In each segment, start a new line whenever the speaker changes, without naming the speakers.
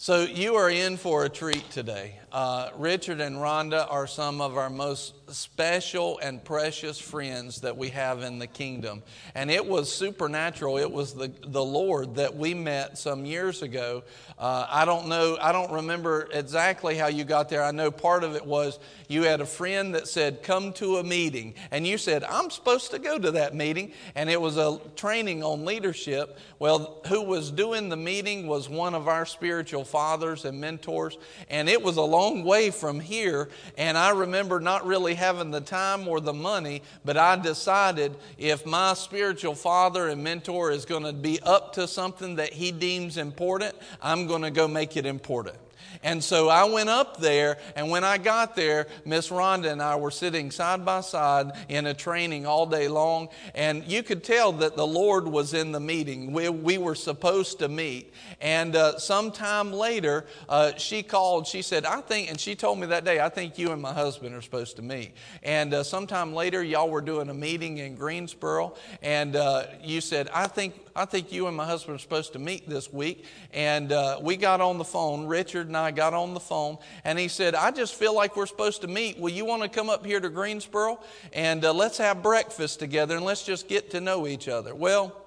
So, you are in for a treat today. Uh, Richard and Rhonda are some of our most special and precious friends that we have in the kingdom. And it was supernatural. It was the, the Lord that we met some years ago. Uh, I don't know, I don't remember exactly how you got there. I know part of it was you had a friend that said, Come to a meeting. And you said, I'm supposed to go to that meeting. And it was a training on leadership. Well, who was doing the meeting was one of our spiritual fathers and mentors. And it was a long way from here. And I remember not really having the time or the money, but I decided if my spiritual father and mentor is going to be up to something that he deems important, I'm going to go make it important. And so I went up there, and when I got there, Miss Rhonda and I were sitting side by side in a training all day long, and you could tell that the Lord was in the meeting. We, we were supposed to meet. And uh, sometime later, uh, she called, she said, I think, and she told me that day, I think you and my husband are supposed to meet. And uh, sometime later, y'all were doing a meeting in Greensboro, and uh, you said, I think I think you and my husband are supposed to meet this week. And uh, we got on the phone. Richard and I got on the phone. And he said, I just feel like we're supposed to meet. Will you want to come up here to Greensboro? And uh, let's have breakfast together and let's just get to know each other. Well,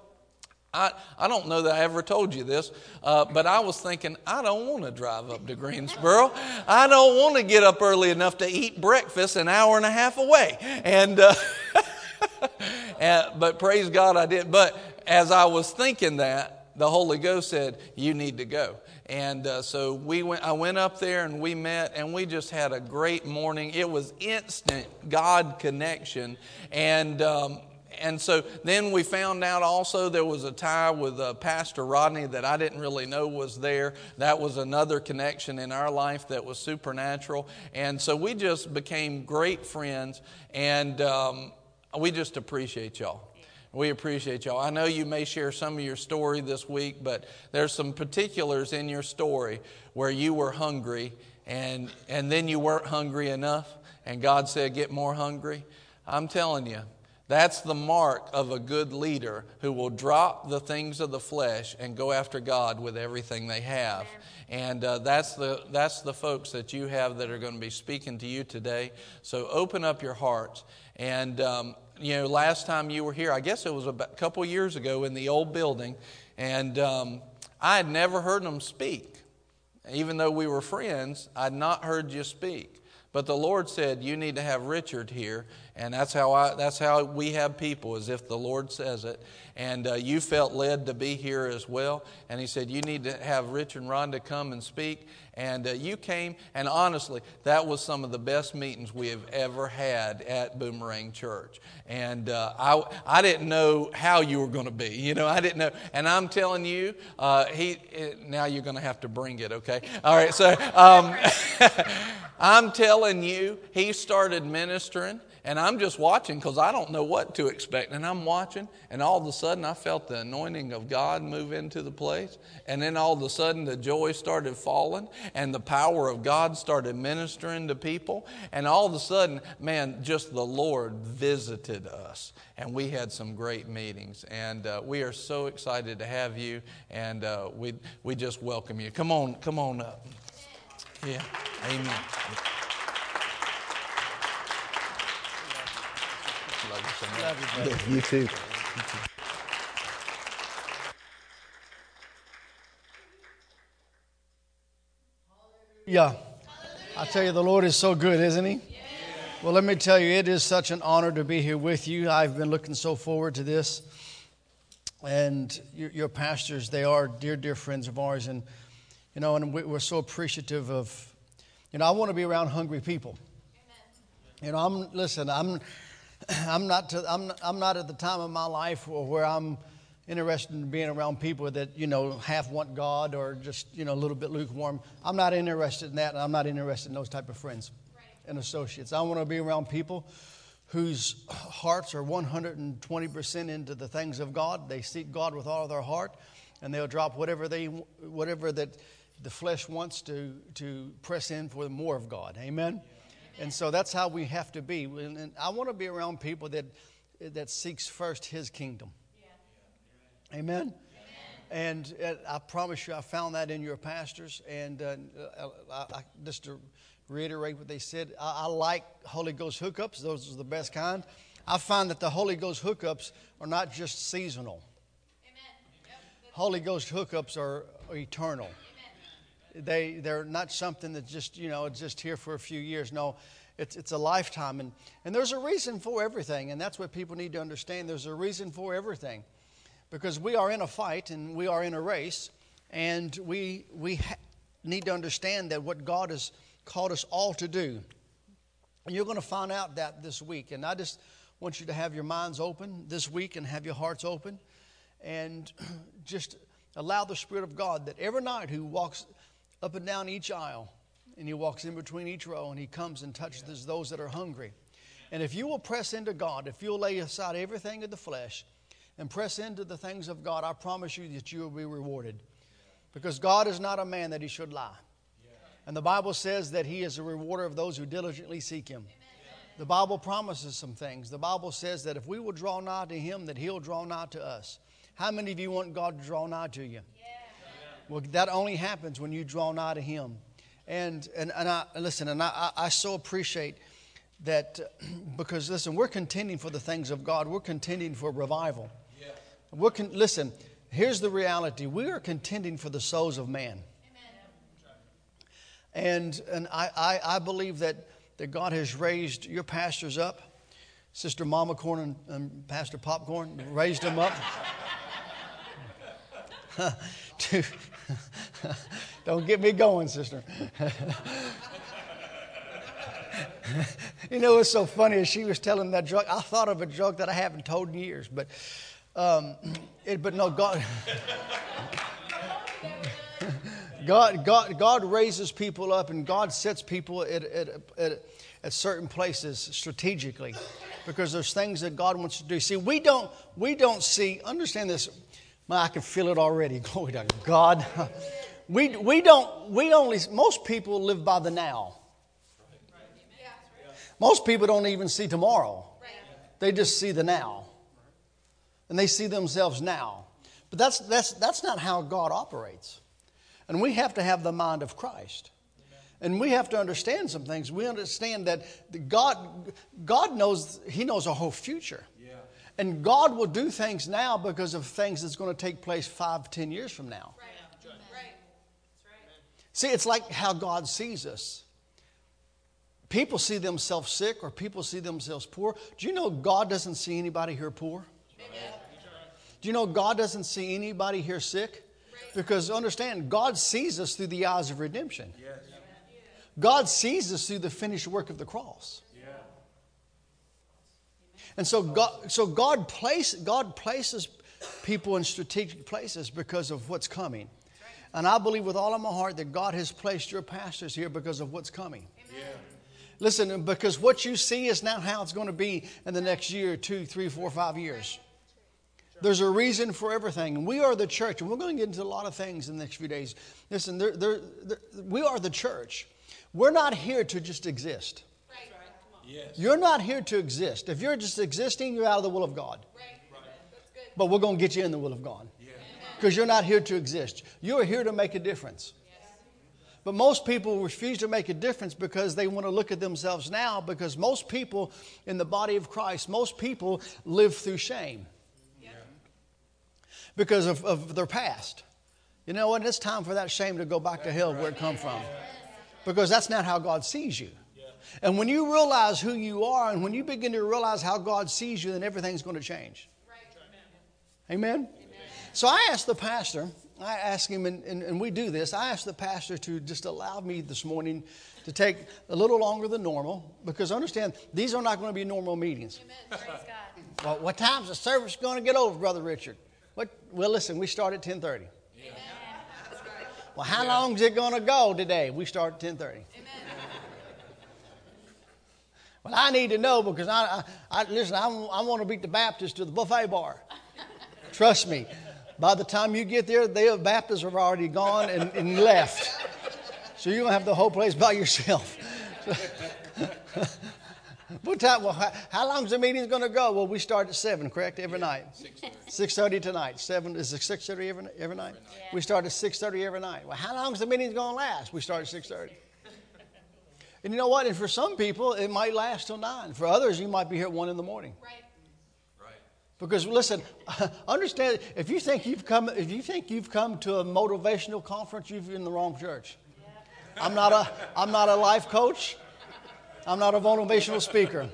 I, I don't know that I ever told you this, uh, but I was thinking, I don't want to drive up to Greensboro. I don't want to get up early enough to eat breakfast an hour and a half away. And, uh, and but praise God I did. But as I was thinking that, the Holy Ghost said, You need to go. And uh, so we went, I went up there and we met, and we just had a great morning. It was instant God connection. And, um, and so then we found out also there was a tie with uh, Pastor Rodney that I didn't really know was there. That was another connection in our life that was supernatural. And so we just became great friends, and um, we just appreciate y'all. We appreciate y'all. I know you may share some of your story this week, but there's some particulars in your story where you were hungry and, and then you weren't hungry enough, and God said, Get more hungry. I'm telling you, that's the mark of a good leader who will drop the things of the flesh and go after God with everything they have. And uh, that's, the, that's the folks that you have that are going to be speaking to you today. So open up your hearts. And um, you know, last time you were here, I guess it was a couple years ago in the old building, and um, I had never heard them speak. Even though we were friends, I'd not heard you speak. But the Lord said, You need to have Richard here. And that's how, I, that's how we have people, as if the Lord says it. And uh, you felt led to be here as well. And He said, You need to have Richard and Rhonda come and speak. And uh, you came, and honestly, that was some of the best meetings we have ever had at Boomerang Church. And uh, I, I didn't know how you were going to be. You know, I didn't know. And I'm telling you, uh, he, now you're going to have to bring it, okay? All right, so um, I'm telling you, he started ministering. And I'm just watching because I don't know what to expect. And I'm watching, and all of a sudden I felt the anointing of God move into the place. And then all of a sudden the joy started falling, and the power of God started ministering to people. And all of a sudden, man, just the Lord visited us. And we had some great meetings. And uh, we are so excited to have you, and uh, we, we just welcome you. Come on, come on up. Yeah, amen.
Love you, you, you too. Yeah. I tell you, the Lord is so good, isn't He? Well, let me tell you, it is such an honor to be here with you. I've been looking so forward to this. And your, your pastors, they are dear, dear friends of ours. And, you know, and we're so appreciative of, you know, I want to be around hungry people. You know, I'm, listen, I'm, I'm not, to, I'm, I'm not at the time of my life where I'm interested in being around people that, you know, half want God or just, you know, a little bit lukewarm. I'm not interested in that, and I'm not interested in those type of friends right. and associates. I want to be around people whose hearts are 120% into the things of God. They seek God with all of their heart, and they'll drop whatever they, whatever that the flesh wants to, to press in for more of God. Amen. And so that's how we have to be. And I want to be around people that, that seeks first His kingdom. Yeah. Amen? Amen? And I promise you, I found that in your pastors. And uh, I, I, just to reiterate what they said, I, I, like Holy Ghost hookups. Those are the best kind. I find that the Holy Ghost hookups are not just seasonal. Holy Ghost hookups are, are eternal. They, they're not something that's just, you know, just here for a few years. No, it's, it's a lifetime. And, and there's a reason for everything. And that's what people need to understand. There's a reason for everything because we are in a fight and we are in a race, and we, we ha- need to understand that what God has called us all to do. And you're going to find out that this week. And I just want you to have your minds open this week and have your hearts open and just allow the Spirit of God that every night who walks up and down each aisle and he walks in between each row and he comes and touches those that are hungry. And if you will press into God, if you'll lay aside everything of the flesh and press into the things of God, I promise you that you will be rewarded. Because God is not a man that he should lie. And the Bible says that he is a rewarder of those who diligently seek him. The Bible promises some things. The Bible says that if we will draw nigh to him, that he'll draw nigh to us. How many of you want God to draw nigh to you? Well, that only happens when you draw nigh to him. And, and, and I, listen, and I, I so appreciate that because, listen, we're contending for the things of God, we're contending for revival. Yeah. We're con- listen, here's the reality we are contending for the souls of man. Amen. And, and I, I, I, believe that, that God has raised your pastors up. Sister Mama Corn and, and Pastor Popcorn raised them up. to, don't get me going, sister. you know what's so funny is she was telling that joke. I thought of a joke that I haven't told in years, but um, it, but no, God, God, God, God raises people up and God sets people at, at, at, at certain places strategically because there's things that God wants to do. See, we don't, we don't see, understand this, I can feel it already. Glory to God. We, we don't, we only, most people live by the now. Most people don't even see tomorrow, they just see the now and they see themselves now. But that's, that's, that's not how God operates. And we have to have the mind of Christ. And we have to understand some things. We understand that God, God knows, He knows our whole future. Yeah. And God will do things now because of things that's going to take place five, ten years from now. Right. Right. Right. See, it's like how God sees us. People see themselves sick or people see themselves poor. Do you know God doesn't see anybody here poor? Do you know God doesn't see anybody here sick? Because understand, God sees us through the eyes of redemption. God sees us through the finished work of the cross. And so God, so God, place, God places people in strategic places because of what's coming. And I believe with all of my heart that God has placed your pastors here because of what's coming. Amen. Listen, because what you see is not how it's going to be in the next year, two, three, four, five years. There's a reason for everything. We are the church, and we're going to get into a lot of things in the next few days. Listen, they're, they're, they're, we are the church. We're not here to just exist. Right. Yes. You're not here to exist. If you're just existing, you're out of the will of God. Right. But we're going to get you in the will of God. Because you're not here to exist. You're here to make a difference. But most people refuse to make a difference because they want to look at themselves now. Because most people in the body of Christ, most people live through shame because of, of their past. You know what? It's time for that shame to go back to hell where it come from. Because that's not how God sees you. And when you realize who you are and when you begin to realize how God sees you, then everything's going to change. Amen? amen So I asked the pastor, I asked him, and, and, and, we do this, I asked the pastor to just allow me this morning to take a little longer than normal because understand, these are not going to be normal meetings. Well, what time's the service going to get over, Brother Richard? What? Well, listen, we start at 1030. Yeah. Well, how yeah. long is it going to go today? We start at 1030. Well, I need to know because I, I, I listen. I, I want to beat the Baptist to the buffet bar. Trust me. By the time you get there, the Baptists have already gone and, and left. So you're gonna have the whole place by yourself. what time? Well, how, how long is the meeting going to go? Well, we start at seven, correct? Every yeah, night. 6.30 tonight. Seven, is it 6.30 every, every night?
Yeah.
We start at 6.30 every night. Well, how long is the meeting going to last? We start at 6.30. and you know what? And for some people, it might last till 9. For others, you might be here at 1 in the morning.
Right. Right.
Because listen, understand if you think you've come if you think you've come to a motivational conference, you've in the wrong church. I'm not a I'm not a life coach. I'm not a motivational speaker.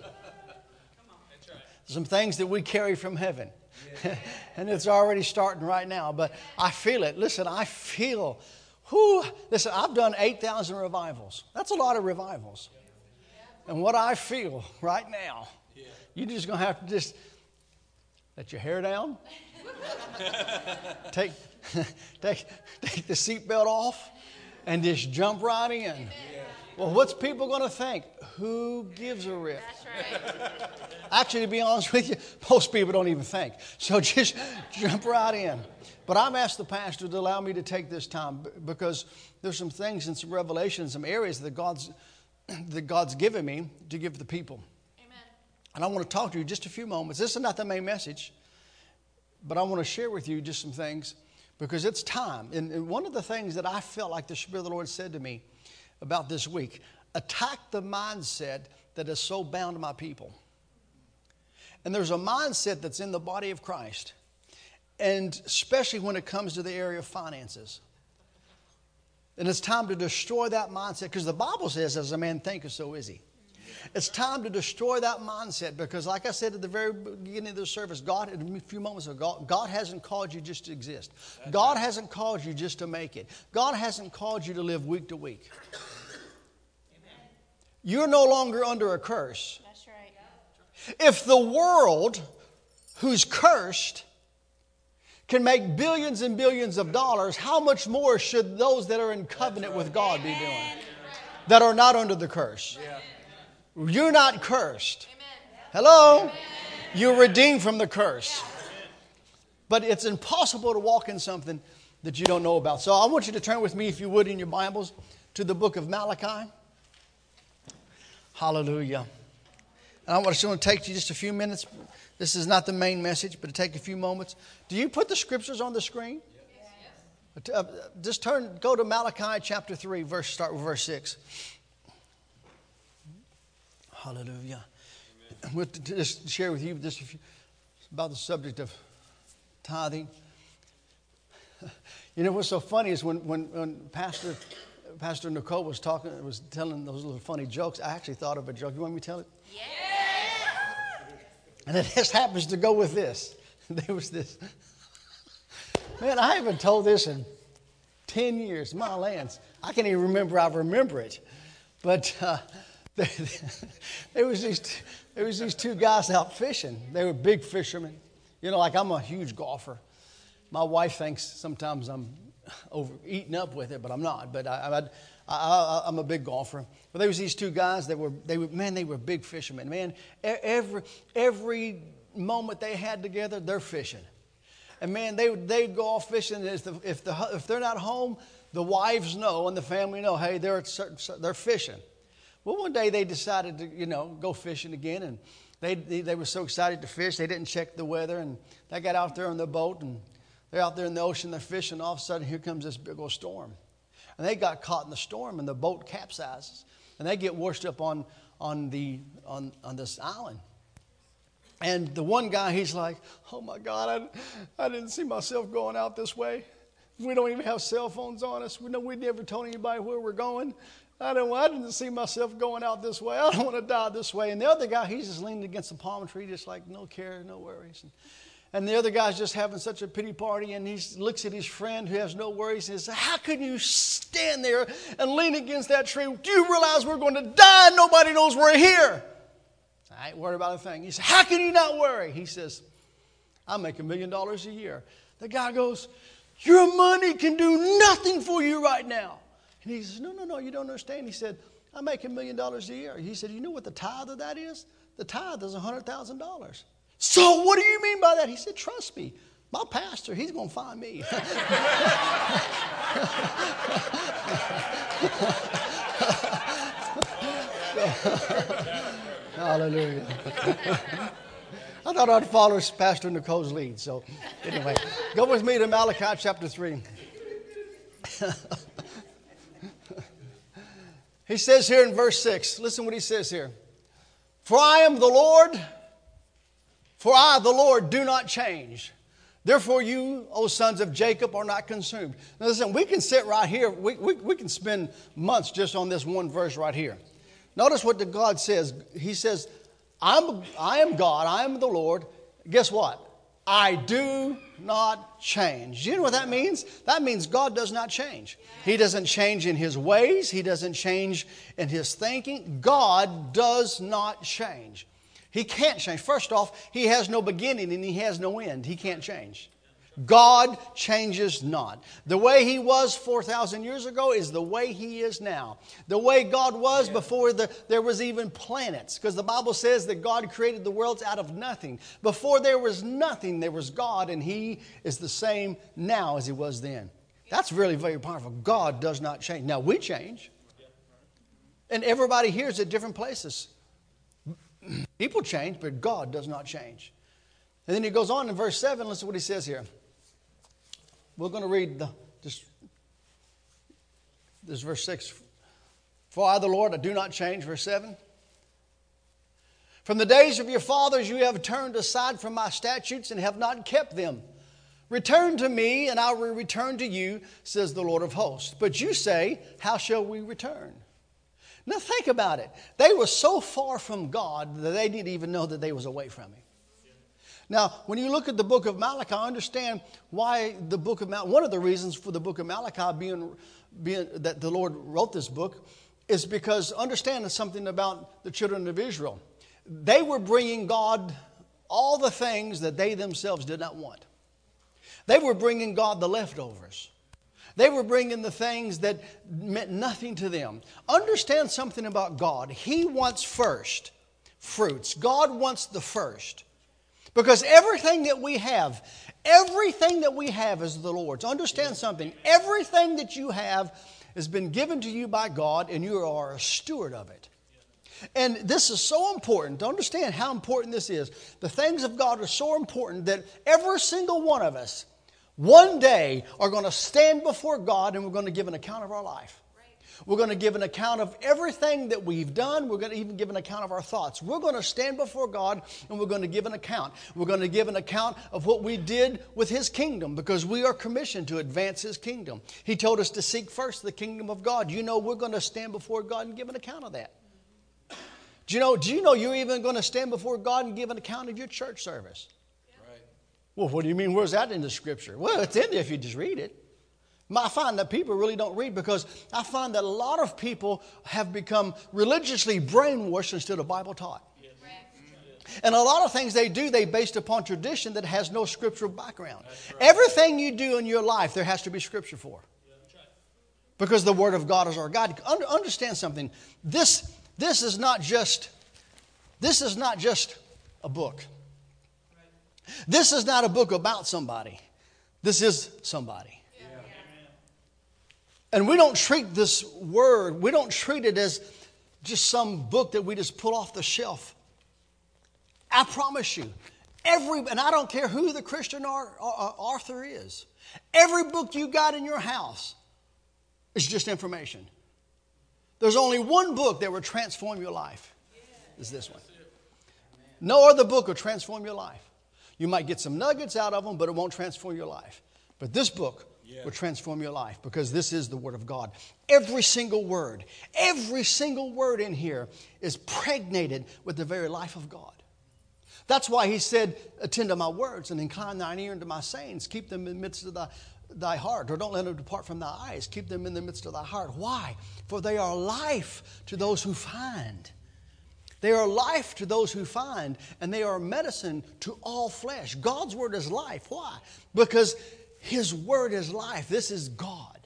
Some things that we carry from heaven. and it's already starting right now. But I feel it. Listen, I feel who listen, I've done eight thousand revivals. That's a lot of revivals. And what I feel right now, you're just gonna have to just let your hair down. take, take, take the seatbelt off and just jump right in. Well, what's people going to think? Who gives a rip?
That's right.
Actually, to be honest with you, most people don't even think. So just jump right in. But I've asked the pastor to allow me to take this time because there's some things and some revelations, some areas that God's, that God's given me to give the people.
Amen.
And I want to talk to you just a few moments. This is not the main message, but I want to share with you just some things because it's time. And, and one of the things that I felt like the Spirit of the Lord said to me about this week attack the mindset that is so bound to my people. And there's a mindset that's in the body of Christ, and especially when it comes to the area of finances. And it's time to destroy that mindset because the Bible says, as a man thinketh, so is he. It's time to destroy that mindset because, like I said at the very beginning of the service, God, a few moments ago, God, God hasn't called you just to exist. God hasn't called you just to make it. God hasn't called you to live week to week. You're no longer under a curse.
That's right.
If the world, who's cursed, can make billions and billions of dollars, how much more should those that are in covenant with God be doing? That are not under the curse. You're not cursed. Hello? You're redeemed from the curse. But it's impossible to walk in something that you don't know about. So I want you to turn with me, if you would, in your Bibles to the book of Malachi. Hallelujah. And I want to take you just a few minutes. This is not the main message, but to take a few moments. Do you put the scriptures on the screen? Yes. Uh, just turn, go to Malachi chapter 3, verse, start with verse 6. Hallelujah. I We'll just share with you just about the subject of tithing. You know what's so funny is when, when, when Pastor, Pastor Nicole was talking, was telling those little funny jokes, I actually thought of a joke. You want me to tell it?
Yeah.
And it just happens to go with this. There was this. Man, I haven't told this in 10 years. My lands. I can't even remember I remember it. But uh, there, was these, there was these two guys out fishing. They were big fishermen. You know, like I'm a huge golfer. My wife thinks sometimes I'm over eating up with it, but I'm not. But I, I, I'm a big golfer. But there was these two guys that were, they were, man, they were big fishermen. Man, every, every moment they had together, they're fishing. And man, they they'd go off fishing. If, the, if, the, if they're not home, the wives know and the family know, hey, they're, they're fishing. Well, one day they decided to, you know, go fishing again. And they, they, they were so excited to fish, they didn't check the weather. And they got out there on the boat and they're out there in the ocean, they're fishing. And all of a sudden, here comes this big old storm. And they got caught in the storm and the boat capsizes. And they get washed up on, on, the, on, on this island. And the one guy, he's like, oh my God, I, I didn't see myself going out this way. We don't even have cell phones on us. We know we never told anybody where we're going. I don't. I didn't see myself going out this way. I don't want to die this way. And the other guy, he's just leaning against the palm tree, just like no care, no worries. And, and the other guy's just having such a pity party, and he looks at his friend who has no worries and says, How can you stand there and lean against that tree? Do you realize we're going to die? Nobody knows we're here. I ain't worried about a thing. He says, How can you not worry? He says, I make a million dollars a year. The guy goes, Your money can do nothing for you right now. And he says, No, no, no, you don't understand. He said, I make a million dollars a year. He said, You know what the tithe of that is? The tithe is $100,000. So what do you mean by that? He said, Trust me. My pastor, he's going to find me. Hallelujah. I thought I'd follow Pastor Nicole's lead. So, anyway, go with me to Malachi chapter 3. he says here in verse 6, listen what he says here. For I am the Lord, for I, the Lord, do not change. Therefore, you, O sons of Jacob, are not consumed. Now, listen, we can sit right here, we, we, we can spend months just on this one verse right here. Notice what the God says. He says, I'm, I am God, I am the Lord. Guess what? I do not change. You know what that means? That means God does not change. He doesn't change in his ways, he doesn't change in his thinking. God does not change. He can't change. First off, he has no beginning and he has no end. He can't change. God changes not. The way He was 4,000 years ago is the way He is now. The way God was before the, there was even planets, because the Bible says that God created the worlds out of nothing. Before there was nothing, there was God, and He is the same now as He was then. That's really very powerful. God does not change. Now, we change, and everybody here is at different places. People change, but God does not change. And then he goes on in verse 7, listen to what he says here. We're going to read the, this, this verse 6. For I, the Lord, I do not change. Verse 7. From the days of your fathers, you have turned aside from my statutes and have not kept them. Return to me, and I will return to you, says the Lord of hosts. But you say, How shall we return? Now think about it. They were so far from God that they didn't even know that they was away from Him. Now, when you look at the book of Malachi, understand why the book of Malachi, one of the reasons for the book of Malachi being, being that the Lord wrote this book is because understand something about the children of Israel. They were bringing God all the things that they themselves did not want. They were bringing God the leftovers. They were bringing the things that meant nothing to them. Understand something about God. He wants first fruits. God wants the first. Because everything that we have, everything that we have is the Lord's. Understand something. Everything that you have has been given to you by God, and you are a steward of it. And this is so important to understand how important this is. The things of God are so important that every single one of us one day are going to stand before God and we're going to give an account of our life. We're going to give an account of everything that we've done. We're going to even give an account of our thoughts. We're going to stand before God and we're going to give an account. We're going to give an account of what we did with His kingdom because we are commissioned to advance His kingdom. He told us to seek first the kingdom of God. You know, we're going to stand before God and give an account of that. Do you know, do you know you're even going to stand before God and give an account of your church service? Right. Well, what do you mean? Where's that in the scripture? Well, it's in there if you just read it. I find that people really don't read because I find that a lot of people have become religiously brainwashed instead of Bible taught. And a lot of things they do, they based upon tradition that has no scriptural background. Right. Everything you do in your life, there has to be scripture for. Because the Word of God is our God. Understand something. This, this is not just this is not just a book. This is not a book about somebody. This is somebody. And we don't treat this word, we don't treat it as just some book that we just pull off the shelf. I promise you, every, and I don't care who the Christian author is, every book you got in your house is just information. There's only one book that will transform your life. Is this one. No other book will transform your life. You might get some nuggets out of them, but it won't transform your life. But this book will transform your life because this is the Word of God. Every single word, every single word in here is pregnated with the very life of God. That's why he said, Attend to my words and incline thine ear unto my sayings. Keep them in the midst of thy, thy heart, or don't let them depart from thy eyes. Keep them in the midst of thy heart. Why? For they are life to those who find. They are life to those who find, and they are medicine to all flesh. God's word is life. Why? Because his word is life. This is God.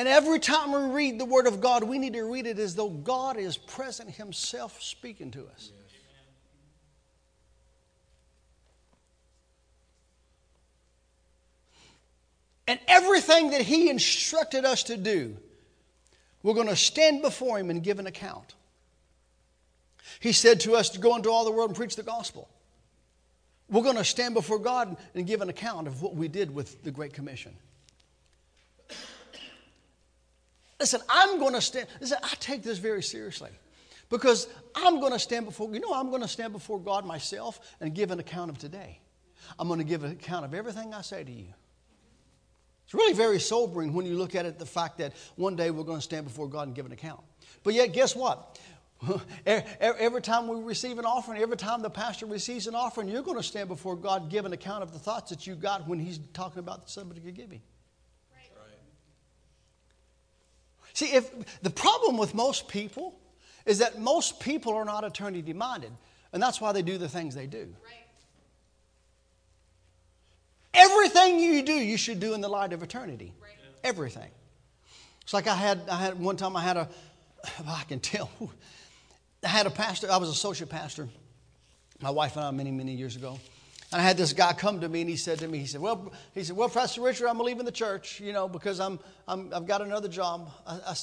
And every time we read the Word of God, we need to read it as though God is present Himself speaking to us. And everything that He instructed us to do, we're going to stand before Him and give an account. He said to us to go into all the world and preach the gospel. We're going to stand before God and give an account of what we did with the Great Commission. Listen, I'm going to stand. Listen, I take this very seriously because I'm going to stand before, you know, I'm going to stand before God myself and give an account of today. I'm going to give an account of everything I say to you. It's really very sobering when you look at it, the fact that one day we're going to stand before God and give an account. But yet, guess what? every time we receive an offering, every time the pastor receives an offering, you're going to stand before God, give an account of the thoughts that you got when he's talking about the subject of giving. Right. See, if the problem with most people is that most people are not eternity minded, and that's why they do the things they do. Right. Everything you do, you should do in the light of eternity. Right. Everything. It's like I had, I had one time I had a, I can tell, I had a pastor, I was associate pastor, my wife and I, many, many years ago. And I had this guy come to me and he said to me, he said, Well, he said, Well, Pastor Richard, I'm leaving the church, you know, because I'm, I'm, I've got another job. I, I,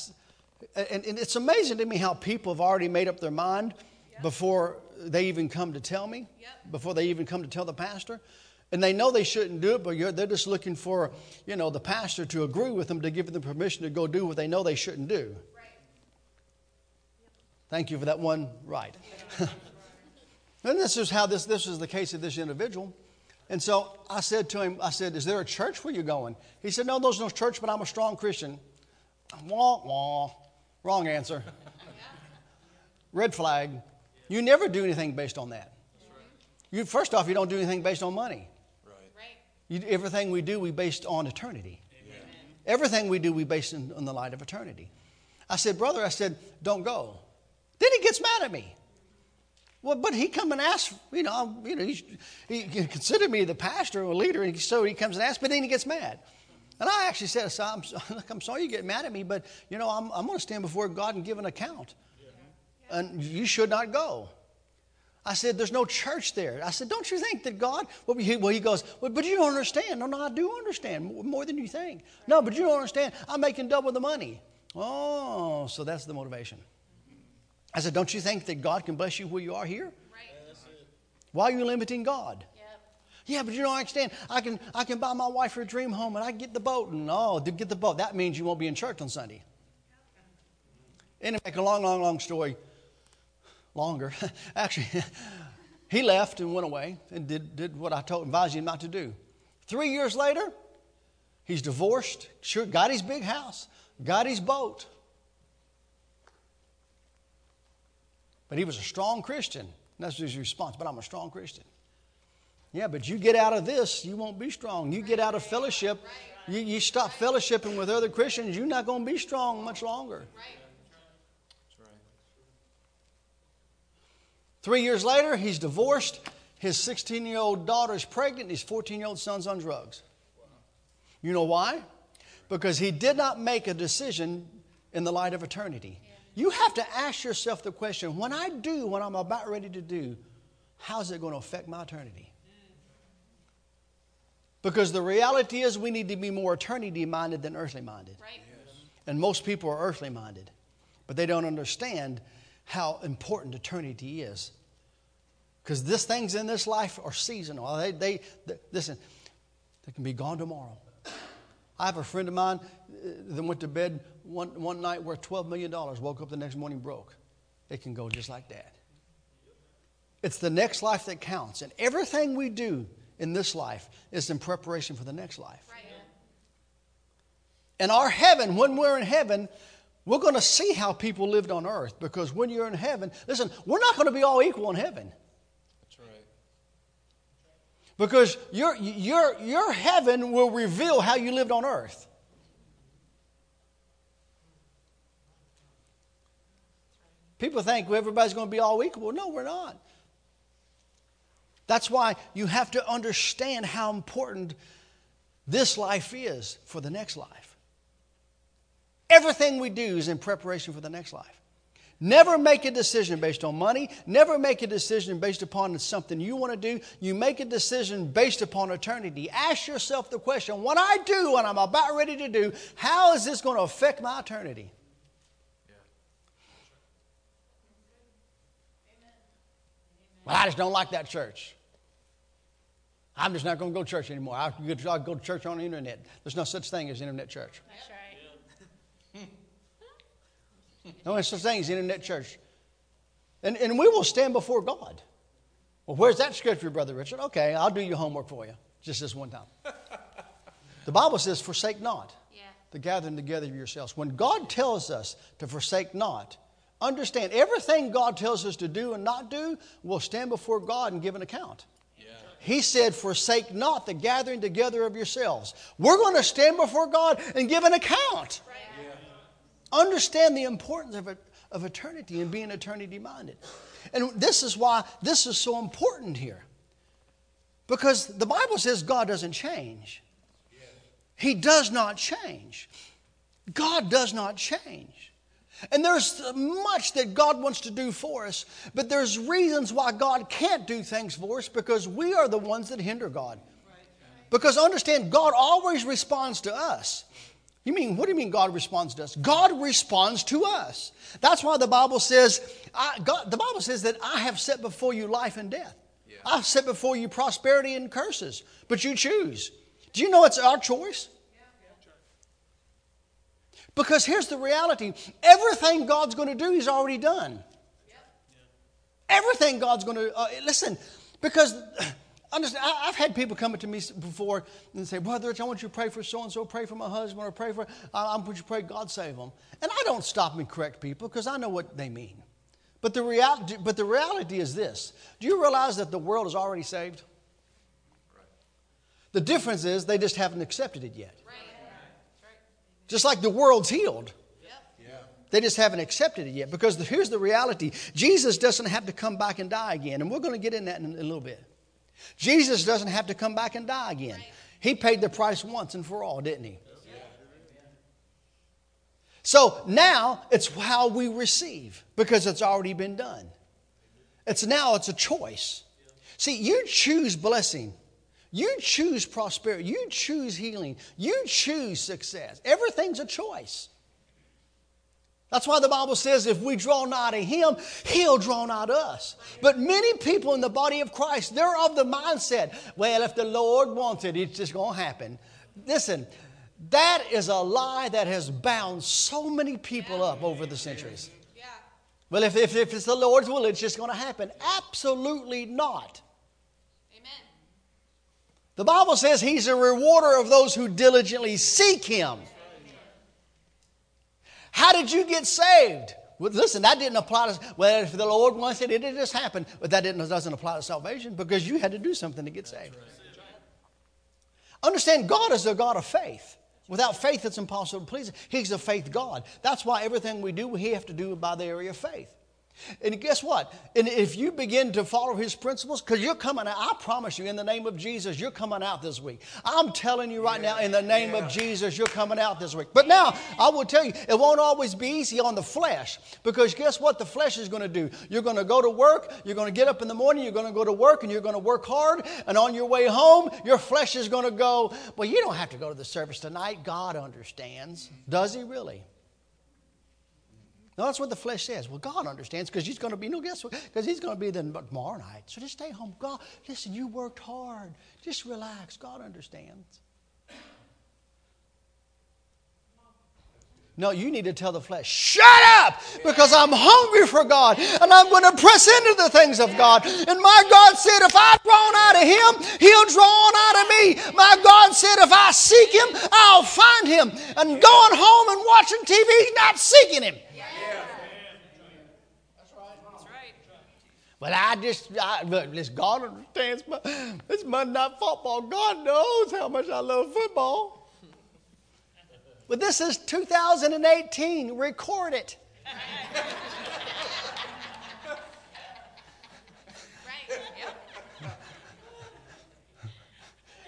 and, and, it's amazing to me how people have already made up their mind yep. before they even come to tell me, yep. before they even come to tell the pastor. And they know they shouldn't do it, but they're just looking for, you know, the pastor to agree with them to give them permission to go do what they know they shouldn't do. Thank you for that one right. and this is how this, this is the case of this individual. And so I said to him, I said, Is there a church where you're going? He said, No, there's no church, but I'm a strong Christian. Wah, wah. Wrong answer. Red flag. You never do anything based on that. You, first off, you don't do anything based on money. You, everything we do, we based on eternity. Amen. Everything we do, we based in, on the light of eternity. I said, brother, I said, don't go. Then he gets mad at me. Well, but he come and ask, you know, you know, he, he considered me the pastor or leader, and so he comes and asks, but then he gets mad. And I actually said, I'm, I'm sorry you get mad at me, but, you know, I'm, I'm going to stand before God and give an account. And you should not go. I said, There's no church there. I said, Don't you think that God? Well, he, well, he goes, well, But you don't understand. No, no, I do understand more than you think. No, but you don't understand. I'm making double the money. Oh, so that's the motivation. I said, Don't you think that God can bless you where you are here? Right. Why are you limiting God? Yeah, but you don't understand. I can, I can buy my wife her dream home and I get the boat. And oh, to get the boat, that means you won't be in church on Sunday. Anyway, make a long, long, long story longer. Actually, he left and went away and did, did what I told advised him not to do. Three years later, he's divorced, sure, got his big house, got his boat. But he was a strong Christian. That's his response. But I'm a strong Christian. Yeah, but you get out of this, you won't be strong. You get out of fellowship, you, you stop fellowshipping with other Christians, you're not going to be strong much longer. Three years later, he's divorced. His 16 year old daughter is pregnant. His 14 year old son's on drugs. You know why? Because he did not make a decision in the light of eternity. You have to ask yourself the question when I do what I'm about ready to do, how's it going to affect my eternity? Because the reality is, we need to be more eternity minded than earthly minded. Right. Yes. And most people are earthly minded, but they don't understand how important eternity is. Because these things in this life are seasonal. They, they, they, listen, they can be gone tomorrow. I have a friend of mine uh, that went to bed one, one night worth $12 million, woke up the next morning broke. It can go just like that. It's the next life that counts. And everything we do in this life is in preparation for the next life. Right. And our heaven, when we're in heaven, we're going to see how people lived on earth because when you're in heaven, listen, we're not going to be all equal in heaven. That's right. Because your, your, your heaven will reveal how you lived on earth. People think everybody's going to be all equal. No, we're not. That's why you have to understand how important this life is for the next life. Everything we do is in preparation for the next life. Never make a decision based on money. Never make a decision based upon something you want to do. You make a decision based upon eternity. Ask yourself the question what I do, what I'm about ready to do, how is this going to affect my eternity? Well, I just don't like that church. I'm just not going to go to church anymore. I'll go, to church on the internet. There's no such thing as internet church.
That's right.
No such thing as internet church. And, and we will stand before God. Well, where's that scripture, Brother Richard? Okay, I'll do your homework for you, just this one time. the Bible says, forsake not
Yeah.
the gathering together of yourselves. When God tells us to forsake not, understand everything God tells us to do and not do, we'll stand before God and give an account. He said, Forsake not the gathering together of yourselves. We're going to stand before God and give an account. Understand the importance of, it, of eternity and being eternity minded. And this is why this is so important here. Because the Bible says God doesn't change, He does not change. God does not change. And there's much that God wants to do for us, but there's reasons why God can't do things for us because we are the ones that hinder God. Because understand, God always responds to us. You mean, what do you mean God responds to us? God responds to us. That's why the Bible says, I, God, the Bible says that I have set before you life and death. I've set before you prosperity and curses, but you choose. Do you know it's our choice? Because here's the reality everything God's going to do, He's already done. Everything God's going to, uh, listen, because understand, I, have had people come to me before and say, Brother Rich, I want you to pray for so and so, pray for my husband, or pray for, I, I want you to pray God save them. And I don't stop and correct people because I know what they mean. But the, reality, but the reality is this Do you realize that the world is already saved? The difference is they just haven't accepted it yet. Just like the world's healed. They just haven't accepted it yet. Because the, here's the reality Jesus doesn't have to come back and die again. And we're going to get in that in a little bit. Jesus doesn't have to come back and die again. He paid the price once and for all, didn't he? Yeah. So now it's how we receive because it's already been done. It's now it's a choice. See, you choose blessing. You choose prosperity. You choose healing. You choose success. Everything's a choice. That's why the Bible says if we draw nigh to Him, He'll draw nigh to us. But many people in the body of Christ, they're of the mindset, well, if the Lord wants it, it's just going to happen. Listen, that is a lie that has bound so many people up over the centuries.
Yeah.
Well, if, if, if it's the Lord's will, it's just going to happen. Absolutely not. The Bible says He's a rewarder of those who diligently seek Him. How did you get saved? Well, listen, that didn't apply to, well, if the Lord wants it, it'll just happened, But that didn't, doesn't apply to salvation because you had to do something to get saved. Understand, God is a God of faith. Without faith, it's impossible to please Him. He's a faith God. That's why everything we do, we have to do by the area of faith. And guess what? And if you begin to follow his principles, because you're coming out, I promise you, in the name of Jesus, you're coming out this week. I'm telling you right now, in the name of Jesus, you're coming out this week. But now, I will tell you, it won't always be easy on the flesh, because guess what the flesh is going to do? You're going to go to work, you're going to get up in the morning, you're going to go to work, and you're going to work hard, and on your way home, your flesh is going to go, Well, you don't have to go to the service tonight. God understands. Does he really? No, that's what the flesh says. Well, God understands because He's going to be, no, guess what? Because He's going to be there tomorrow night. So just stay home. God, listen, you worked hard. Just relax. God understands. No, you need to tell the flesh, shut up, because I'm hungry for God and I'm going to press into the things of God. And my God said, if I draw out of Him, He'll draw on out of me. My God said, if I seek Him, I'll find Him. And going home and watching TV, not seeking Him. But I just, I, look, God understands. My, it's Monday night football. God knows how much I love football. But this is 2018. Record it.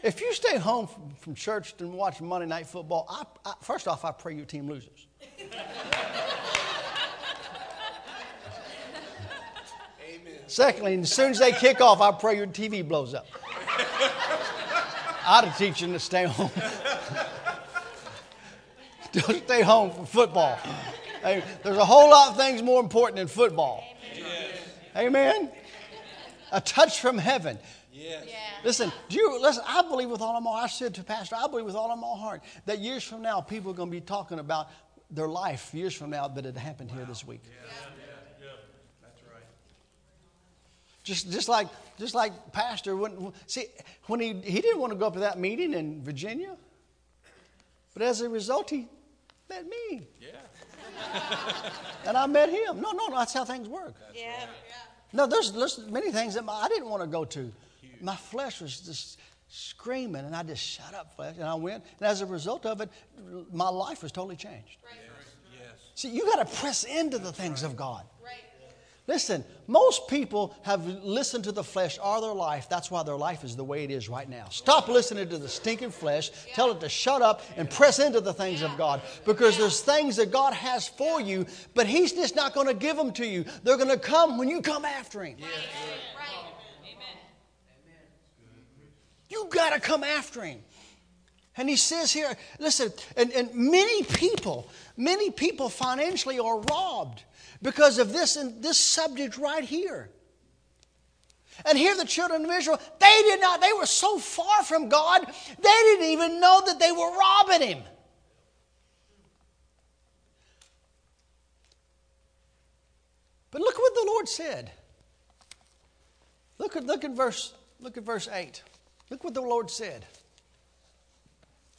If you stay home from, from church and watch Monday night football, I, I, first off, I pray your team loses. Secondly, as soon as they kick off, I pray your TV blows up. I'd teach them to stay home. Don't stay home for football. Hey, there's a whole lot of things more important than football. Amen. A touch from heaven.
Yes.
Yeah.
Listen, do you listen? I believe with all of my heart. I said to Pastor, I believe with all of my heart that years from now, people are going to be talking about their life years from now that it happened here this week.
That's right.
Just, just like, just like Pastor. When, see, when he he didn't want to go up to that meeting in Virginia, but as a result, he met me,
Yeah.
and I met him. No, no, no. That's how things work.
Yeah.
No, there's, there's many things that my, I didn't want to go to. My flesh was just screaming, and I just shut up, flesh, and I went. And as a result of it, my life was totally changed.
Yes.
See, you got to press into the things of God. Listen, most people have listened to the flesh all their life. That's why their life is the way it is right now. Stop listening to the stinking flesh. Tell it to shut up and press into the things of God. Because there's things that God has for you, but He's just not going to give them to you. They're going to come when you come after Him.
Right. Amen.
You got to come after Him. And he says here, listen, and, and many people, many people financially are robbed because of this and this subject right here. And here the children of Israel, they did not, they were so far from God, they didn't even know that they were robbing him. But look what the Lord said. Look at, look at verse, look at verse 8. Look what the Lord said.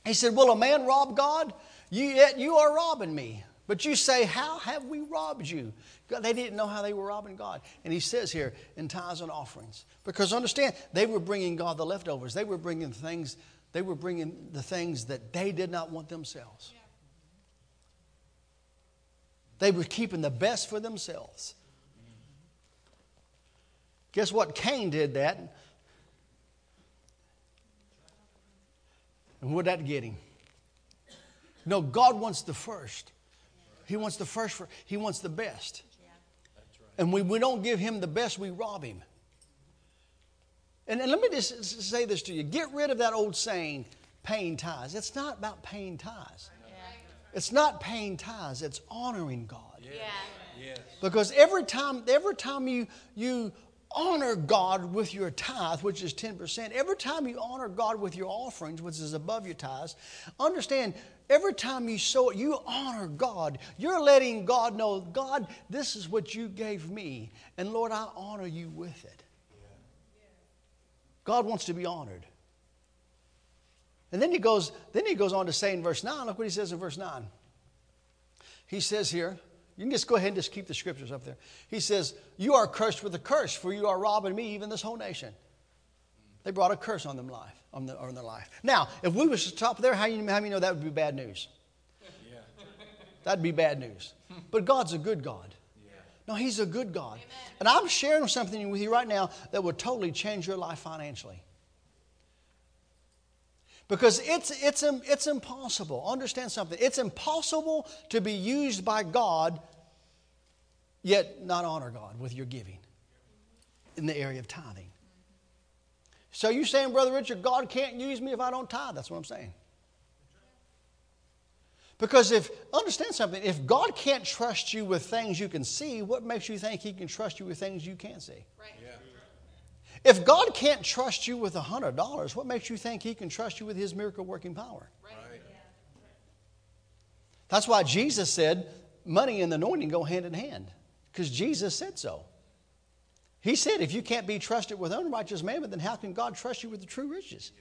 He said, Will a man rob God? Yet you are robbing me. But you say, How have we robbed you? God, they didn't know how they were robbing God. And he says here, in tithes and offerings. Because understand, they were bringing God the leftovers. They were bringing things, they were bringing the things that they did not want themselves. They were keeping the best for themselves. Guess what? Cain did that. And what did that get him? No, God wants the first. He wants the first, for, He wants the best. Yeah. Right. And when we don't give Him the best, we rob Him. And, and let me just say this to you get rid of that old saying, paying tithes. It's not about paying tithes. It's not paying tithes, it's honoring God.
Yeah.
Yes.
Because every time, every time you, you honor God with your tithe, which is 10%, every time you honor God with your offerings, which is above your tithes, understand every time you sow it, you honor God. You're letting God know, God, this is what you gave me, and Lord, I honor you with it. God wants to be honored. And then he goes, then he goes on to say in verse 9, look what he says in verse 9. He says here, you can just go ahead and just keep the scriptures up there. He says, You are cursed with a curse, for you are robbing me, even this whole nation. They brought a curse on them life, on, the, on their life. Now, if we was to stop there, how you, how you know that would be bad news? Yeah. That'd be bad news. But God's a good God. Yeah. No, He's a good God. And I'm sharing something with you right now that would totally change your life financially. Because it's, it's, it's impossible. Understand something. It's impossible to be used by God, yet not honor God with your giving in the area of tithing. So you're saying, Brother Richard, God can't use me if I don't tithe? That's what I'm saying. Because if, understand something, if God can't trust you with things you can see, what makes you think He can trust you with things you can't see?
Right.
If God can't trust you with $100, what makes you think He can trust you with His miracle working power?
Right.
That's why Jesus said money and anointing go hand in hand, because Jesus said so. He said, if you can't be trusted with unrighteous mammon, then how can God trust you with the true riches?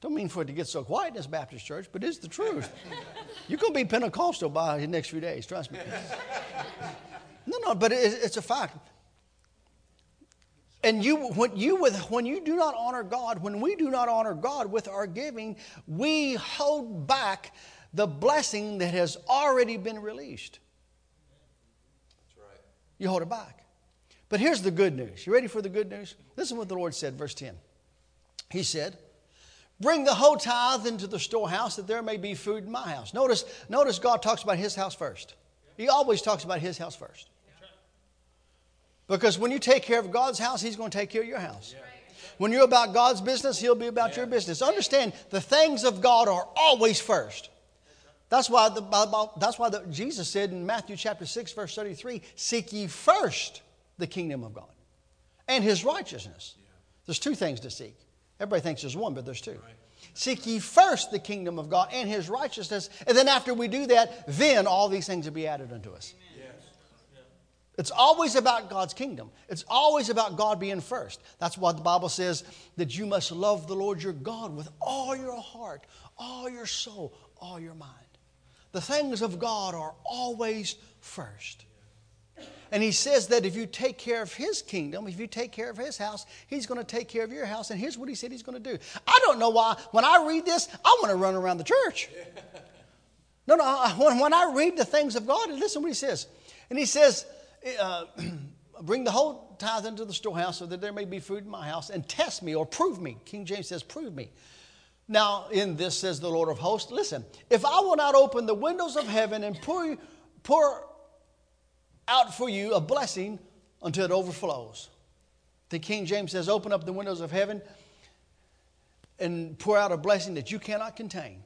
Don't mean for it to get so quiet in this Baptist church, but it's the truth. You're going to be Pentecostal by the next few days, trust me. No, no, but it, it's a fact. And you, when you, with, when you do not honor God, when we do not honor God with our giving, we hold back the blessing that has already been released. You hold it back. But here's the good news. You ready for the good news? Listen what the Lord said, verse 10. He said, Bring the whole tithe into the storehouse that there may be food in my house. Notice, notice God talks about his house first. He always talks about his house first. Because when you take care of God's house, He's going to take care of your house. When you're about God's business, He'll be about your business. Understand, the things of God are always first. That's why, the, Bible- that's why the, Jesus said in Matthew chapter 6, verse 33 Seek ye first the kingdom of God and his righteousness. There's two things to seek. Everybody thinks there's one, but there's two. Seek ye first the kingdom of God and his righteousness, and then after we do that, then all these things will be added unto us. It's always about God's kingdom. It's always about God being first. That's why the Bible says that you must love the Lord your God with all your heart, all your soul, all your mind. The things of God are always first. And he says that if you take care of his kingdom, if you take care of his house, he's going to take care of your house. And here's what he said he's going to do. I don't know why, when I read this, I want to run around the church. No, no, I- when, when I read the things of God, listen what he says. And he says, uh, Bring the whole tithe into the storehouse so that there may be food in my house, and test me or prove me. King James says, Prove me. Now, in this says the Lord of hosts, listen, if I will not open the windows of heaven and pour, pour out for you a blessing until it overflows. The King James says, Open up the windows of heaven and pour out a blessing that you cannot contain.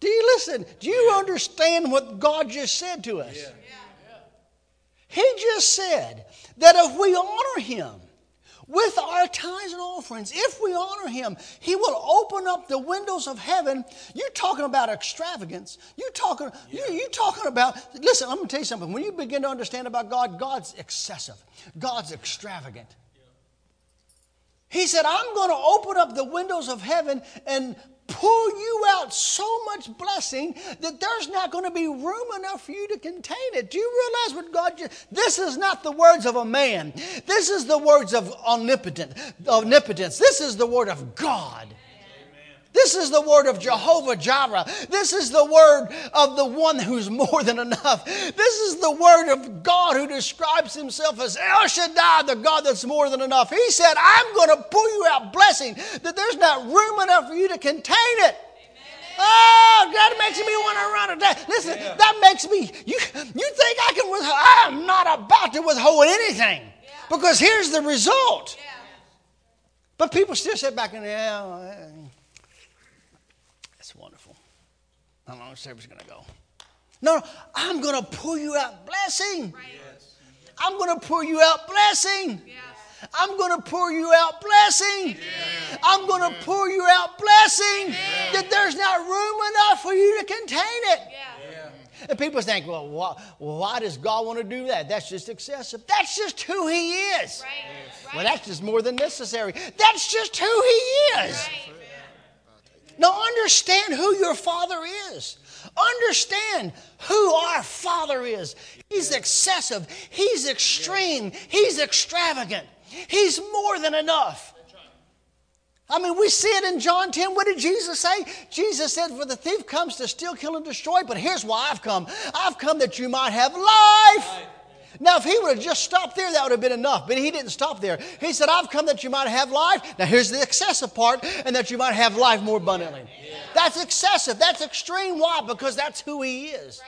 Do you listen? Do you understand what God just said to us? He just said that if we honor Him with our tithes and offerings, if we honor Him, He will open up the windows of heaven. You're talking about extravagance. You're talking, you, you're talking about, listen, I'm going to tell you something. When you begin to understand about God, God's excessive, God's extravagant. He said, I'm going to open up the windows of heaven and pour you out so much blessing that there's not going to be room enough for you to contain it. Do you realize what God this is not the words of a man. This is the words of omnipotent, omnipotence. This is the word of God. This is the word of Jehovah Jireh. This is the word of the one who's more than enough. This is the word of God who describes himself as El Shaddai, the God that's more than enough. He said, I'm going to pour you out blessing that there's not room enough for you to contain it. Oh, that makes me want to run it. Listen, that makes me, you, you think I can withhold, I am not about to withhold anything because here's the result. But people still sit back and, yeah, eh, that's wonderful. How long is service going to go? No, no, I'm going to pour you out blessing. I'm going to pour you out blessing. I'm going to pour you out blessing. I'm going to pour you out blessing that there's not room enough for you to contain it. And people think, well, why, why does God want to do that? That's just excessive. That's just who He is. Well, that's just more than necessary. That's just who He is. Now, understand who your Father is. Understand who our Father is. He's excessive, He's extreme, He's extravagant, He's more than enough. I mean, we see it in John 10. What did Jesus say? Jesus said, For the thief comes to steal, kill, and destroy, but here's why I've come. I've come that you might have life. Now, if he would have just stopped there, that would have been enough. But he didn't stop there. He said, I've come that you might have life. Now, here's the excessive part, and that you might have life more abundantly. That's excessive. That's extreme. Why? Because that's who he is.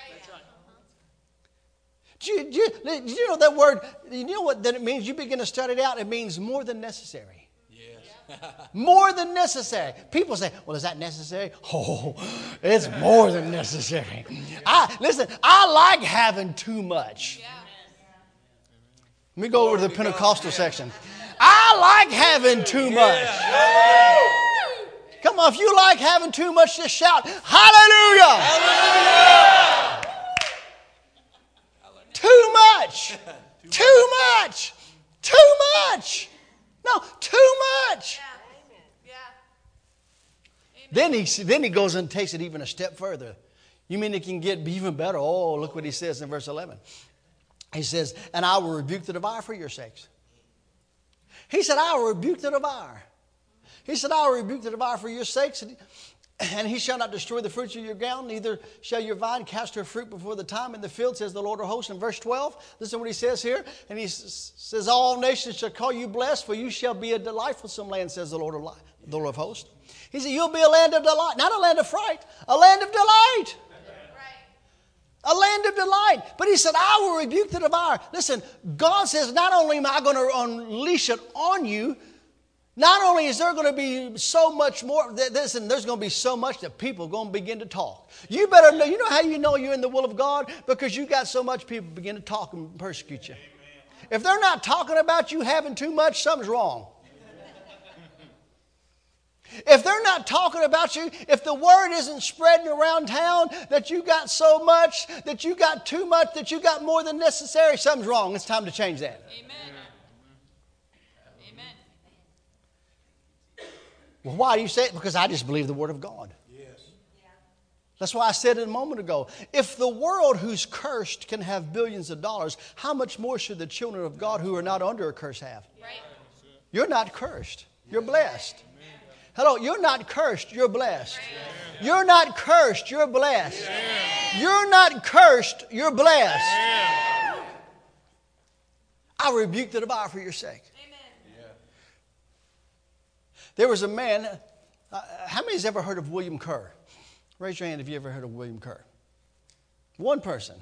Do you, do, you, do you know that word? You know what that it means? You begin to study it out. It means more than necessary. Yes. More than necessary. People say, "Well, is that necessary?" Oh, it's more than necessary. I listen. I like having too much. Let me go over to the Pentecostal section. I like having too much. Come on, if you like having too much, just shout, Hallelujah! Too much! Too much! Too much! No, too much! Then he, then he goes and takes it even a step further. You mean it can get even better? Oh, look what he says in verse 11. He says, And I will rebuke the devourer for your sakes. He said, I will rebuke the devourer. He said, I will rebuke the devourer for your sakes. And he shall not destroy the fruits of your ground, neither shall your vine cast her fruit before the time in the field, says the Lord of hosts in verse 12. Listen what he says here. And he says, All nations shall call you blessed, for you shall be a delightful land, says the Lord of, the Lord of hosts. He said, You'll be a land of delight, not a land of fright, a land of delight. A land of delight. But he said, I will rebuke the devourer. Listen, God says, not only am I going to unleash it on you, Not only is there going to be so much more, listen, there's going to be so much that people are going to begin to talk. You better know, you know how you know you're in the will of God? Because you got so much people begin to talk and persecute you. If they're not talking about you having too much, something's wrong. If they're not talking about you, if the word isn't spreading around town that you got so much, that you got too much, that you got more than necessary, something's wrong. It's time to change that.
Amen. Amen.
Well, why do you say it? Because I just believe the word of God. Yes. That's why I said it a moment ago. If the world who's cursed can have billions of dollars, how much more should the children of God who are not under a curse have?
Right.
You're not cursed. You're blessed. Hello, you're not cursed, you're blessed. You're not cursed, you're blessed. You're not cursed, you're blessed. I rebuke the devourer for your sake. There was a man, uh, how many has ever heard of William Kerr? Raise your hand if you ever heard of William Kerr. One person.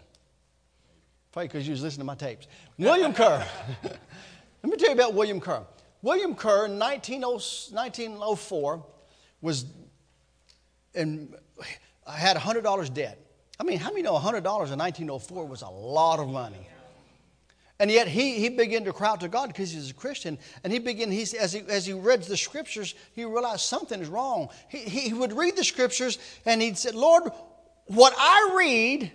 Probably because you was listening to my tapes. William Kerr. Let me tell you about William Kerr. William Kerr oh, oh in 1904 was and had $100 debt. I mean, how many know $100 in 1904 was a lot of money? And yet he, he began to cry out to God because he's a Christian. And he began, he, as, he, as he read the scriptures, he realized something is wrong. He, he would read the scriptures and he'd say, Lord, what I read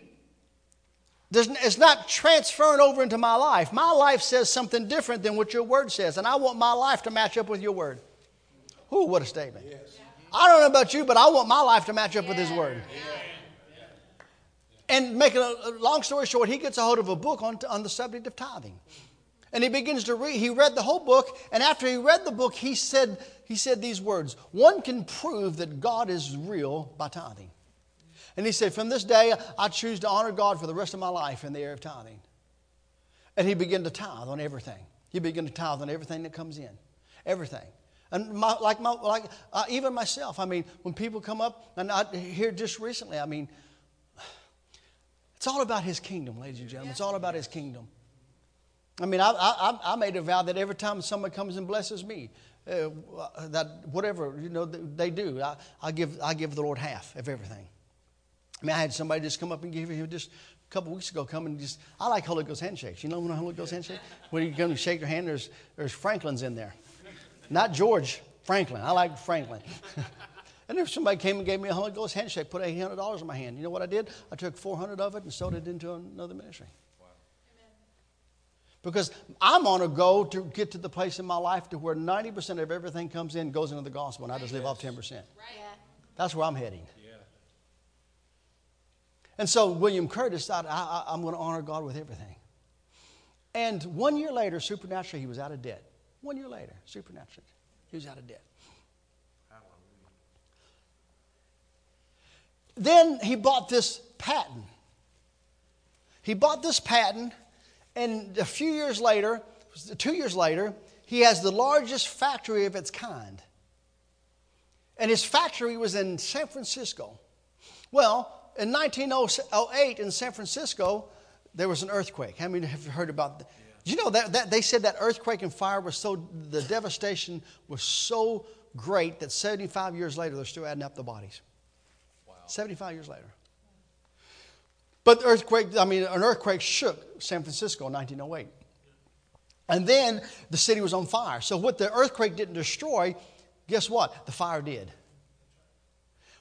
it's not transferring over into my life. My life says something different than what your word says, and I want my life to match up with your word. Ooh, what a statement. Yes. I don't know about you, but I want my life to match up with his word. And making a long story short, he gets a hold of a book on, on the subject of tithing. And he begins to read. He read the whole book, and after he read the book, he said, he said these words One can prove that God is real by tithing. And he said, From this day, I choose to honor God for the rest of my life in the area of tithing. And he began to tithe on everything. He began to tithe on everything that comes in. Everything. And my, like, my, like uh, even myself, I mean, when people come up, and I hear just recently, I mean, it's all about his kingdom, ladies and gentlemen. It's all about his kingdom. I mean, I, I, I made a vow that every time someone comes and blesses me, uh, that whatever you know they do, I, I, give, I give the Lord half of everything. I mean, I had somebody just come up and give you just a couple weeks ago come and just, I like Holy Ghost handshakes. You know when a Holy Ghost handshake? When you come and shake your hand, there's, there's Franklin's in there. Not George, Franklin. I like Franklin. and if somebody came and gave me a Holy Ghost handshake, put $800 in my hand, you know what I did? I took 400 of it and sold it into another ministry. Because I'm on a go to get to the place in my life to where 90% of everything comes in goes into the gospel, and I just live off 10%. Right. That's where I'm heading. And so William Kerr decided, I, am going to honor God with everything. And one year later, supernaturally, he was out of debt. One year later, supernaturally, he was out of debt. Then he bought this patent. He bought this patent, and a few years later, two years later, he has the largest factory of its kind. And his factory was in San Francisco. Well, in 1908 in San Francisco, there was an earthquake. How many have you heard about that? Yeah. You know that, that they said that earthquake and fire was so, the devastation was so great that 75 years later they're still adding up the bodies. Wow. 75 years later. But the earthquake, I mean, an earthquake shook San Francisco in 1908. And then the city was on fire. So, what the earthquake didn't destroy, guess what? The fire did.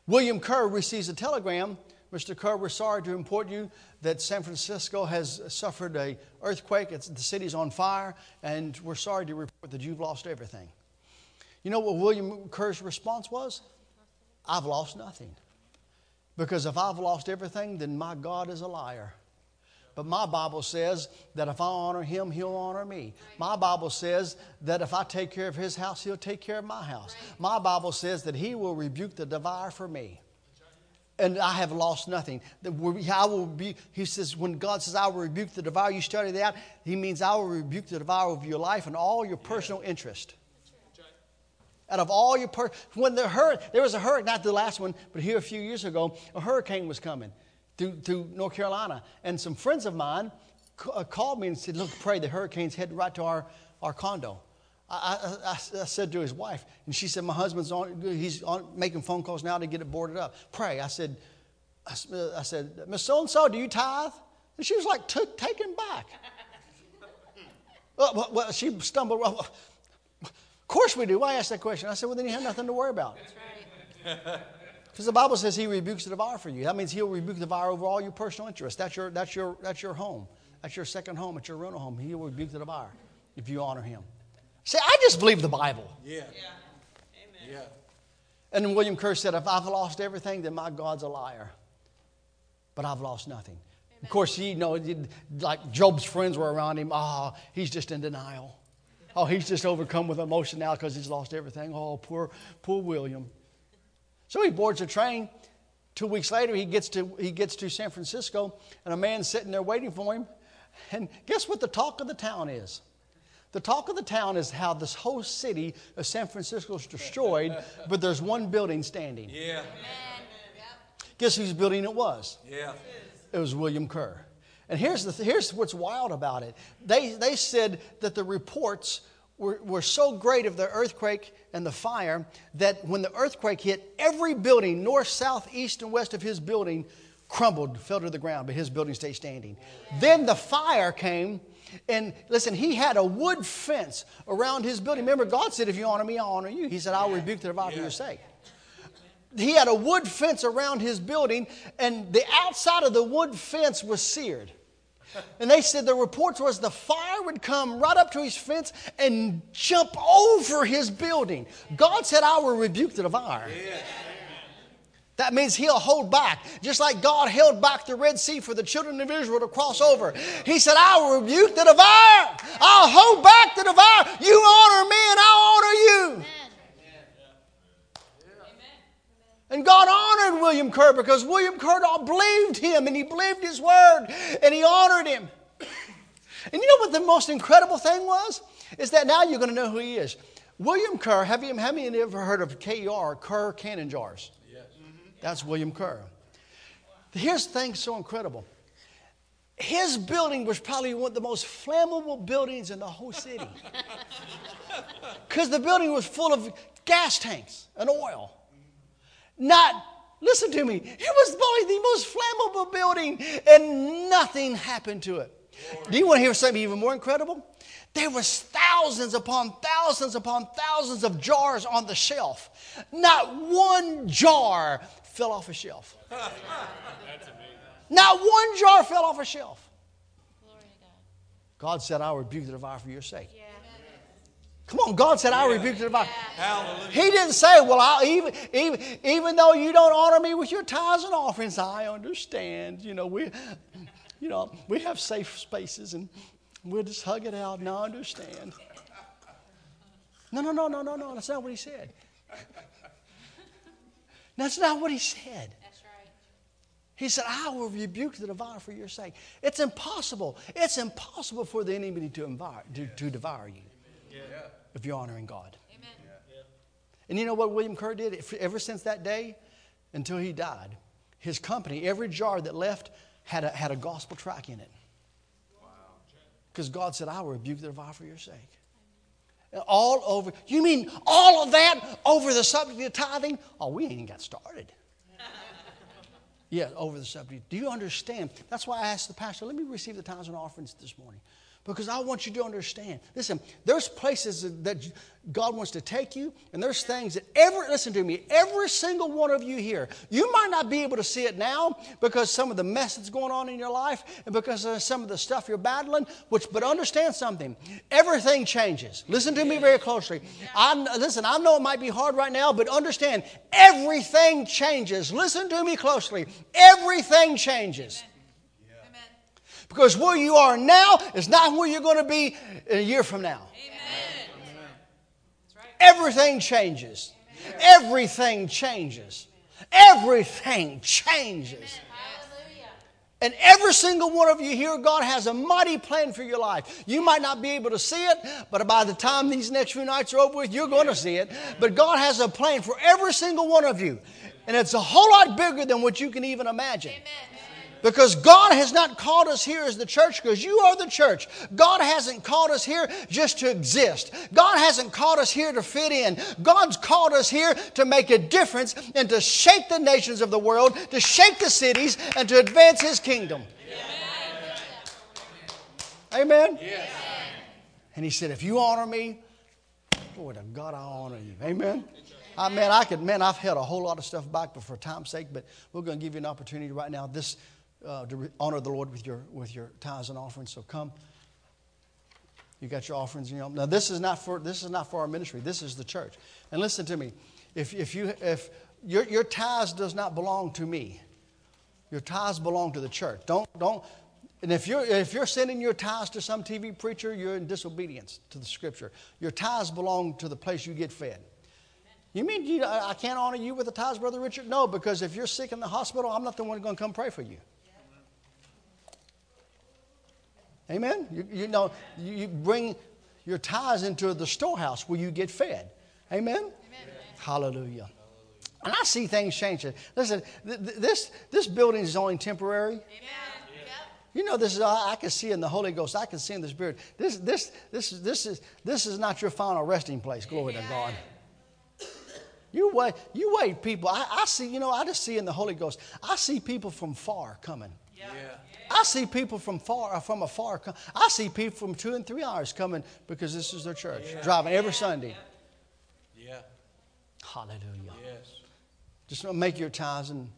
William Kerr receives a telegram Mr. Kerr, we're sorry to report you that San Francisco has suffered a earthquake. It's, the city's on fire, and we're sorry to report that you've lost everything. You know what William Kerr's response was? I've lost nothing. Because if I've lost everything, then my God is a liar. But my Bible says that if I honor him, he'll honor me. My Bible says that if I take care of his house, he'll take care of my house. My Bible says that he will rebuke the devourer for me and I have lost nothing. I will be, he says, when God says, I will rebuke the devourer, you study that, he means I will rebuke the devourer of your life and all your personal interest. Out of all your, per- when the hurricane, there was a hurricane, not the last one, but here a few years ago, a hurricane was coming through, through North Carolina. And some friends of mine uh, called me and said, Look, pray, the hurricane's headed right to our, our condo. I, I, I, said to his wife, and she said, My husband's on, he's on, making phone calls now to get it boarded up. Pray. I said, I, said, Miss So and so, do you tithe? And she was like took, taken back. well, well, she stumbled. Well, of course we do. Why ask that question? I said, Well, then you have nothing to worry about. Because the Bible says he rebukes the devourer for you. That means he'll rebuke the devourer over all your personal interests. That's your, that's your, that's your home. That's your second home. It's your rental home. He will rebuke the devourer if you honor him. See, I just believe the Bible.
Yeah. Yeah.
Amen. Yeah. And then William Kerr said, if I've lost everything, then my God's a liar. But I've lost nothing. Amen. Of course, you know, like Job's friends were around him. Oh, he's just in denial. Oh, he's just overcome with emotion now because he's lost everything. Oh, poor, poor William. So he boards a train. Two weeks later, he gets to, he gets to San Francisco, and a man's sitting there waiting for him. And guess what the talk of the town is? The talk of the town is how this whole city of San Francisco is destroyed, but there's one building standing.
Yeah.
Guess whose building it was?
Yeah.
It was William Kerr. And here's, the, here's what's wild about it. They, they said that the reports were, were so great of the earthquake and the fire that when the earthquake hit, every building, north, south, east, and west of his building, crumbled, fell to the ground, but his building stayed standing. Then the fire came and listen, he had a wood fence around his building. Remember, God said, If you honor me, I'll honor you. He said, I'll rebuke the devourer for your sake. He had a wood fence around his building, and the outside of the wood fence was seared. And they said the reports was the fire would come right up to his fence and jump over his building. God said, I will rebuke the devourer. Yeah. That means he'll hold back. Just like God held back the Red Sea for the children of Israel to cross over. He said, I will rebuke the devourer. I'll hold back the devourer. You honor me and I'll honor you. And God honored William Kerr because William Kerr believed him and he believed his word and he honored him. And you know what the most incredible thing was? Is that now you're going to know who he is. William Kerr, have you, have you ever heard of KR, Kerr canning Jars? That's William Kerr. Here's the thing so incredible. His building was probably one of the most flammable buildings in the whole city. Because the building was full of gas tanks and oil. Not, listen to me, it was probably the most flammable building and nothing happened to it. Do you want to hear something even more incredible? There was thousands upon thousands upon thousands of jars on the shelf. Not one jar fell off a shelf. Not one jar fell off a shelf. God said, I rebuke the devourer for your sake. Yeah. Come on, God said, I will rebuke the devourer. Yeah. He didn't say, Well, I'll, even, even, even though you don't honor me with your tithes and offerings, I understand. You know, we, you know, we have safe spaces and we'll just hug it out and I understand. No, no, no, no, no, no. That's not what he said. That's not what he said.
That's right.
He said, I will rebuke the devourer for your sake. It's impossible. It's impossible for the enemy to, devour, to, to devour you yeah. if you're honoring God. Amen. Yeah. And you know what William Kerr did? Ever since that day until he died, his company, every jar that left, had a, had a gospel track in it. Because God said, I will rebuke the devourer for your sake. All over. You mean all of that over the subject of tithing? Oh, we ain't even got started. yeah, over the subject. Do you understand? That's why I asked the pastor, let me receive the tithes and offerings this morning because I want you to understand. Listen, there's places that God wants to take you, and there's things that every, listen to me, every single one of you here, you might not be able to see it now because some of the mess that's going on in your life and because of some of the stuff you're battling, which, but understand something, everything changes. Listen to me very closely. I, listen, I know it might be hard right now, but understand, everything changes. Listen to me closely. Everything changes. Because where you are now is not where you're going to be in a year from now. Amen. Everything changes. Everything changes. Everything changes. And every single one of you here, God has a mighty plan for your life. You might not be able to see it, but by the time these next few nights are over with, you're going to see it. But God has a plan for every single one of you. And it's a whole lot bigger than what you can even imagine. Amen. Because God has not called us here as the church because you are the church. God hasn't called us here just to exist. God hasn't called us here to fit in. God's called us here to make a difference and to shape the nations of the world, to shape the cities, and to advance His kingdom. Amen? Yes. And He said, If you honor me, Lord of God, I honor you. Amen? I, man, I could, man, I've held a whole lot of stuff back, but for time's sake, but we're going to give you an opportunity right now. This uh, to honor the Lord with your, with your tithes and offerings. So come. You got your offerings. You know. Now this is not for this is not for our ministry. This is the church. And listen to me. If, if you if your, your tithes does not belong to me, your tithes belong to the church. Don't don't. And if you're if you're sending your tithes to some TV preacher, you're in disobedience to the Scripture. Your tithes belong to the place you get fed. You mean you, I can't honor you with the tithes, Brother Richard? No, because if you're sick in the hospital, I'm not the one going to come pray for you. Amen? You, you know, you bring your tithes into the storehouse where you get fed. Amen? Amen. Hallelujah. And I see things changing. Listen, th- th- this, this building is only temporary. Amen. You know, this is I, I can see in the Holy Ghost. I can see in the Spirit. This, this, this, this is this is not your final resting place. Glory Amen. to God. You wait, you wait, people. I, I, see, you know, I just see in the Holy Ghost. I see people from far coming. Yeah. I see people from far, uh, from afar. Come. I see people from two and three hours coming because this is their church, yeah. driving every Sunday. Yeah. Hallelujah. Yes. Just make your tithes and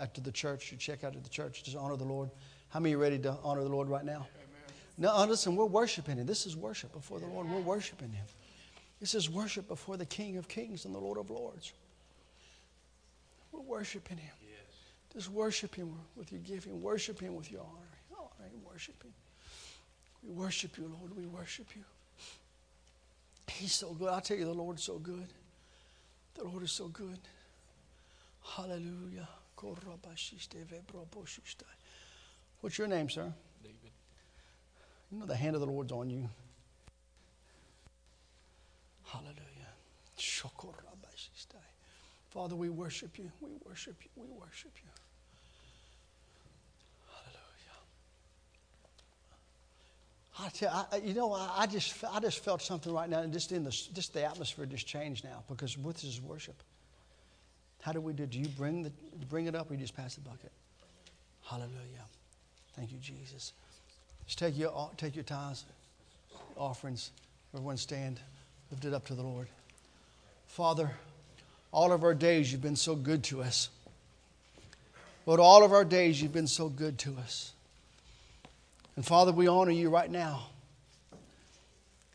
after the church, you check out at the church, just honor the Lord. How many are ready to honor the Lord right now? Amen. No, listen, we're worshiping Him. This is worship before the Lord. We're worshiping Him. This is worship before the King of Kings and the Lord of Lords. We're worshiping Him. Just worship Him with your giving. Worship Him with your honor. Honor Him, worship Him. We worship you, Lord. We worship you. He's so good. I tell you, the Lord's so good. The Lord is so good. Hallelujah. What's your name, sir? David. You know the hand of the Lord's on you. Hallelujah. Father, we worship you. We worship you. We worship you. I tell, I, you know, I, I, just, I just felt something right now, and just in the, just the atmosphere just changed now because this is worship. How do we do? Do you bring the, bring it up, or you just pass the bucket? Hallelujah. Thank you, Jesus. Just take your, uh, take your tithes, offerings. Everyone stand, lift it up to the Lord. Father, all of our days you've been so good to us. Lord, all of our days you've been so good to us. And Father, we honor you right now.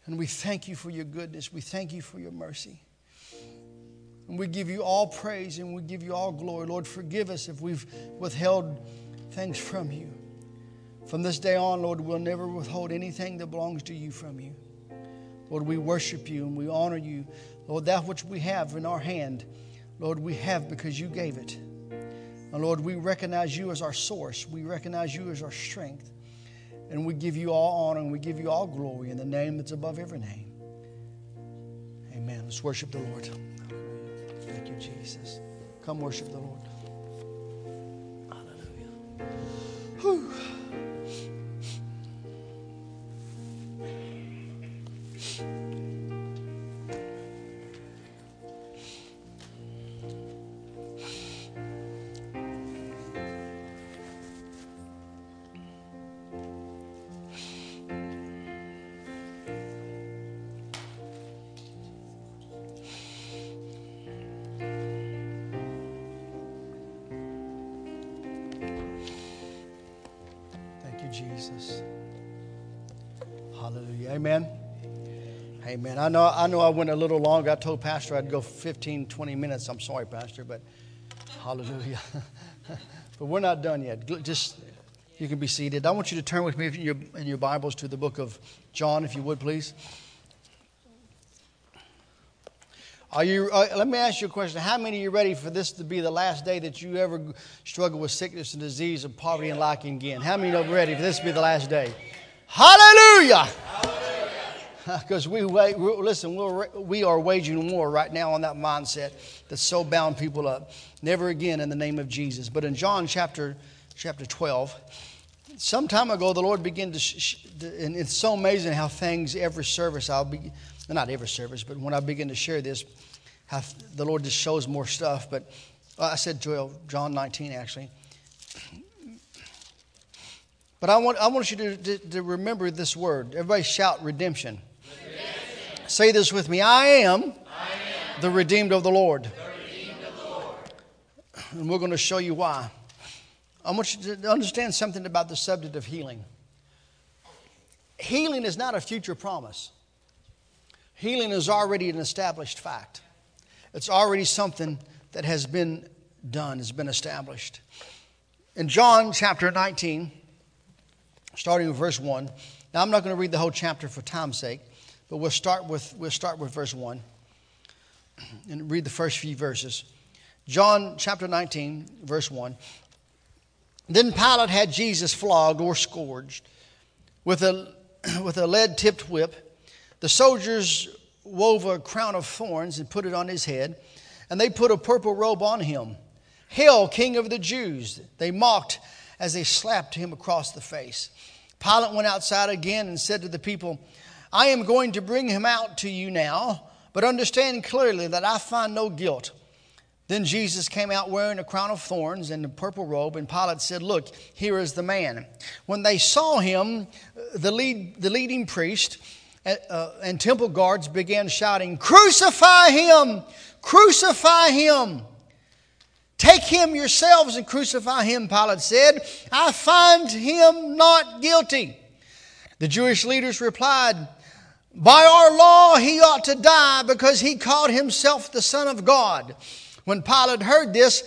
And we thank you for your goodness. We thank you for your mercy. And we give you all praise and we give you all glory. Lord, forgive us if we've withheld things from you. From this day on, Lord, we'll never withhold anything that belongs to you from you. Lord, we worship you and we honor you. Lord, that which we have in our hand, Lord, we have because you gave it. And Lord, we recognize you as our source. We recognize you as our strength. And we give you all honor and we give you all glory in the name that's above every name. Amen. Let's worship the Lord. Thank you, Jesus. Come worship the Lord. Hallelujah. Whew. Jesus. Amen. I know, I know I went a little longer. I told Pastor I'd go 15, 20 minutes. I'm sorry, Pastor, but hallelujah. but we're not done yet. Just, you can be seated. I want you to turn with me in your, in your Bibles to the book of John, if you would, please. Are you, uh, let me ask you a question. How many of you ready for this to be the last day that you ever struggle with sickness and disease and poverty and lacking again? How many of you are ready for this to be the last day? Hallelujah! Because we wait, listen, we're, we are waging war right now on that mindset that's so bound people up. Never again in the name of Jesus. But in John chapter chapter 12. Some time ago, the Lord began to, sh- and it's so amazing how things, every service, I'll be, not every service, but when I begin to share this, how the Lord just shows more stuff. But uh, I said 12, John 19, actually. But I want, I want you to, to, to remember this word. Everybody shout redemption. Say this with me I am, I am the redeemed of the Lord. Of the Lord. And we're going to show you why. I want you to understand something about the subject of healing. Healing is not a future promise, healing is already an established fact. It's already something that has been done, has been established. In John chapter 19, starting with verse 1. Now, I'm not going to read the whole chapter for time's sake, but we'll start with, we'll start with verse 1 and read the first few verses. John chapter 19, verse 1. Then Pilate had Jesus flogged or scourged with a, with a lead tipped whip. The soldiers wove a crown of thorns and put it on his head, and they put a purple robe on him. Hail, King of the Jews! They mocked as they slapped him across the face. Pilate went outside again and said to the people, I am going to bring him out to you now, but understand clearly that I find no guilt. Then Jesus came out wearing a crown of thorns and a purple robe, and Pilate said, Look, here is the man. When they saw him, the, lead, the leading priest uh, and temple guards began shouting, Crucify him! Crucify him! Take him yourselves and crucify him, Pilate said. I find him not guilty. The Jewish leaders replied, By our law, he ought to die because he called himself the Son of God. When Pilate heard this,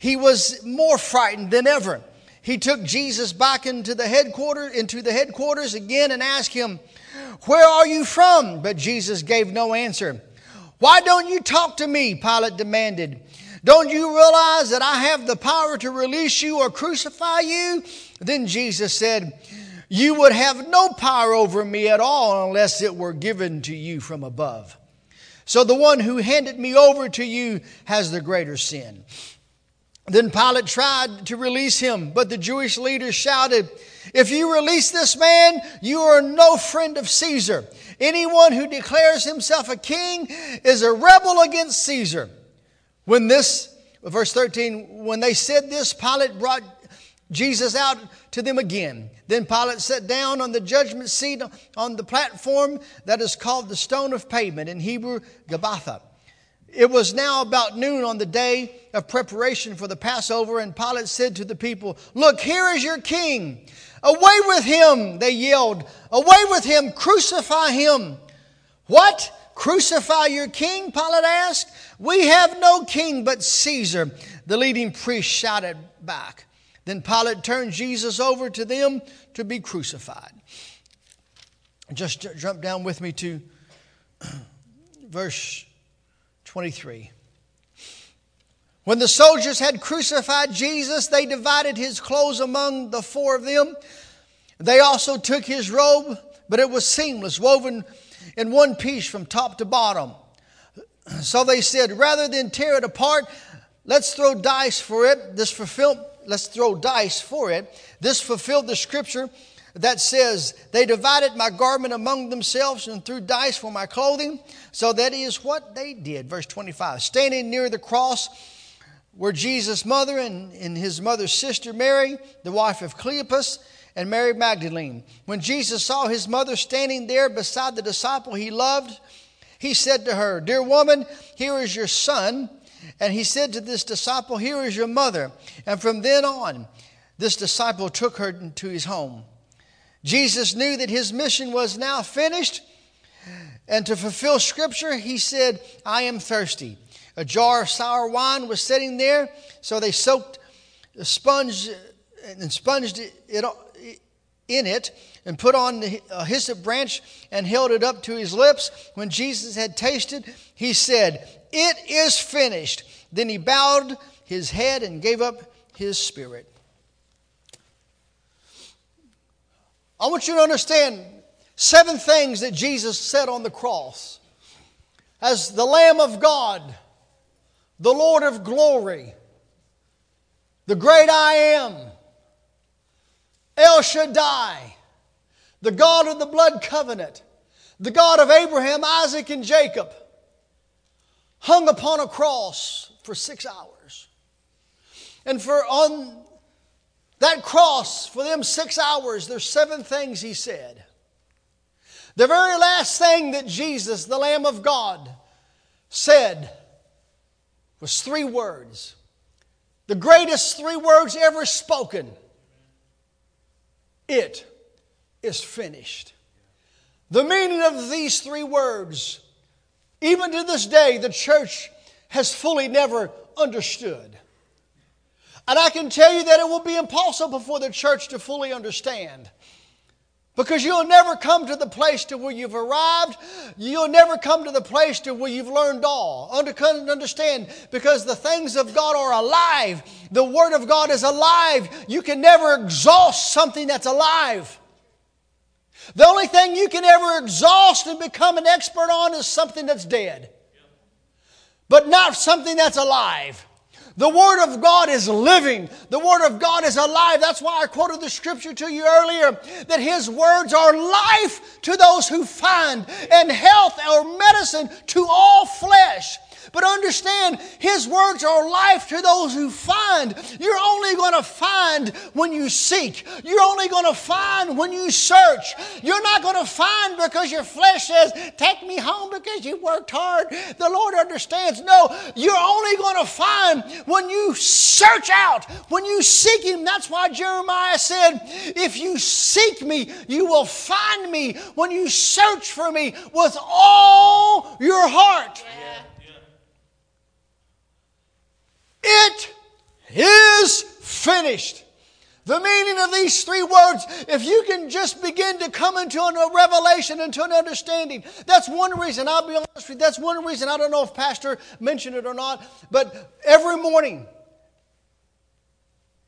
he was more frightened than ever. He took Jesus back into the headquarters, into the headquarters again and asked him, Where are you from? But Jesus gave no answer. Why don't you talk to me? Pilate demanded. Don't you realize that I have the power to release you or crucify you? Then Jesus said, You would have no power over me at all unless it were given to you from above. So the one who handed me over to you has the greater sin. Then Pilate tried to release him, but the Jewish leaders shouted, If you release this man, you are no friend of Caesar. Anyone who declares himself a king is a rebel against Caesar. When this, verse 13, when they said this, Pilate brought Jesus out to them again. Then Pilate sat down on the judgment seat on the platform that is called the stone of pavement, in Hebrew, Gabbatha. It was now about noon on the day of preparation for the Passover, and Pilate said to the people, Look, here is your king. Away with him, they yelled. Away with him, crucify him. What? Crucify your king? Pilate asked. We have no king but Caesar. The leading priest shouted back. Then Pilate turned Jesus over to them to be crucified. Just jump down with me to verse 23. When the soldiers had crucified Jesus, they divided his clothes among the four of them. They also took his robe, but it was seamless, woven in one piece from top to bottom. So they said, rather than tear it apart, let's throw dice for it. This fulfilled, let's throw dice for it. This fulfilled the scripture that says, They divided my garment among themselves and threw dice for my clothing. So that is what they did. Verse 25. Standing near the cross were Jesus' mother and, and his mother's sister Mary, the wife of Cleopas, and Mary Magdalene. When Jesus saw his mother standing there beside the disciple he loved, he said to her, Dear woman, here is your son. And he said to this disciple, Here is your mother. And from then on, this disciple took her to his home. Jesus knew that his mission was now finished. And to fulfill scripture, he said, I am thirsty. A jar of sour wine was sitting there, so they soaked a sponge and sponged it in it and put on a hyssop branch and held it up to his lips. When Jesus had tasted, he said, It is finished. Then he bowed his head and gave up his spirit. I want you to understand seven things that Jesus said on the cross. As the Lamb of God, the Lord of glory, the great I am, El Shaddai, the God of the blood covenant, the God of Abraham, Isaac, and Jacob, hung upon a cross for six hours. And for on that cross, for them six hours, there's seven things he said. The very last thing that Jesus, the Lamb of God, said was three words. The greatest three words ever spoken. It is finished. The meaning of these three words, even to this day, the church has fully never understood. And I can tell you that it will be impossible for the church to fully understand. Because you'll never come to the place to where you've arrived. You'll never come to the place to where you've learned all. Understand, because the things of God are alive. The Word of God is alive. You can never exhaust something that's alive. The only thing you can ever exhaust and become an expert on is something that's dead, but not something that's alive. The Word of God is living. The Word of God is alive. That's why I quoted the scripture to you earlier that His words are life to those who find and health or medicine to all flesh. But understand, His words are life to those who find. You're only going to find when you seek. You're only going to find when you search. You're not going to find because your flesh says, Take me home because you worked hard. The Lord understands. No, you're only going to find when you search out, when you seek Him. That's why Jeremiah said, If you seek me, you will find me when you search for me with all your heart. Yeah. It is finished. The meaning of these three words, if you can just begin to come into a revelation, into an understanding, that's one reason. I'll be honest with you, that's one reason. I don't know if Pastor mentioned it or not, but every morning,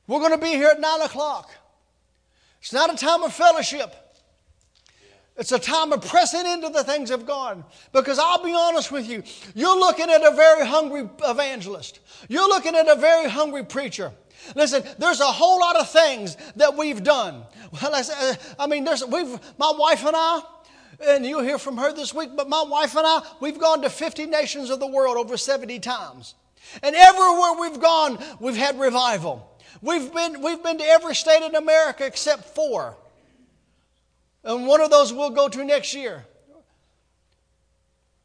we're going to be here at 9 o'clock. It's not a time of fellowship. It's a time of pressing into the things of God. Because I'll be honest with you, you're looking at a very hungry evangelist. You're looking at a very hungry preacher. Listen, there's a whole lot of things that we've done. Well, I, uh, I mean, there's, we've, my wife and I, and you'll hear from her this week, but my wife and I, we've gone to 50 nations of the world over 70 times. And everywhere we've gone, we've had revival. We've been, we've been to every state in America except four. And one of those we'll go to next year.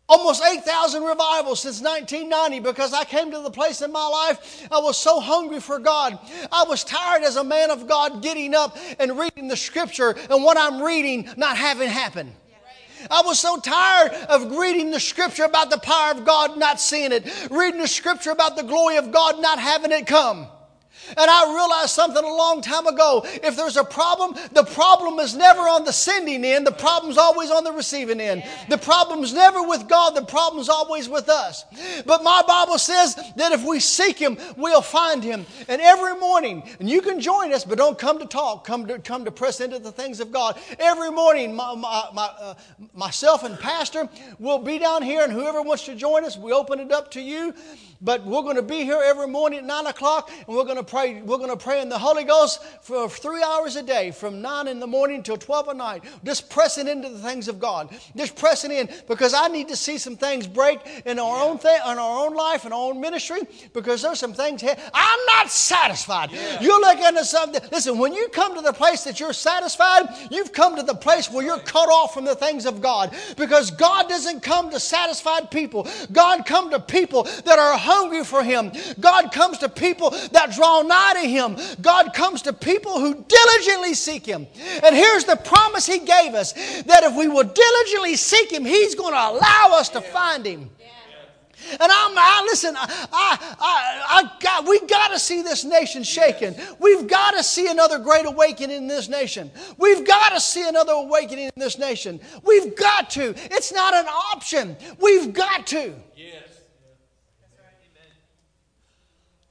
Almost 8,000 revivals since 1990 because I came to the place in my life I was so hungry for God. I was tired as a man of God getting up and reading the scripture and what I'm reading not having happen. I was so tired of reading the scripture about the power of God, not seeing it, reading the scripture about the glory of God, not having it come. And I realized something a long time ago. If there's a problem, the problem is never on the sending end, the problem's always on the receiving end. The problem's never with God, the problem's always with us. But my Bible says that if we seek Him, we'll find Him. And every morning, and you can join us, but don't come to talk, come to, come to press into the things of God. Every morning, my, my, my, uh, myself and Pastor will be down here, and whoever wants to join us, we open it up to you. But we're going to be here every morning at 9 o'clock, and we're going to pray. We're going to pray in the Holy Ghost for three hours a day, from 9 in the morning till 12 at night. Just pressing into the things of God. Just pressing in because I need to see some things break in our yeah. own thing, in our own life, and our own ministry. Because there's some things here. I'm not satisfied. Yeah. You're looking at something. Listen, when you come to the place that you're satisfied, you've come to the place where you're cut off from the things of God. Because God doesn't come to satisfied people. God come to people that are hungry for Him. God comes to people that draw nigh to Him. God comes to people who diligently seek Him. And here's the promise He gave us that if we will diligently seek Him, He's going to allow us to find Him. And I'm, I listen, I, I, I got, we got to see this nation shaken. We've got to see another great awakening in this nation. We've got to see another awakening in this nation. We've got to. It's not an option. We've got to. Yes.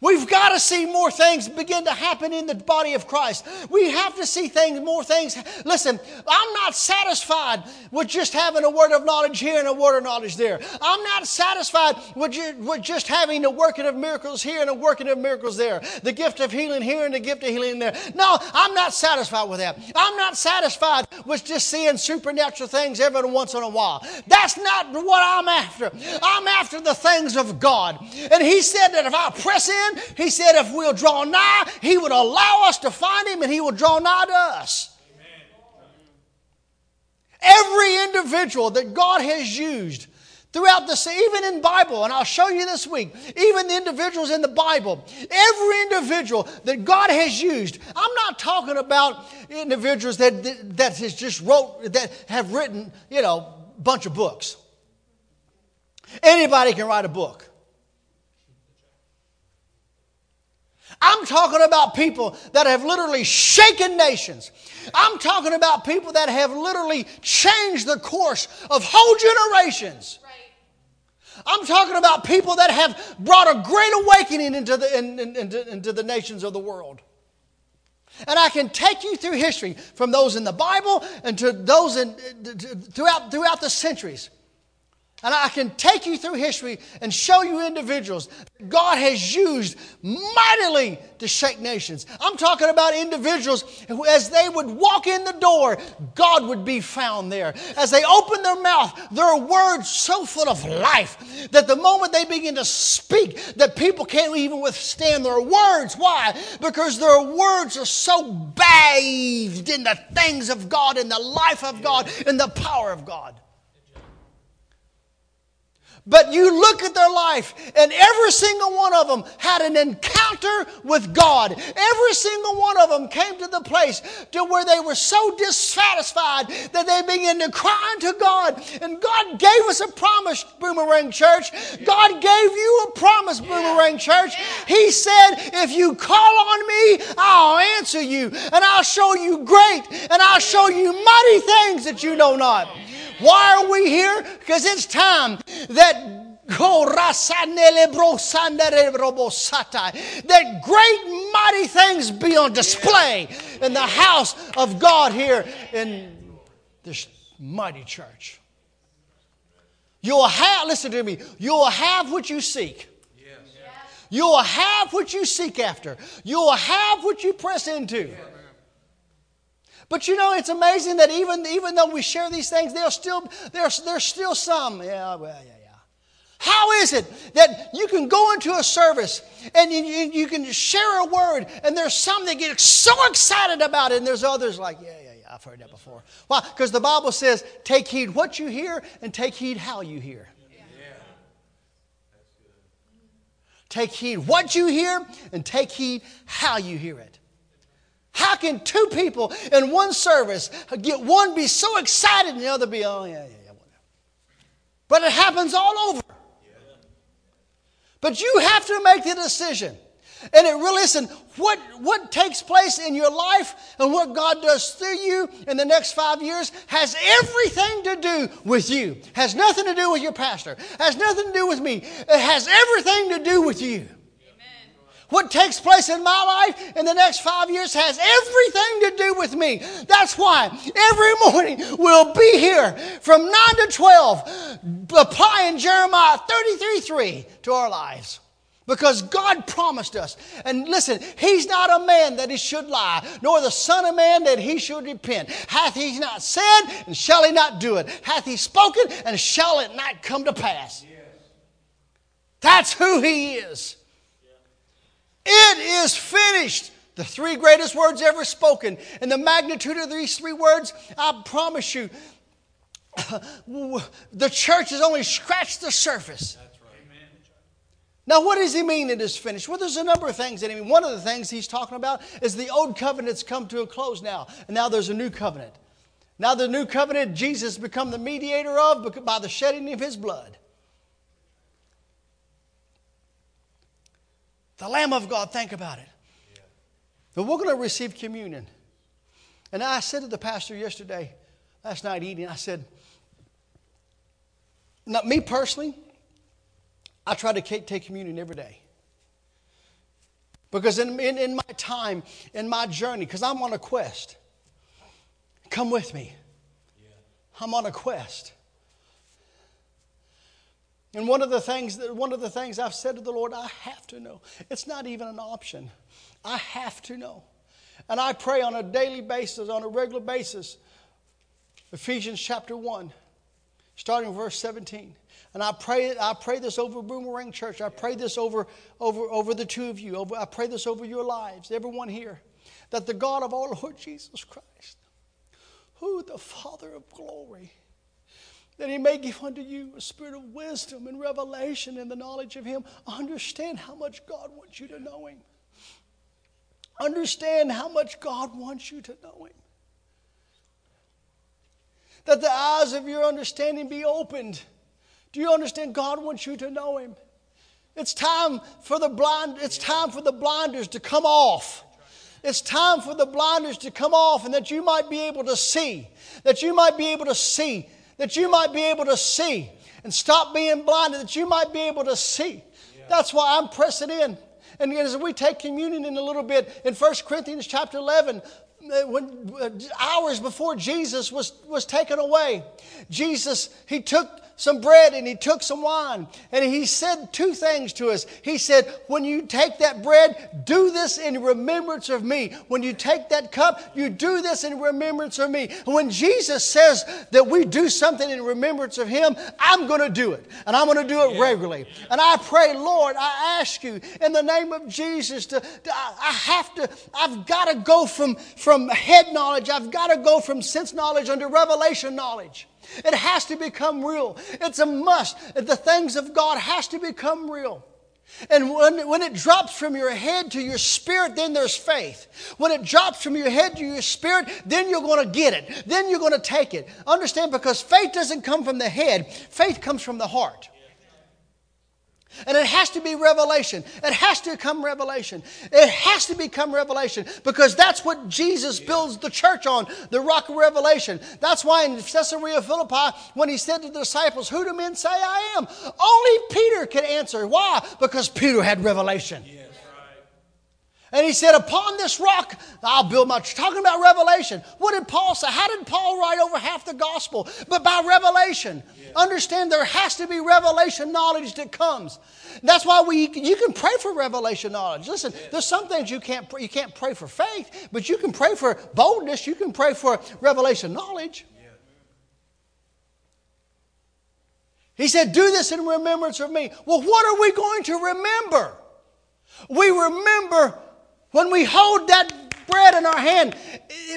We've got to see more things begin to happen in the body of Christ. We have to see things, more things. Listen, I'm not satisfied with just having a word of knowledge here and a word of knowledge there. I'm not satisfied with, ju- with just having a working of miracles here and a working of miracles there. The gift of healing here and the gift of healing there. No, I'm not satisfied with that. I'm not satisfied with just seeing supernatural things every once in a while. That's not what I'm after. I'm after the things of God. And He said that if I press in, he said, if we'll draw nigh, He would allow us to find Him and He will draw nigh to us. Every individual that God has used throughout the even in bible and i'll show you this week even the individuals in the bible every individual that god has used i'm not talking about individuals that that has just wrote that have written you know bunch of books. Anybody can write a book I'm talking about people that have literally shaken nations. I'm talking about people that have literally changed the course of whole generations. I'm talking about people that have brought a great awakening into the, in, in, into, into the nations of the world. And I can take you through history from those in the Bible and to those in, throughout, throughout the centuries. And I can take you through history and show you individuals God has used mightily to shake nations. I'm talking about individuals who, as they would walk in the door, God would be found there. As they open their mouth, there are words so full of life that the moment they begin to speak, that people can't even withstand their words. Why? Because their words are so bathed in the things of God, in the life of God, in the power of God. But you look at their life, and every single one of them had an encounter with God. Every single one of them came to the place to where they were so dissatisfied that they began to cry unto God. And God gave us a promise, Boomerang Church. God gave you a promise, Boomerang Church. He said, If you call on me, I'll answer you, and I'll show you great, and I'll show you mighty things that you know not. Why are we here? Because it's time that that great mighty things be on display in the house of God here in this mighty church. You'll have, listen to me, you'll have what you seek. You'll have what you seek after. You'll have what you press into. But you know, it's amazing that even, even though we share these things, there's still, there's, there's still some. Yeah, well, yeah, yeah. How is it that you can go into a service and you, you, can share a word, and there's some that get so excited about it, and there's others like, yeah, yeah, yeah, I've heard that before. Why? Because the Bible says, take heed what you hear and take heed how you hear. Take heed what you hear and take heed how you hear it. How can two people in one service get one be so excited and the other be, oh, yeah, yeah, yeah, whatever. But it happens all over. But you have to make the decision. And it really, listen, what, what takes place in your life and what God does through you in the next five years has everything to do with you. Has nothing to do with your pastor. Has nothing to do with me. It has everything to do with you. What takes place in my life in the next five years has everything to do with me. That's why every morning we'll be here from 9 to 12 applying Jeremiah 33 3 to our lives. Because God promised us. And listen, He's not a man that He should lie, nor the Son of Man that He should repent. Hath He not said, and shall He not do it? Hath He spoken, and shall it not come to pass? Yes. That's who He is. It is finished. The three greatest words ever spoken. And the magnitude of these three words, I promise you, the church has only scratched the surface. Now, what does he mean it is finished? Well, there's a number of things that he mean. One of the things he's talking about is the old covenant's come to a close now, and now there's a new covenant. Now, the new covenant, Jesus become the mediator of by the shedding of his blood. The Lamb of God, think about it. But we're going to receive communion. And I said to the pastor yesterday, last night eating, I said, not me personally, I try to take communion every day. Because in, in, in my time, in my journey, because I'm on a quest, come with me. I'm on a quest. And one of the things that one of the things I've said to the Lord, I have to know. It's not even an option. I have to know. And I pray on a daily basis, on a regular basis. Ephesians chapter 1, starting verse 17. And I pray, I pray this over Boomerang Church. I pray this over, over, over the two of you. Over, I pray this over your lives, everyone here. That the God of our Lord Jesus Christ, who the Father of glory, that he may give unto you a spirit of wisdom and revelation and the knowledge of him. Understand how much God wants you to know him. Understand how much God wants you to know him. That the eyes of your understanding be opened. Do you understand? God wants you to know him. It's time for the blind, it's time for the blinders to come off. It's time for the blinders to come off and that you might be able to see. That you might be able to see that you might be able to see and stop being blinded, that you might be able to see. That's why I'm pressing in. And as we take communion in a little bit, in 1 Corinthians chapter 11, uh, when uh, hours before Jesus was, was taken away, Jesus, he took some bread and he took some wine. And he said two things to us. He said, When you take that bread, do this in remembrance of me. When you take that cup, you do this in remembrance of me. And when Jesus says that we do something in remembrance of him, I'm going to do it. And I'm going to do it regularly. And I pray, Lord, I ask you in the name of Jesus to, to I have to, I've got to go from, from head knowledge, I've got to go from sense knowledge under revelation knowledge. It has to become real. It's a must. The things of God has to become real. And when, when it drops from your head to your spirit, then there's faith. When it drops from your head to your spirit, then you're going to get it. Then you're going to take it. Understand? Because faith doesn't come from the head, faith comes from the heart. And it has to be revelation. It has to come revelation. It has to become revelation because that's what Jesus builds the church on the rock of revelation. That's why in Caesarea Philippi, when he said to the disciples, Who do men say I am? Only Peter could answer. Why? Because Peter had revelation. Yeah. And he said, Upon this rock, I'll build my church. Talking about revelation. What did Paul say? How did Paul write over half the gospel? But by revelation. Yeah. Understand there has to be revelation knowledge that comes. That's why we, you can pray for revelation knowledge. Listen, yeah. there's some things you can't, you can't pray for faith, but you can pray for boldness. You can pray for revelation knowledge. Yeah. He said, Do this in remembrance of me. Well, what are we going to remember? We remember when we hold that bread in our hand,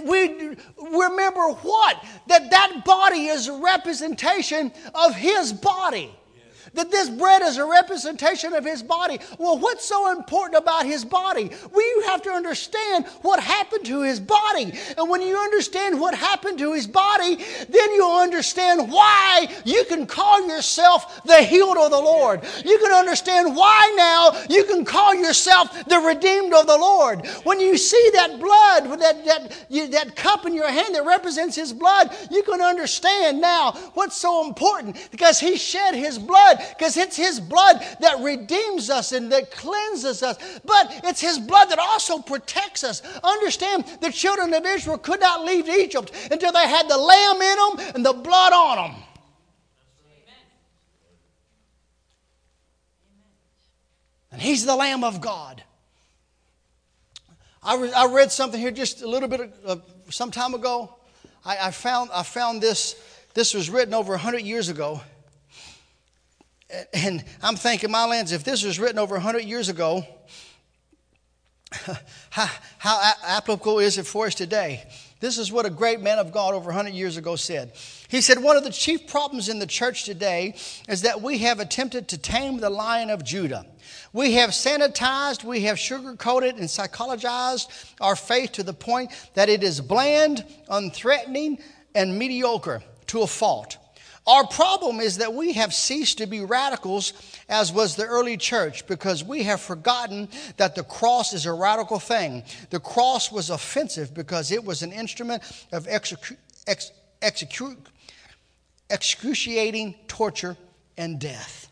we remember what? That that body is a representation of His body that this bread is a representation of his body. Well, what's so important about his body? We have to understand what happened to his body. And when you understand what happened to his body, then you'll understand why you can call yourself the healed of the Lord. You can understand why now you can call yourself the redeemed of the Lord. When you see that blood, that, that, you, that cup in your hand that represents his blood, you can understand now what's so important because he shed his blood because it's His blood that redeems us and that cleanses us. But it's His blood that also protects us. Understand, the children of Israel could not leave Egypt until they had the lamb in them and the blood on them. And He's the Lamb of God. I, re- I read something here just a little bit of, uh, some time ago. I, I, found, I found this. This was written over 100 years ago and I'm thinking, my lands, if this was written over 100 years ago, how, how applicable is it for us today? This is what a great man of God over 100 years ago said. He said, One of the chief problems in the church today is that we have attempted to tame the lion of Judah. We have sanitized, we have sugarcoated, and psychologized our faith to the point that it is bland, unthreatening, and mediocre to a fault. Our problem is that we have ceased to be radicals as was the early church because we have forgotten that the cross is a radical thing. The cross was offensive because it was an instrument of execu- ex- execu- excruciating torture and death.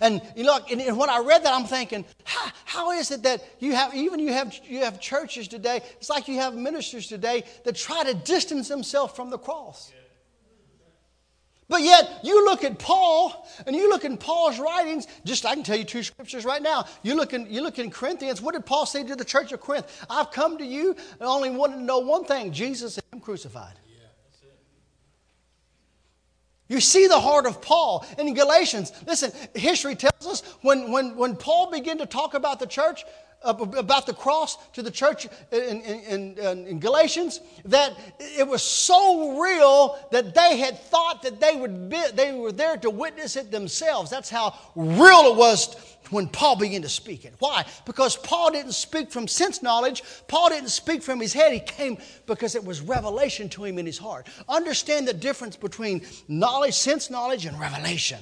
And you know, and, when I read that, I'm thinking, how, how is it that you have even you have you have churches today? It's like you have ministers today that try to distance themselves from the cross. But yet, you look at Paul and you look in Paul's writings, just I can tell you two scriptures right now. You look in, you look in Corinthians, what did Paul say to the church of Corinth? I've come to you and only wanted to know one thing Jesus and Him crucified. You see the heart of Paul in Galatians. Listen, history tells us when, when, when Paul began to talk about the church, about the cross to the church in, in, in, in, Galatians that it was so real that they had thought that they, would be, they were there to witness it themselves. That's how real it was when Paul began to speak it. Why? Because Paul didn't speak from sense knowledge. Paul didn't speak from his head. He came because it was revelation to him in his heart. Understand the difference between knowledge, sense knowledge, and revelation.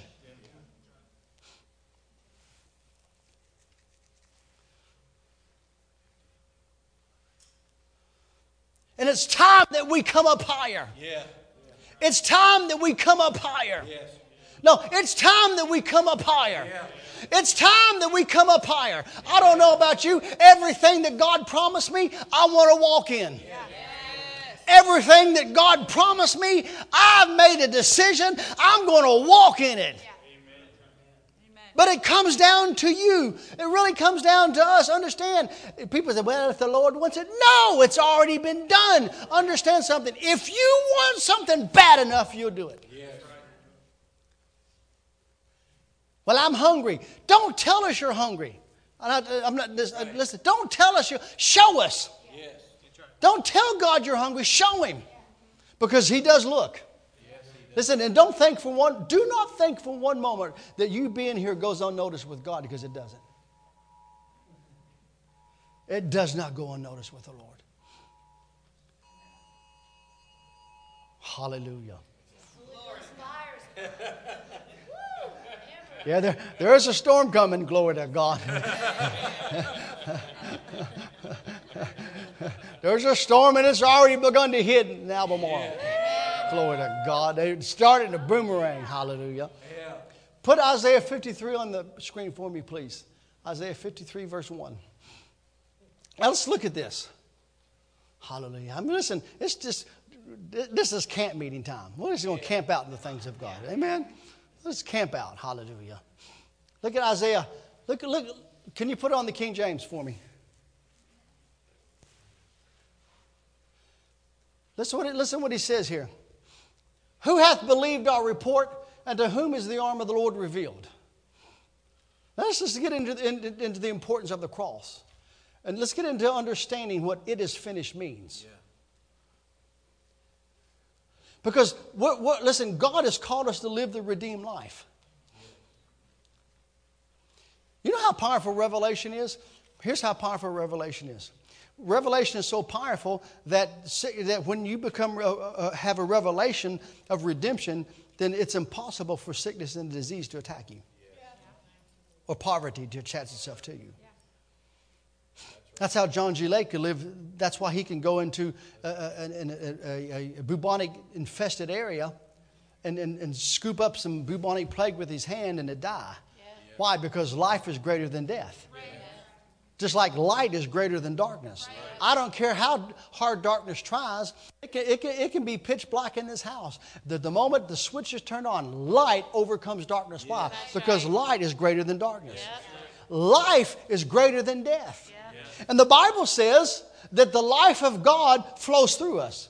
And it's time that we come up higher. Yeah. It's time that we come up higher. Yes. No, it's time that we come up higher. Yeah. It's time that we come up higher. I don't know about you. Everything that God promised me, I want to walk in. Yeah. Everything that God promised me, I've made a decision. I'm going to walk in it. But it comes down to you. It really comes down to us. Understand. People say, well, if the Lord wants it. No, it's already been done. Understand something. If you want something bad enough, you'll do it. Yes. Well, I'm hungry. Don't tell us you're hungry. I'm not, I'm not listen, don't tell us you show us. Yes. Don't tell God you're hungry, show him. Because he does look. Listen, and don't think for one, do not think for one moment that you being here goes unnoticed with God because it doesn't. It does not go unnoticed with the Lord. Hallelujah. Yeah, there, there is a storm coming, glory to God. There's a storm and it's already begun to hit in Albemarle. Glory to God. They started a boomerang. Hallelujah. Yeah. Put Isaiah 53 on the screen for me, please. Isaiah 53, verse 1. Now let's look at this. Hallelujah. I mean, listen, it's just, this is camp meeting time. We're just going to camp out in the things of God. Amen? Let's camp out. Hallelujah. Look at Isaiah. Look, look, can you put it on the King James for me? Listen what, listen what he says here. Who hath believed our report, and to whom is the arm of the Lord revealed? Now let's just get into, into, into the importance of the cross. And let's get into understanding what it is finished means. Yeah. Because, what, what, listen, God has called us to live the redeemed life. You know how powerful revelation is? Here's how powerful revelation is revelation is so powerful that, that when you become uh, uh, have a revelation of redemption, then it's impossible for sickness and disease to attack you, yeah. or poverty to attach itself to you. Yeah. That's how John G. Lake could live. That's why he can go into a, a, a, a bubonic infested area and, and, and, scoop up some bubonic plague with his hand and it die. Yeah. Why? Because life is greater than death. Right. Just like light is greater than darkness. I don't care how hard darkness tries, it can, it can, it can be pitch black in this house. The, the moment the switch is turned on, light overcomes darkness. Why? Because light is greater than darkness. Life is greater than death. And the Bible says that the life of God flows through us.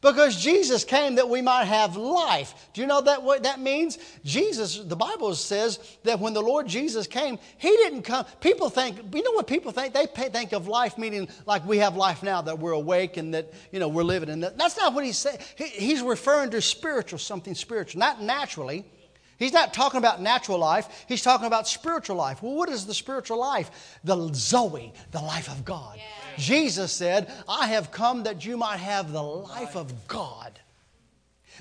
Because Jesus came that we might have life. Do you know that what that means? Jesus, the Bible says that when the Lord Jesus came, He didn't come. People think, you know what people think? They think of life meaning like we have life now, that we're awake and that, you know, we're living. And that. that's not what He's saying. He, he's referring to spiritual, something spiritual, not naturally. He's not talking about natural life, he's talking about spiritual life. Well, what is the spiritual life? The Zoe, the life of God. Yeah. Jesus said, I have come that you might have the life of God,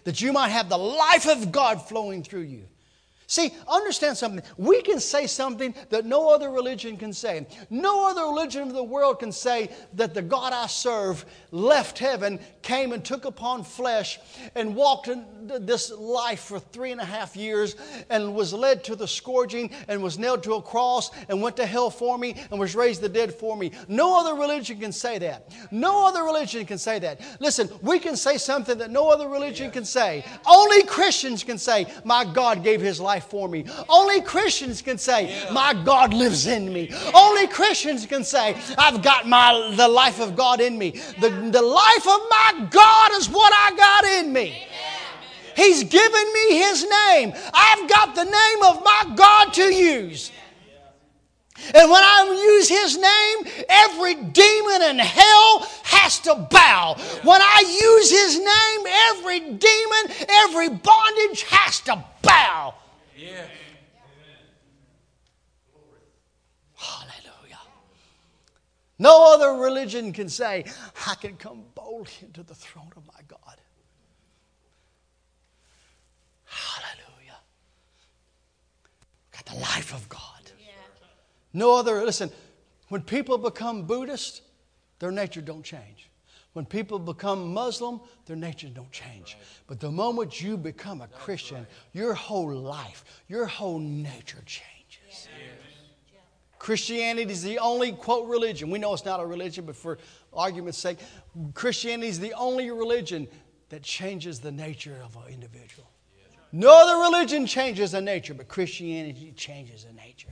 that you might have the life of God flowing through you. See, understand something. We can say something that no other religion can say. No other religion of the world can say that the God I serve left heaven, came and took upon flesh, and walked in this life for three and a half years, and was led to the scourging, and was nailed to a cross, and went to hell for me, and was raised the dead for me. No other religion can say that. No other religion can say that. Listen, we can say something that no other religion can say. Only Christians can say, My God gave his life life for me. Only Christians can say, My God lives in me. Only Christians can say, I've got my, the life of God in me. The, the life of my God is what I got in me. He's given me His name. I've got the name of my God to use. And when I use his name, every demon in hell has to bow. When I use his name, every demon, every bondage has to bow. Yeah. Hallelujah. No other religion can say, I can come boldly into the throne of my God. Hallelujah. Got the life of God. Yeah. No other, listen, when people become Buddhist, their nature don't change. When people become Muslim, their nature don't change. But the moment you become a Christian, your whole life, your whole nature changes. Christianity is the only, quote, religion. We know it's not a religion, but for argument's sake, Christianity is the only religion that changes the nature of an individual. No other religion changes the nature, but Christianity changes the nature.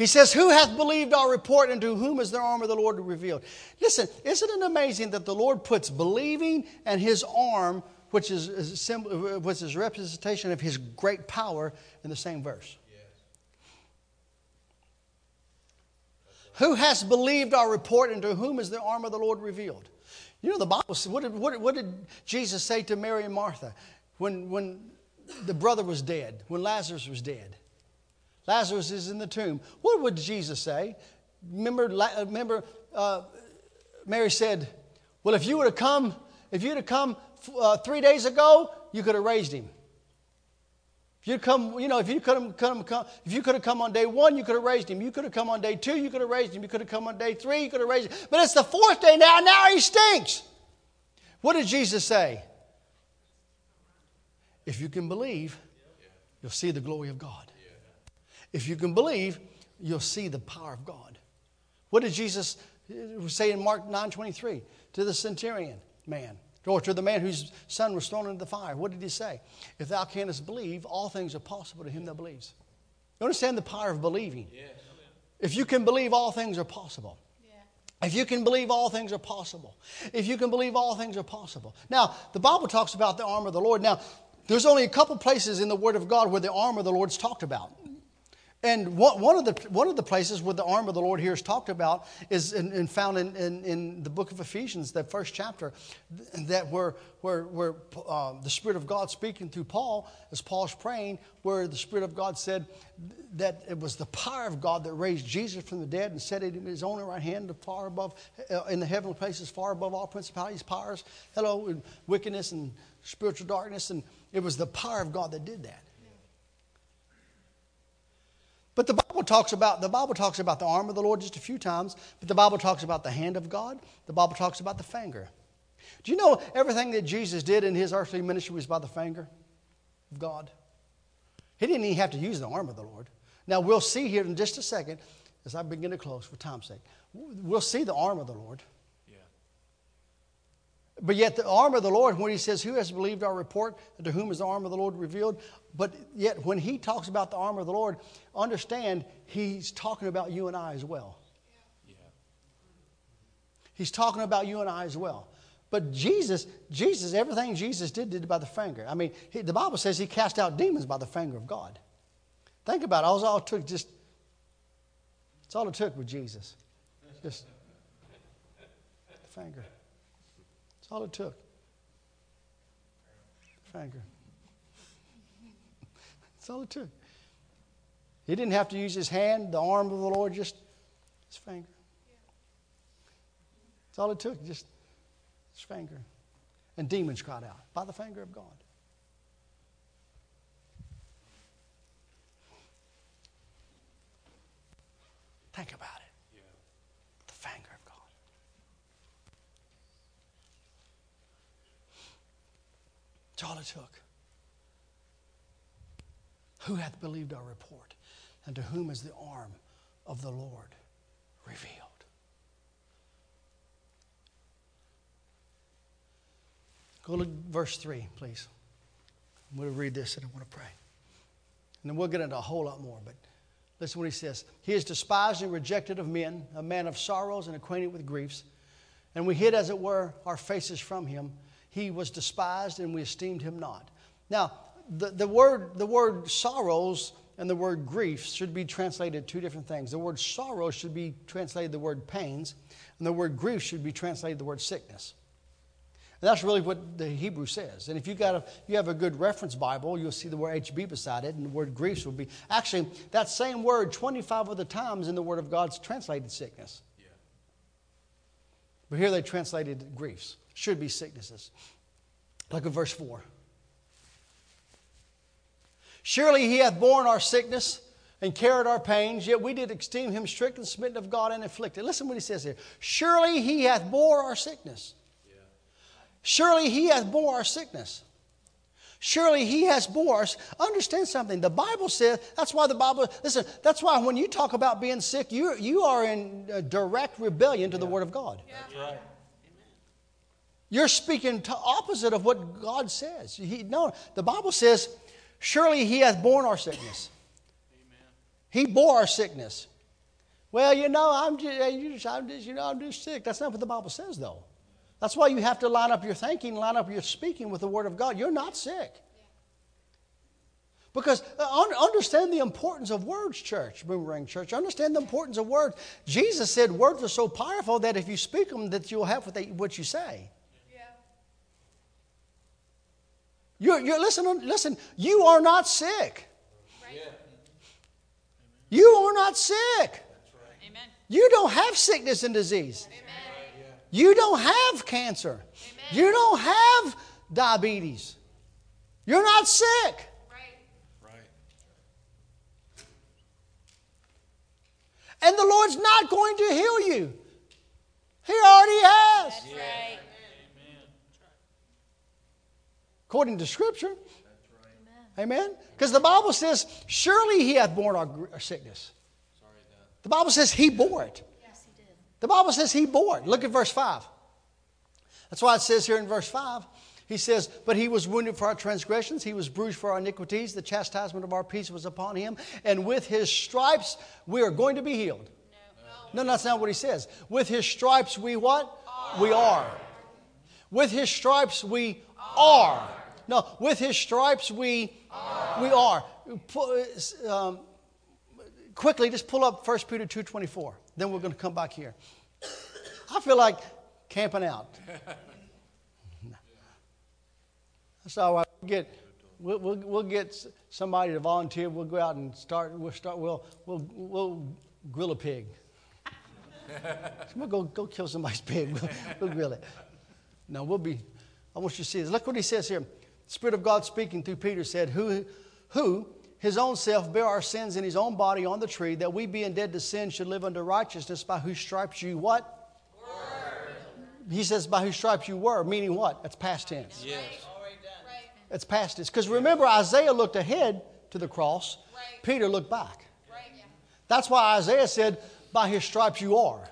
He says, Who hath believed our report, and to whom is the arm of the Lord revealed? Listen, isn't it amazing that the Lord puts believing and his arm, which is, is which is representation of his great power, in the same verse? Who has believed our report, and to whom is the arm of the Lord revealed? You know, the Bible says, what did, what, what did Jesus say to Mary and Martha when, when the brother was dead, when Lazarus was dead? Lazarus is in the tomb. What would Jesus say? Remember, remember uh, Mary said, Well, if you would have come, if you'd have come uh, three days ago, you could have raised him. If you'd come, you know, if you could have come, come, if you could have come on day one, you could have raised him. You could have come on day two, you could have raised him. You could have come on day three, you could have raised him. But it's the fourth day now, now he stinks. What did Jesus say? If you can believe, you'll see the glory of God. If you can believe, you'll see the power of God. What did Jesus say in Mark 9:23 to the centurion man, or to the man whose son was thrown into the fire? What did he say? If thou canst believe, all things are possible to him that believes. You understand the power of believing? Yes. If you can believe, all things are possible. If you can believe, all things are possible. If you can believe, all things are possible. Now, the Bible talks about the armor of the Lord. Now, there's only a couple places in the Word of God where the armor of the Lord's talked about. And one of, the, one of the places where the arm of the Lord here is talked about is in, in found in, in, in, the book of Ephesians, that first chapter, that where, where, where uh, the Spirit of God speaking through Paul, as Paul's praying, where the Spirit of God said that it was the power of God that raised Jesus from the dead and set it in his own right hand, far above, uh, in the heavenly places, far above all principalities, powers, hello, and wickedness and spiritual darkness. And it was the power of God that did that. But the Bible talks about the Bible talks about the arm of the Lord just a few times, but the Bible talks about the hand of God. The Bible talks about the finger. Do you know everything that Jesus did in his earthly ministry was by the finger of God? He didn't even have to use the arm of the Lord. Now we'll see here in just a second, as I begin to close for time's sake. We'll see the arm of the Lord. But yet, the arm of the Lord, when he says, Who has believed our report, and to whom is the arm of the Lord revealed? But yet, when he talks about the arm of the Lord, understand he's talking about you and I as well. Yeah. He's talking about you and I as well. But Jesus, Jesus, everything Jesus did, did by the finger. I mean, he, the Bible says he cast out demons by the finger of God. Think about it. All, all it took just, it's all it took with Jesus. Just the finger all it took. Finger. That's all it took. He didn't have to use his hand, the arm of the Lord, just his finger. That's all it took, just his finger. and demons cried out by the finger of God. Think about it. The finger of God. That's all it took. Who hath believed our report? And to whom is the arm of the Lord revealed? Go to verse 3, please. I'm going to read this and I want to pray. And then we'll get into a whole lot more, but listen what he says. He is despised and rejected of men, a man of sorrows and acquainted with griefs. And we hid, as it were, our faces from him. He was despised and we esteemed him not. Now, the, the, word, the word sorrows and the word grief should be translated two different things. The word sorrow should be translated the word pains, and the word grief should be translated the word sickness. And that's really what the Hebrew says. And if you got a, you have a good reference Bible, you'll see the word HB beside it, and the word grief will be actually that same word 25 other times in the Word of God's translated sickness. Yeah. But here they translated griefs. Should be sicknesses. Look at verse 4. Surely he hath borne our sickness and carried our pains, yet we did esteem him stricken, smitten of God, and afflicted. Listen what he says here. Surely he hath bore our sickness. Yeah. Surely he hath bore our sickness. Surely he has bore us. Understand something. The Bible says, that's why the Bible, listen, that's why when you talk about being sick, you, you are in uh, direct rebellion to yeah. the Word of God. Yeah. That's right. You're speaking to opposite of what God says. He, no, the Bible says, Surely he hath borne our sickness. Amen. He bore our sickness. Well, you know, I'm just, I'm just, you know, I'm just sick. That's not what the Bible says, though. That's why you have to line up your thinking, line up your speaking with the Word of God. You're not sick. Because uh, understand the importance of words, church, Boomerang Church. Understand the importance of words. Jesus said words are so powerful that if you speak them, that you'll have what, they, what you say. You're, you're listen, listen, you are not sick. You are not sick. You don't have sickness and disease. Amen. You don't have cancer. Amen. You don't have diabetes. You're not sick. Right. And the Lord's not going to heal you. He already has. That's right according to Scripture. Amen. Because the Bible says, surely he hath borne our, our sickness. Sorry, the Bible says he bore it. Yes, he did. The Bible says he bore it. Look at verse 5. That's why it says here in verse 5, he says, But he was wounded for our transgressions, he was bruised for our iniquities, the chastisement of our peace was upon him, and with his stripes we are going to be healed. No, no that's not what he says. With his stripes we what? Are. We are. With his stripes we are. are. No, with his stripes we are. we are. Um, quickly, just pull up 1 Peter 2.24. Then we're going to come back here. I feel like camping out. That's all right. We'll get, we'll, we'll, we'll, get somebody to volunteer. We'll go out and start. We'll start. We'll, we'll, we'll grill a pig. we'll go, go kill somebody's pig. We'll, we'll grill it. No, we'll be. I want you to see this. Look what he says here. Spirit of God speaking through Peter said, Who, who his own self bare our sins in his own body on the tree, that we being dead to sin should live unto righteousness, by whose stripes you what? Word. He says, by whose stripes you were, meaning what? That's past tense. Yes. Right. It's past tense. Because remember, Isaiah looked ahead to the cross, right. Peter looked back. Right. That's why Isaiah said, by his stripes you are.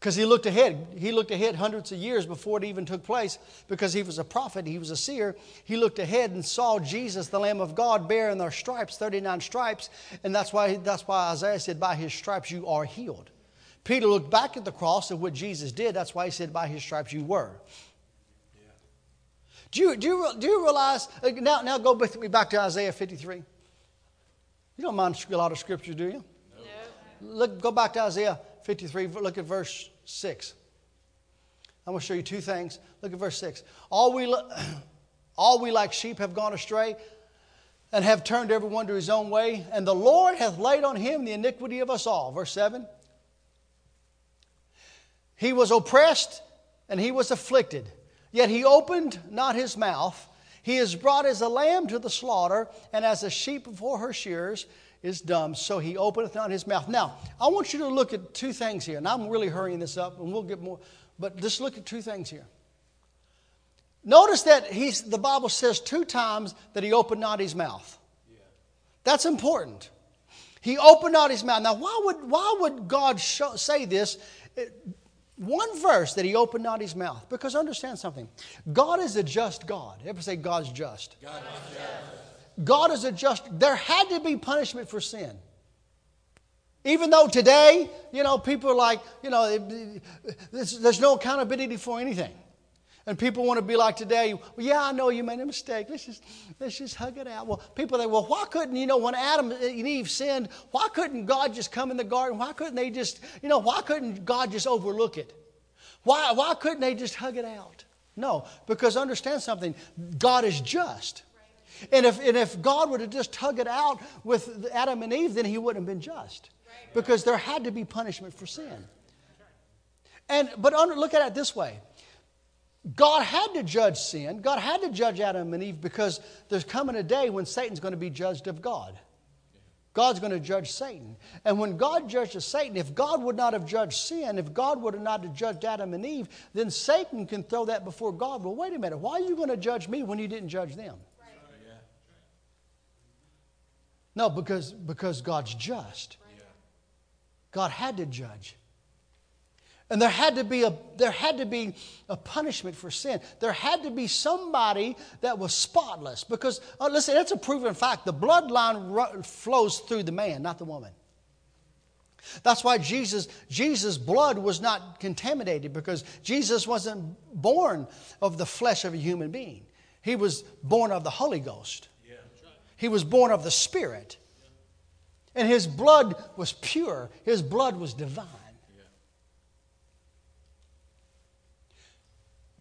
Because he looked ahead. He looked ahead hundreds of years before it even took place because he was a prophet, he was a seer. He looked ahead and saw Jesus, the Lamb of God, bearing their stripes, 39 stripes. And that's why, that's why Isaiah said, By his stripes you are healed. Peter looked back at the cross and what Jesus did. That's why he said, By his stripes you were. Do you, do, you, do you realize? Uh, now, now go with me back to Isaiah 53. You don't mind a lot of scripture, do you? No. Look, go back to Isaiah 53, look at verse 6. I'm going to show you two things. Look at verse 6. All we, all we like sheep have gone astray and have turned everyone to his own way, and the Lord hath laid on him the iniquity of us all. Verse 7. He was oppressed and he was afflicted, Yet he opened not his mouth. He is brought as a lamb to the slaughter, and as a sheep before her shears is dumb, so he openeth not his mouth. Now, I want you to look at two things here, and I'm really hurrying this up, and we'll get more, but just look at two things here. Notice that he's, the Bible says two times that he opened not his mouth. Yeah. That's important. He opened not his mouth. Now, why would, why would God show, say this? One verse that he opened not his mouth. Because understand something God is a just God. Ever say God's just? God is just. God is a just. There had to be punishment for sin. Even though today, you know, people are like, you know, there's no accountability for anything. And people want to be like today, well, yeah, I know you made a mistake. Let's just, let's just hug it out. Well, people think, well, why couldn't, you know, when Adam and Eve sinned, why couldn't God just come in the garden? Why couldn't they just, you know, why couldn't God just overlook it? Why, why couldn't they just hug it out? No, because understand something God is just. And if, and if God would have just hugged it out with Adam and Eve, then he wouldn't have been just. Because there had to be punishment for sin. And, but under, look at it this way God had to judge sin. God had to judge Adam and Eve because there's coming a day when Satan's going to be judged of God. God's going to judge Satan. And when God judges Satan, if God would not have judged sin, if God would have not have judged Adam and Eve, then Satan can throw that before God. Well, wait a minute. Why are you going to judge me when you didn't judge them? No, because, because God's just. God had to judge. And there had to be a, there had to be a punishment for sin. There had to be somebody that was spotless. Because, uh, listen, that's a proven fact. The bloodline ru- flows through the man, not the woman. That's why Jesus, Jesus' blood was not contaminated because Jesus wasn't born of the flesh of a human being. He was born of the Holy Ghost. He was born of the Spirit. And his blood was pure, his blood was divine.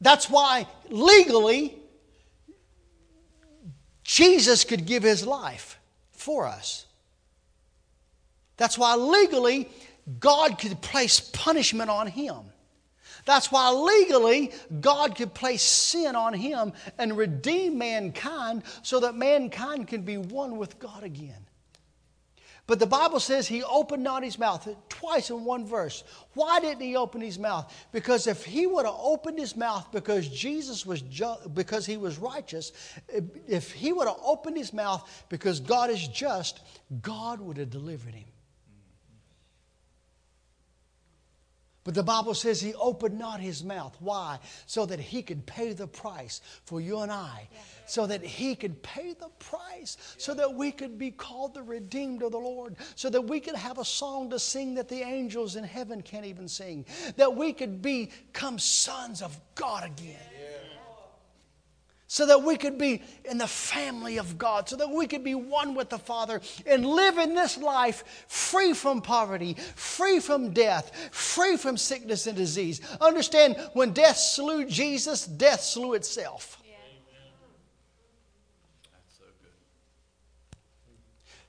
That's why legally Jesus could give his life for us. That's why legally God could place punishment on him. That's why legally God could place sin on him and redeem mankind so that mankind can be one with God again. But the Bible says he opened not his mouth twice in one verse. Why didn't he open his mouth? Because if he would have opened his mouth because Jesus was ju- because he was righteous, if he would have opened his mouth because God is just, God would have delivered him. But the Bible says he opened not his mouth. Why? So that he could pay the price for you and I. So that he could pay the price. So that we could be called the redeemed of the Lord. So that we could have a song to sing that the angels in heaven can't even sing. That we could become sons of God again so that we could be in the family of God, so that we could be one with the Father and live in this life free from poverty, free from death, free from sickness and disease. Understand, when death slew Jesus, death slew itself.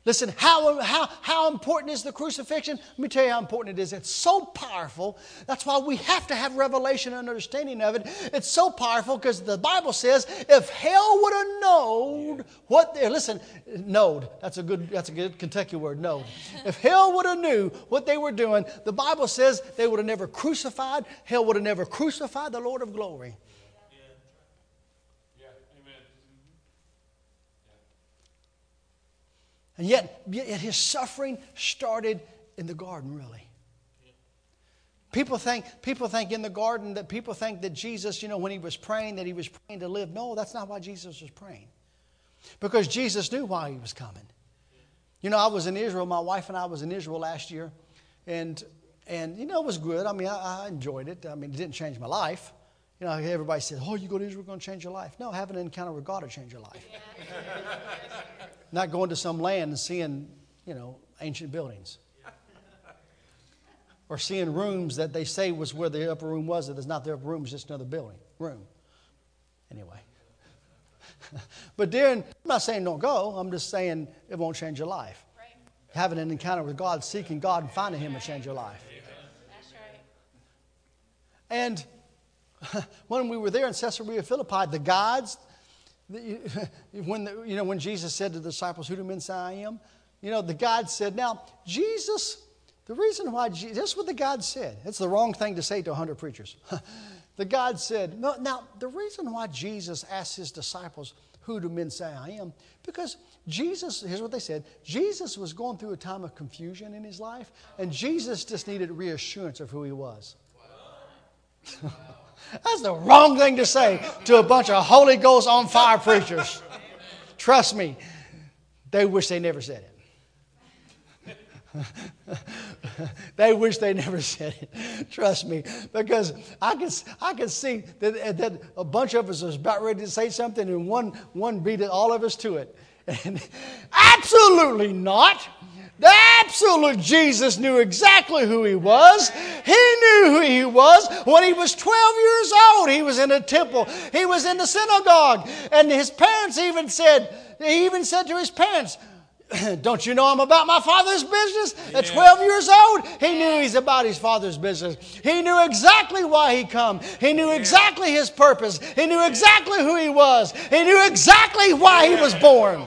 Listen, how, how, how important is the crucifixion? Let me tell you how important it is. It's so powerful. That's why we have to have revelation and understanding of it. It's so powerful because the Bible says if hell would have known what they listen, knowed. That's a good that's a good Kentucky word, knowed. If hell would have knew what they were doing, the Bible says they would have never crucified, hell would have never crucified the Lord of glory. And yet, yet his suffering started in the garden, really. People think, people think in the garden that people think that Jesus, you know, when he was praying, that he was praying to live. No, that's not why Jesus was praying. Because Jesus knew why he was coming. You know, I was in Israel, my wife and I was in Israel last year, and and you know, it was good. I mean, I, I enjoyed it. I mean, it didn't change my life. You know, everybody says, Oh, you go to Israel, going to change your life. No, having an encounter with God will change your life. Not going to some land and seeing, you know, ancient buildings. Or seeing rooms that they say was where the upper room was, that it's not the upper room, it's just another building, room. Anyway. but during, I'm not saying don't go, I'm just saying it won't change your life. Right. Having an encounter with God, seeking God and finding Him will change your life.
That's right.
And when we were there in Caesarea Philippi, the gods, when, the, you know, when Jesus said to the disciples, Who do men say I am? You know, the guide said, Now, Jesus, the reason why, Jesus, this is what the guide said. It's the wrong thing to say to 100 preachers. the guide said, no, Now, the reason why Jesus asked his disciples, Who do men say I am? Because Jesus, here's what they said Jesus was going through a time of confusion in his life, and Jesus just needed reassurance of who he was. That's the wrong thing to say to a bunch of Holy Ghost on fire preachers. Trust me, they wish they never said it. they wish they never said it. Trust me, because I can, I can see that, that a bunch of us is about ready to say something, and one, one beat all of us to it. And absolutely not. The absolute Jesus knew exactly who he was. He knew who he was when he was 12 years old. He was in a temple, he was in the synagogue, and his parents even said, he even said to his parents, don't you know I'm about my father's business? At 12 years old, he knew he's about his father's business. He knew exactly why he come. He knew exactly his purpose. He knew exactly who he was. He knew exactly why he was born.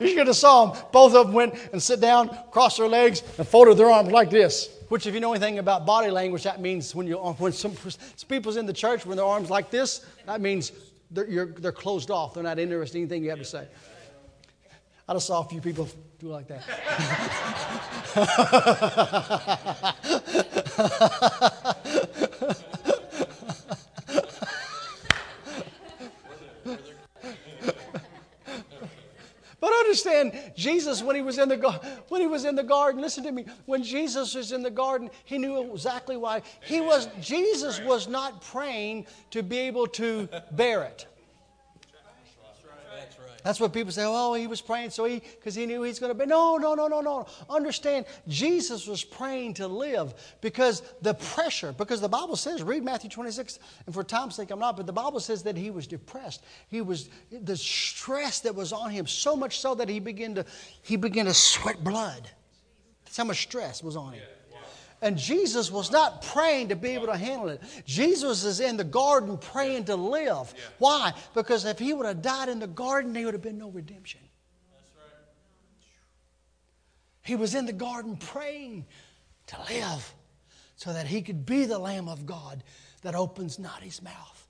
You should have saw them. Both of them went and sit down, crossed their legs, and folded their arms like this. Which, if you know anything about body language, that means when you uh, when some people's in the church when their arms like this, that means they're, they're closed off. They're not interested in anything you have to say. I just saw a few people do like that. understand, Jesus, when he was in the when he was in the garden, listen to me. When Jesus was in the garden, he knew exactly why. He was Jesus was not praying to be able to bear it. That's what people say, oh, he was praying so he, because he knew he's going to be. No, no, no, no, no. Understand, Jesus was praying to live because the pressure, because the Bible says, read Matthew 26, and for time's sake I'm not, but the Bible says that he was depressed. He was, the stress that was on him, so much so that he began to, he began to sweat blood. That's how much stress was on him. And Jesus was not praying to be able to handle it. Jesus is in the garden praying to live. Why? Because if he would have died in the garden, there would have been no redemption. He was in the garden praying to live so that he could be the Lamb of God that opens not his mouth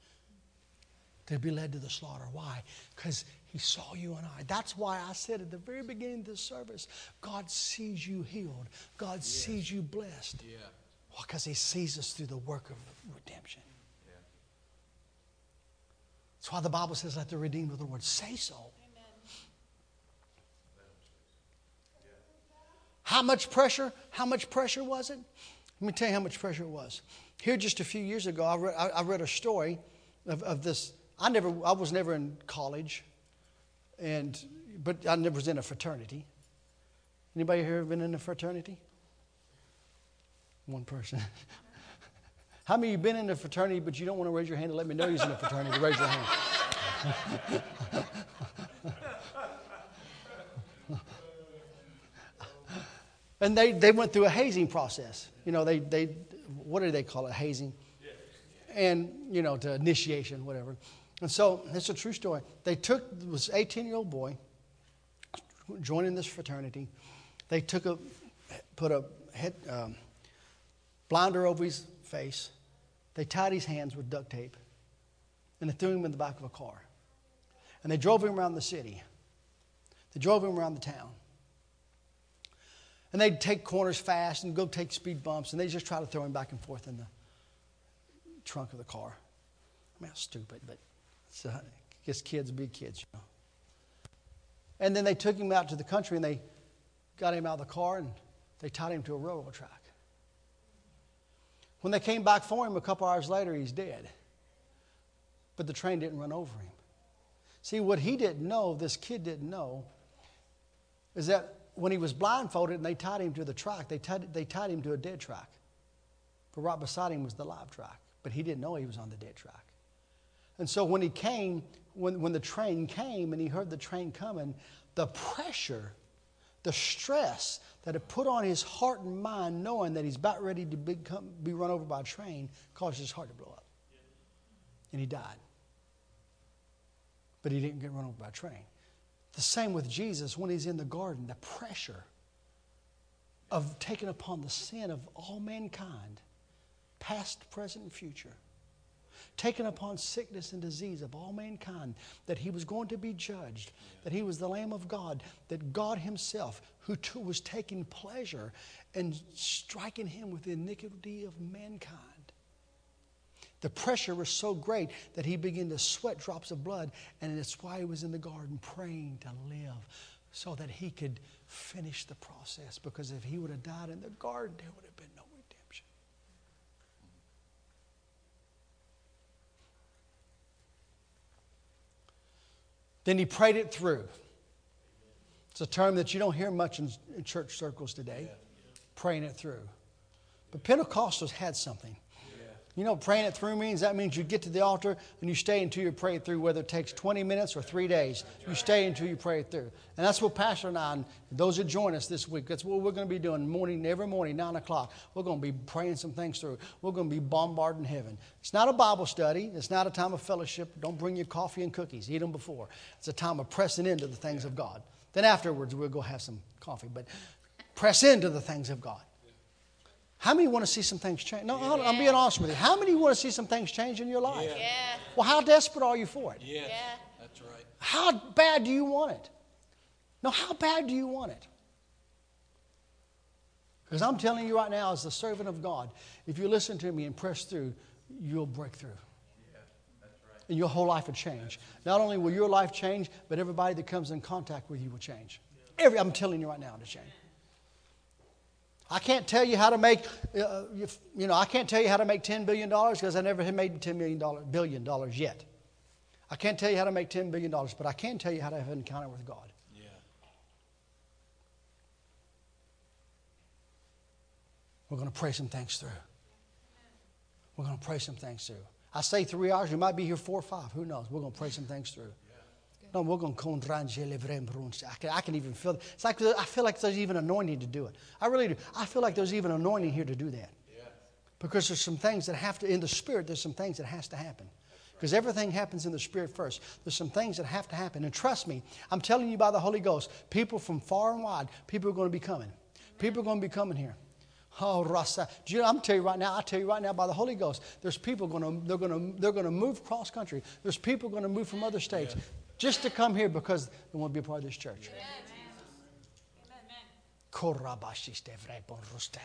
to be led to the slaughter. Why? Because he saw you and I. That's why I said at the very beginning of this service God sees you healed, God yes. sees you blessed. Yeah. Well, because He sees us through the work of redemption. Yeah. That's why the Bible says, let the redeemed of the Lord say so. Amen. How much pressure? How much pressure was it? Let me tell you how much pressure it was. Here, just a few years ago, I read, I read a story of, of this. I never, I was never in college and but I never was in a fraternity. Anybody here been in a fraternity? One person. How many of you been in a fraternity, but you don't want to raise your hand to let me know you're in a fraternity? Raise your hand. and they, they went through a hazing process. You know, they, they what do they call it? Hazing. And, you know, to initiation, whatever. And so it's a true story. They took this 18 year old boy, joining this fraternity. They took a, put a head, um, blinder over his face. They tied his hands with duct tape. And they threw him in the back of a car. And they drove him around the city. They drove him around the town. And they'd take corners fast and go take speed bumps. And they just try to throw him back and forth in the trunk of the car. I mean, stupid, but so I guess kids be kids, you know. And then they took him out to the country and they got him out of the car and they tied him to a railroad track. When they came back for him a couple hours later, he's dead. But the train didn't run over him. See, what he didn't know, this kid didn't know, is that when he was blindfolded and they tied him to the track, they tied, they tied him to a dead track. But right beside him was the live track. But he didn't know he was on the dead track. And so when he came, when, when the train came and he heard the train coming, the pressure the stress that it put on his heart and mind, knowing that he's about ready to become, be run over by a train, caused his heart to blow up. And he died. But he didn't get run over by a train. The same with Jesus when he's in the garden, the pressure of taking upon the sin of all mankind, past, present, and future taken upon sickness and disease of all mankind, that he was going to be judged, that he was the Lamb of God, that God himself, who too was taking pleasure in striking him with the iniquity of mankind. The pressure was so great that he began to sweat drops of blood, and that's why he was in the garden praying to live so that he could finish the process. Because if he would have died in the garden, there would have been no Then he prayed it through. It's a term that you don't hear much in, in church circles today, praying it through. But Pentecostals had something. You know praying it through means? That means you get to the altar and you stay until you pray it through, whether it takes 20 minutes or three days. You stay until you pray it through. And that's what Pastor and I, and those that join us this week, that's what we're going to be doing morning, every morning, 9 o'clock. We're going to be praying some things through. We're going to be bombarding heaven. It's not a Bible study. It's not a time of fellowship. Don't bring your coffee and cookies. Eat them before. It's a time of pressing into the things of God. Then afterwards, we'll go have some coffee. But press into the things of God. How many want to see some things change? No, yeah. I'm being honest with you. How many want to see some things change in your life?
Yeah.
Well, how desperate are you for it?
Yes. Yeah. That's right.
How bad do you want it? No, how bad do you want it? Because I'm telling you right now, as the servant of God, if you listen to me and press through, you'll break through. Yeah, that's right. And your whole life will change. Not only will your life change, but everybody that comes in contact with you will change. Every, I'm telling you right now to change. I can't tell you how to make, uh, you know, I can't tell you how to make $10 billion because I never have made $10 million, billion dollars yet. I can't tell you how to make $10 billion, but I can tell you how to have an encounter with God. Yeah. We're going to pray some things through. We're going to pray some things through. I say three hours, we might be here four or five. Who knows? We're going to pray some things through. No, we're going to I can, I can even feel it. It's like I feel like there's even anointing to do it. I really do. I feel like there's even anointing here to do that. Because there's some things that have to, in the spirit, there's some things that has to happen. Because everything happens in the spirit first. There's some things that have to happen. And trust me, I'm telling you by the Holy Ghost, people from far and wide, people are going to be coming. People are going to be coming here. Oh, Rasa. You know, I'm telling you right now, I tell you right now by the Holy Ghost, there's people going to, they're going to, they're going to move cross country. There's people going to move from other states just to come here because they want to be a part of this church.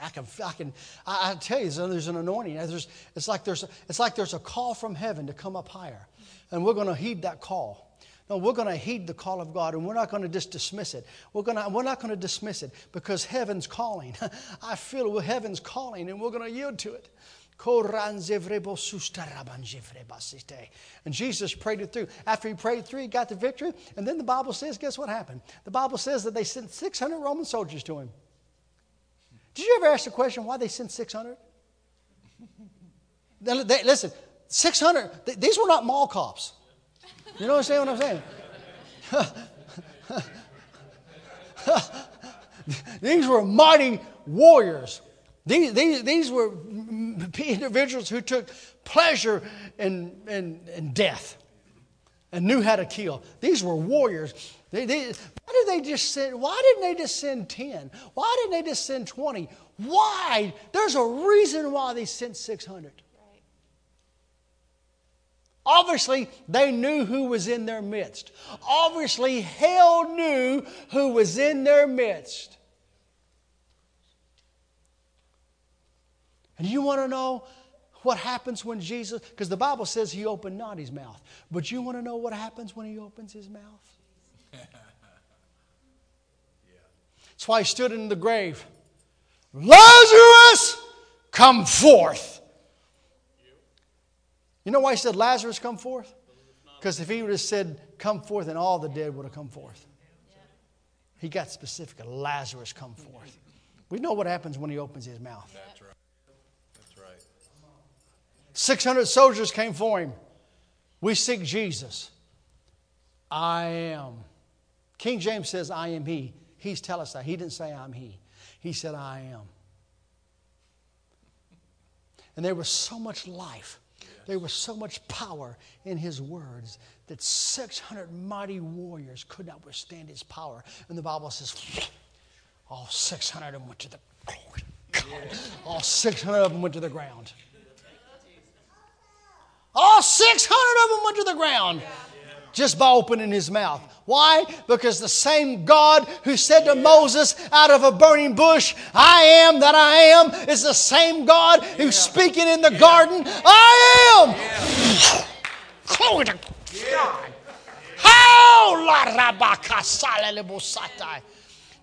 I can, I can, I, I tell you, there's an anointing. There's, it's like there's, it's like there's a call from heaven to come up higher, and we're going to heed that call. No, we're going to heed the call of God, and we're not going to just dismiss it. We're, going to, we're not going to dismiss it because heaven's calling. I feel heaven's calling, and we're going to yield to it. And Jesus prayed it through. After he prayed through, he got the victory. And then the Bible says, guess what happened? The Bible says that they sent 600 Roman soldiers to him. Did you ever ask the question why they sent 600? they, listen, 600, they, these were not mall cops. You know? What I'm saying? these were mighty warriors. These, these, these were individuals who took pleasure in, in, in death and knew how to kill. These were warriors. They, they, why did they just send? Why didn't they just send ten? Why didn't they just send twenty? Why? There's a reason why they sent six hundred. Obviously, they knew who was in their midst. Obviously, hell knew who was in their midst. And you want to know what happens when Jesus, because the Bible says he opened not his mouth, but you want to know what happens when he opens his mouth? That's why he stood in the grave. Lazarus, come forth. You know why he said, Lazarus, come forth? Because if he would have said, come forth, then all the dead would have come forth. He got specific. Lazarus, come forth. We know what happens when he opens his mouth. 600 soldiers came for him. We seek Jesus. I am. King James says, I am He. He's telling us that. He didn't say, I'm He. He said, I am. And there was so much life, there was so much power in His words that 600 mighty warriors could not withstand His power. And the Bible says, all 600 of them went to the all 600 of them went to the ground. All 600 of them went to the ground just by opening his mouth. Why? Because the same God who said to Moses out of a burning bush, I am that I am, is the same God who's speaking in the garden, I am. Glory to God.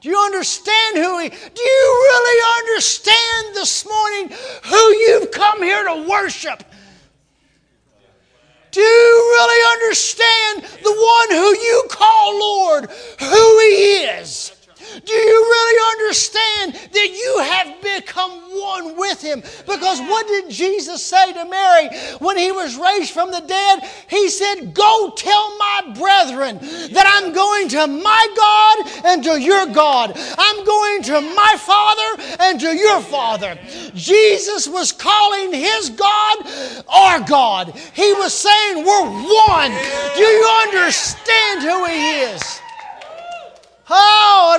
Do you understand who he? Do you really understand this morning who you've come here to worship? Do you really understand the one who you call Lord, who he is? Do you really understand that you have become one with him? Because what did Jesus say to Mary when he was raised from the dead? He said, Go tell my brethren that I'm going to my God and to your God. I'm going to my Father and to your Father. Jesus was calling his God our God. He was saying, We're one. Do you understand who he is? Oh,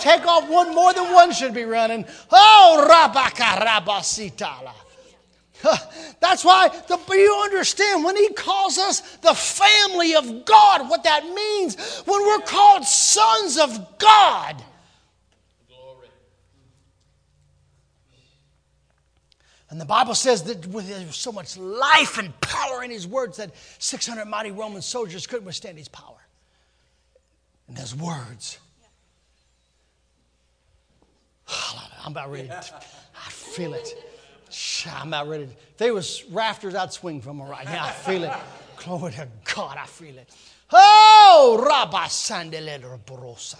take off one more than one should be running. Oh, rabakarabasitala. That's why the, you understand when he calls us the family of God, what that means when we're called sons of God. Glory. And the Bible says that there's so much life and power in his words that 600 mighty Roman soldiers couldn't withstand his power and his words. I'm about ready. To, I feel it. I'm about ready. To, if there was rafters, I'd swing from them right now. I feel it. Glory to God, I feel it. Oh, Rabba Brosa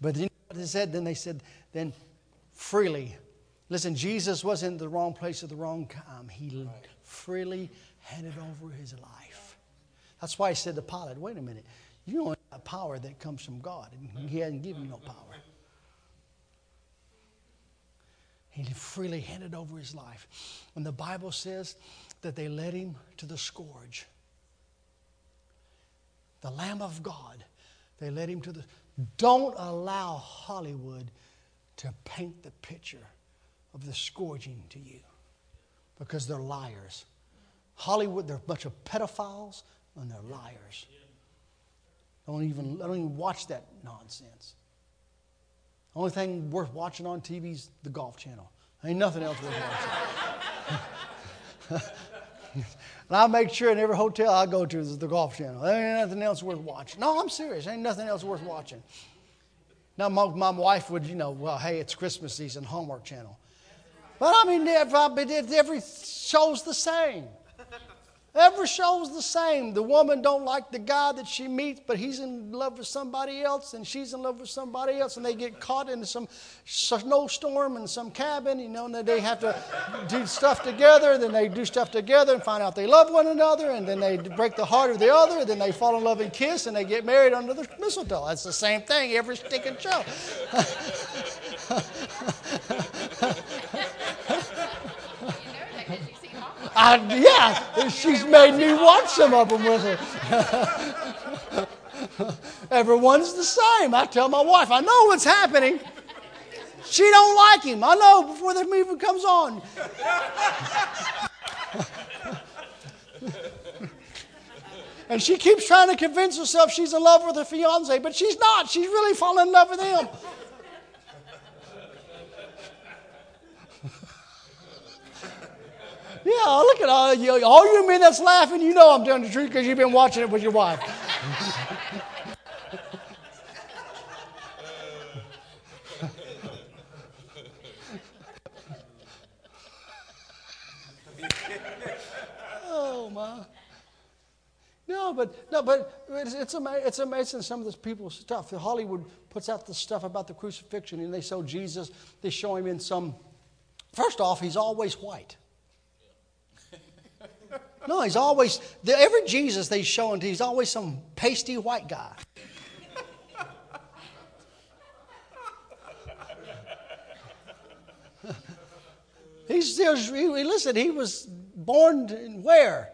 But then what they said? Then they said, then freely. Listen, Jesus was in the wrong place at the wrong time. He freely handed over his life. That's why he said to Pilate, wait a minute, you don't have power that comes from God. And he hasn't given you no power. He freely handed over his life. And the Bible says that they led him to the scourge. The Lamb of God. They led him to the. Don't allow Hollywood to paint the picture of the scourging to you because they're liars. Hollywood, they're a bunch of pedophiles, and they're liars. Don't even, I don't even watch that nonsense. The only thing worth watching on TV is the Golf Channel. Ain't nothing else worth watching. and I make sure in every hotel I go to is the Golf Channel. There ain't nothing else worth watching. No, I'm serious. Ain't nothing else worth watching. Now, my, my wife would, you know, well, hey, it's Christmas season, Hallmark Channel. But I mean, every, every show's the same. Every show's the same. The woman don't like the guy that she meets, but he's in love with somebody else, and she's in love with somebody else, and they get caught in some snowstorm in some cabin, you know, and they have to do stuff together. Then they do stuff together and find out they love one another, and then they break the heart of the other, then they fall in love and kiss, and they get married under the mistletoe. That's the same thing every stinking show. I, yeah, she's made me watch some of them with her. Everyone's the same. I tell my wife, I know what's happening. She don't like him. I know before the movie comes on. and she keeps trying to convince herself she's in love with her fiance, but she's not. She's really falling in love with him. Yeah, look at all you, all you men that's laughing. You know I'm telling the truth because you've been watching it with your wife. oh my. No, but no, but it's, it's, ama- it's amazing some of this people's stuff. Hollywood puts out the stuff about the crucifixion, and they show Jesus. They show him in some. First off, he's always white. No, he's always, every Jesus they show him, he's always some pasty white guy. he's still, he, listen, he was born in where?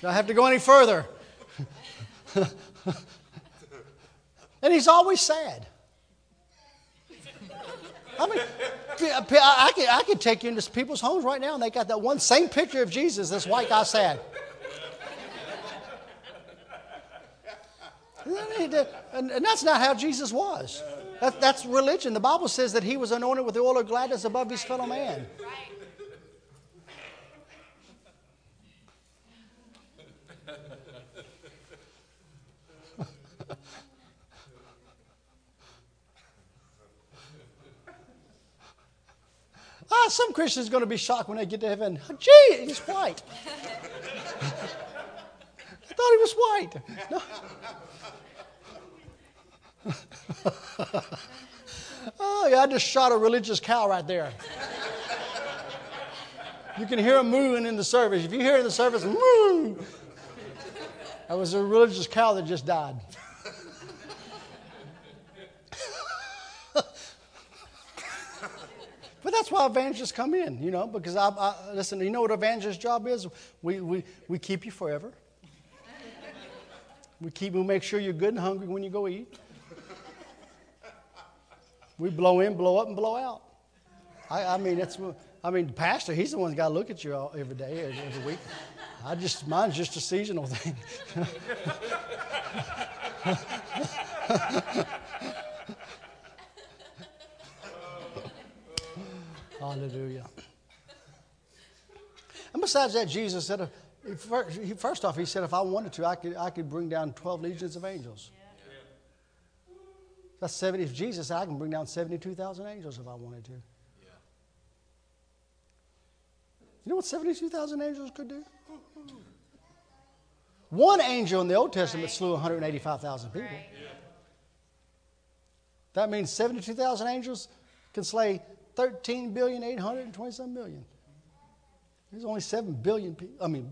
Do I have to go any further? and he's always sad. I mean, I could, I could take you into people's homes right now and they got that one same picture of Jesus, this white guy sad. And that's not how Jesus was. that's religion. The Bible says that he was anointed with the oil of gladness above his fellow man. Ah, some Christian's are going to be shocked when they get to heaven. Gee, he's white. I thought he was white. No. oh, yeah, I just shot a religious cow right there. You can hear him mooing in the service. If you hear in the service, moo, that was a religious cow that just died. That's why evangelists come in, you know, because I, I listen, you know what evangelist's job is? We, we, we keep you forever. We keep we make sure you're good and hungry when you go eat. We blow in, blow up, and blow out. I, I mean, that's I mean, pastor, he's the one that's got to look at you all, every day, every, every week. I just mine's just a seasonal thing. Hallelujah. And besides that, Jesus said, uh, first off, he said, if I wanted to, I could, I could bring down 12 legions of angels. Yeah. That's 70. If Jesus said, I can bring down 72,000 angels if I wanted to. Yeah. You know what 72,000 angels could do? One angel in the Old Testament right. slew 185,000 people. Right. Yeah. That means 72,000 angels can slay 13 billion, 827 million. There's only 7 billion people. I mean,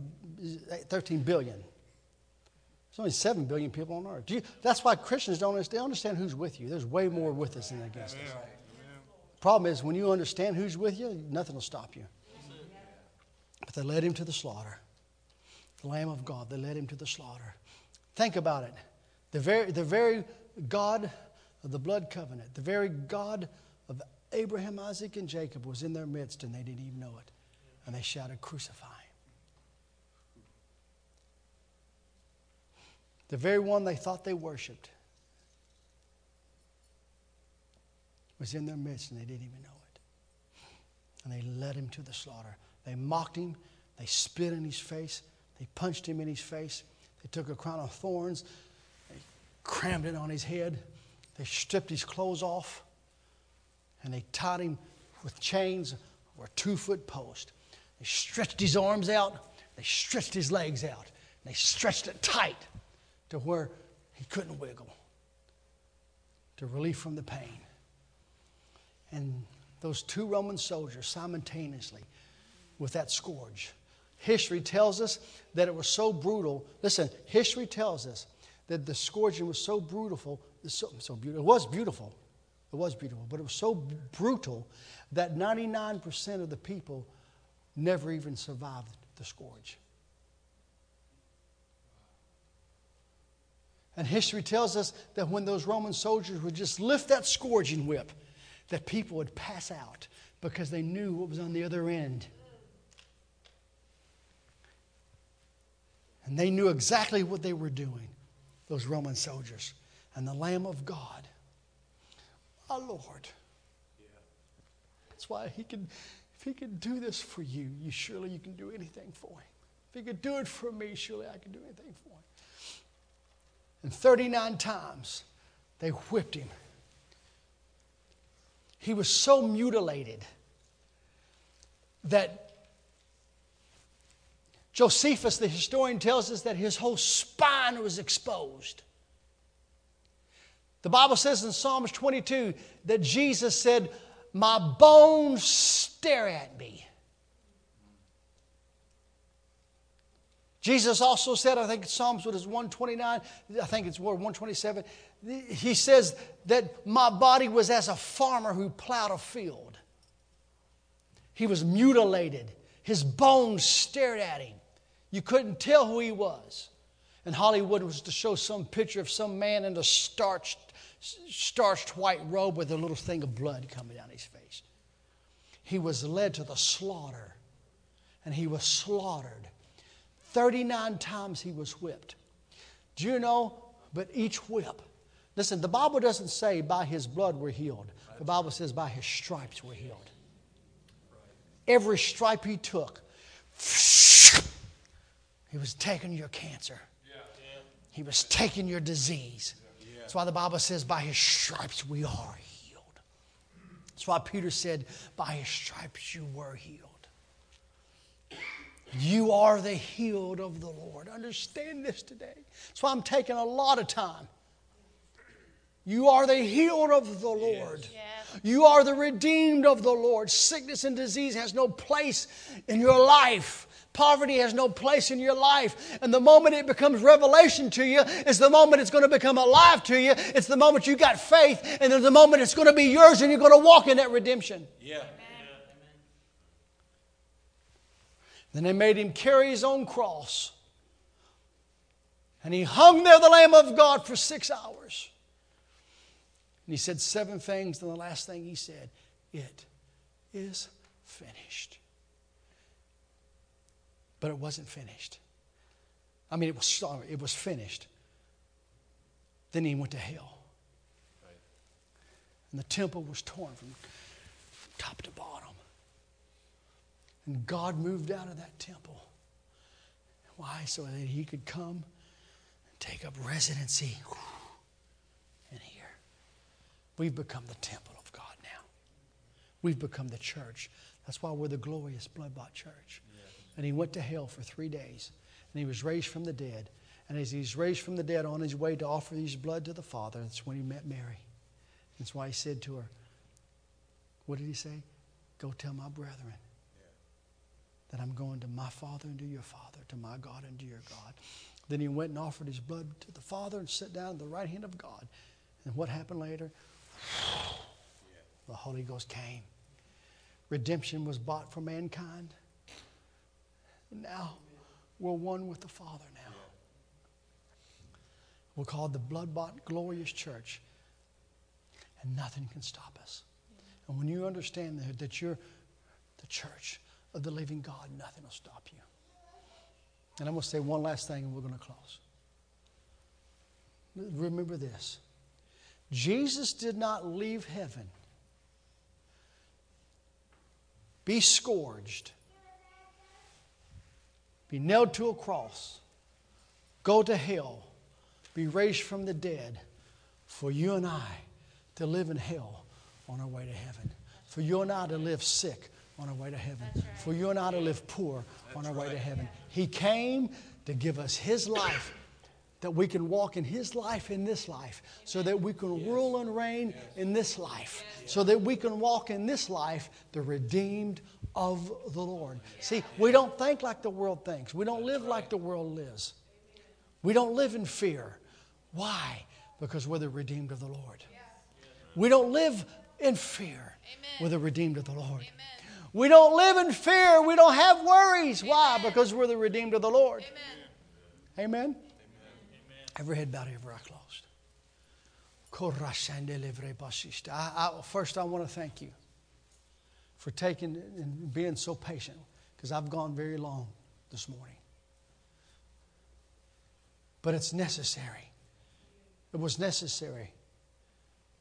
13 billion. There's only 7 billion people on earth. You, that's why Christians don't understand, they understand who's with you. There's way more with us than against us. Problem is, when you understand who's with you, nothing will stop you. But they led him to the slaughter. The Lamb of God, they led him to the slaughter. Think about it. The very, the very God of the blood covenant, the very God Abraham, Isaac, and Jacob was in their midst and they didn't even know it. And they shouted, Crucify him. The very one they thought they worshiped was in their midst and they didn't even know it. And they led him to the slaughter. They mocked him, they spit in his face, they punched him in his face, they took a crown of thorns, they crammed it on his head, they stripped his clothes off and they tied him with chains or a two foot post. They stretched his arms out, they stretched his legs out, they stretched it tight to where he couldn't wiggle to relief from the pain. And those two Roman soldiers simultaneously with that scourge. History tells us that it was so brutal. Listen, history tells us that the scourging was so brutal, so, so beautiful. It was beautiful. It was beautiful, but it was so brutal that 99% of the people never even survived the scourge. And history tells us that when those Roman soldiers would just lift that scourging whip, that people would pass out because they knew what was on the other end. And they knew exactly what they were doing, those Roman soldiers. And the Lamb of God our Lord. That's why he can, if he can do this for you, you surely you can do anything for him. If he could do it for me, surely I can do anything for him. And 39 times they whipped him. He was so mutilated that Josephus, the historian, tells us that his whole spine was exposed. The Bible says in Psalms 22 that Jesus said, My bones stare at me. Jesus also said, I think Psalms what is 129, I think it's word 127. He says that my body was as a farmer who plowed a field. He was mutilated. His bones stared at him. You couldn't tell who he was. And Hollywood was to show some picture of some man in a starched, starched white robe with a little thing of blood coming down his face. He was led to the slaughter, and he was slaughtered 39 times he was whipped. Do you know? But each whip, listen, the Bible doesn't say by his blood we're healed. The Bible says by his stripes we're healed. Every stripe he took, he was taking your cancer. He was taking your disease. That's why the Bible says by his stripes we are healed. That's why Peter said, by his stripes you were healed. You are the healed of the Lord. Understand this today. That's why I'm taking a lot of time. You are the healed of the Lord. Yes. You are the redeemed of the Lord. Sickness and disease has no place in your life. Poverty has no place in your life. And the moment it becomes revelation to you is the moment it's going to become alive to you. It's the moment you got faith, and then the moment it's going to be yours and you're going to walk in that redemption.
Yeah.
Then they made him carry his own cross. And he hung there, the Lamb of God, for six hours. And he said seven things, and the last thing he said, It is finished. But it wasn't finished. I mean, it was sorry, it was finished. Then he went to hell. And the temple was torn from top to bottom. And God moved out of that temple. Why? So that he could come and take up residency in here. We've become the temple of God now. We've become the church. That's why we're the glorious blood bought church. And he went to hell for three days. And he was raised from the dead. And as he's raised from the dead on his way to offer his blood to the Father, that's when he met Mary. That's why he said to her, What did he say? Go tell my brethren that I'm going to my Father and to your Father, to my God and to your God. Then he went and offered his blood to the Father and sat down at the right hand of God. And what happened later? The Holy Ghost came. Redemption was bought for mankind. Now we're one with the Father now. We're called the blood bought glorious church. And nothing can stop us. And when you understand that, that you're the church, of the living God, nothing will stop you. And I'm going to say one last thing and we're going to close. Remember this Jesus did not leave heaven, be scourged, be nailed to a cross, go to hell, be raised from the dead for you and I to live in hell on our way to heaven, for you and I to live sick on our way to heaven. Right. For you and I to live poor That's on our right. way to heaven. He came to give us His life that we can walk in His life in this life, so that we can yes. rule and reign yes. in this life, yes. so that we can walk in this life the redeemed of the Lord. See, we don't think like the world thinks, we don't live like the world lives. We don't live in fear. Why? Because we're the redeemed of the Lord. We don't live in fear. Amen. We're the redeemed of the Lord. Amen. We don't live in fear. We don't have worries. Amen. Why? Because we're the redeemed of the Lord. Amen. Every head bowed, every eye closed. I, first, I want to thank you for taking and being so patient because I've gone very long this morning. But it's necessary. It was necessary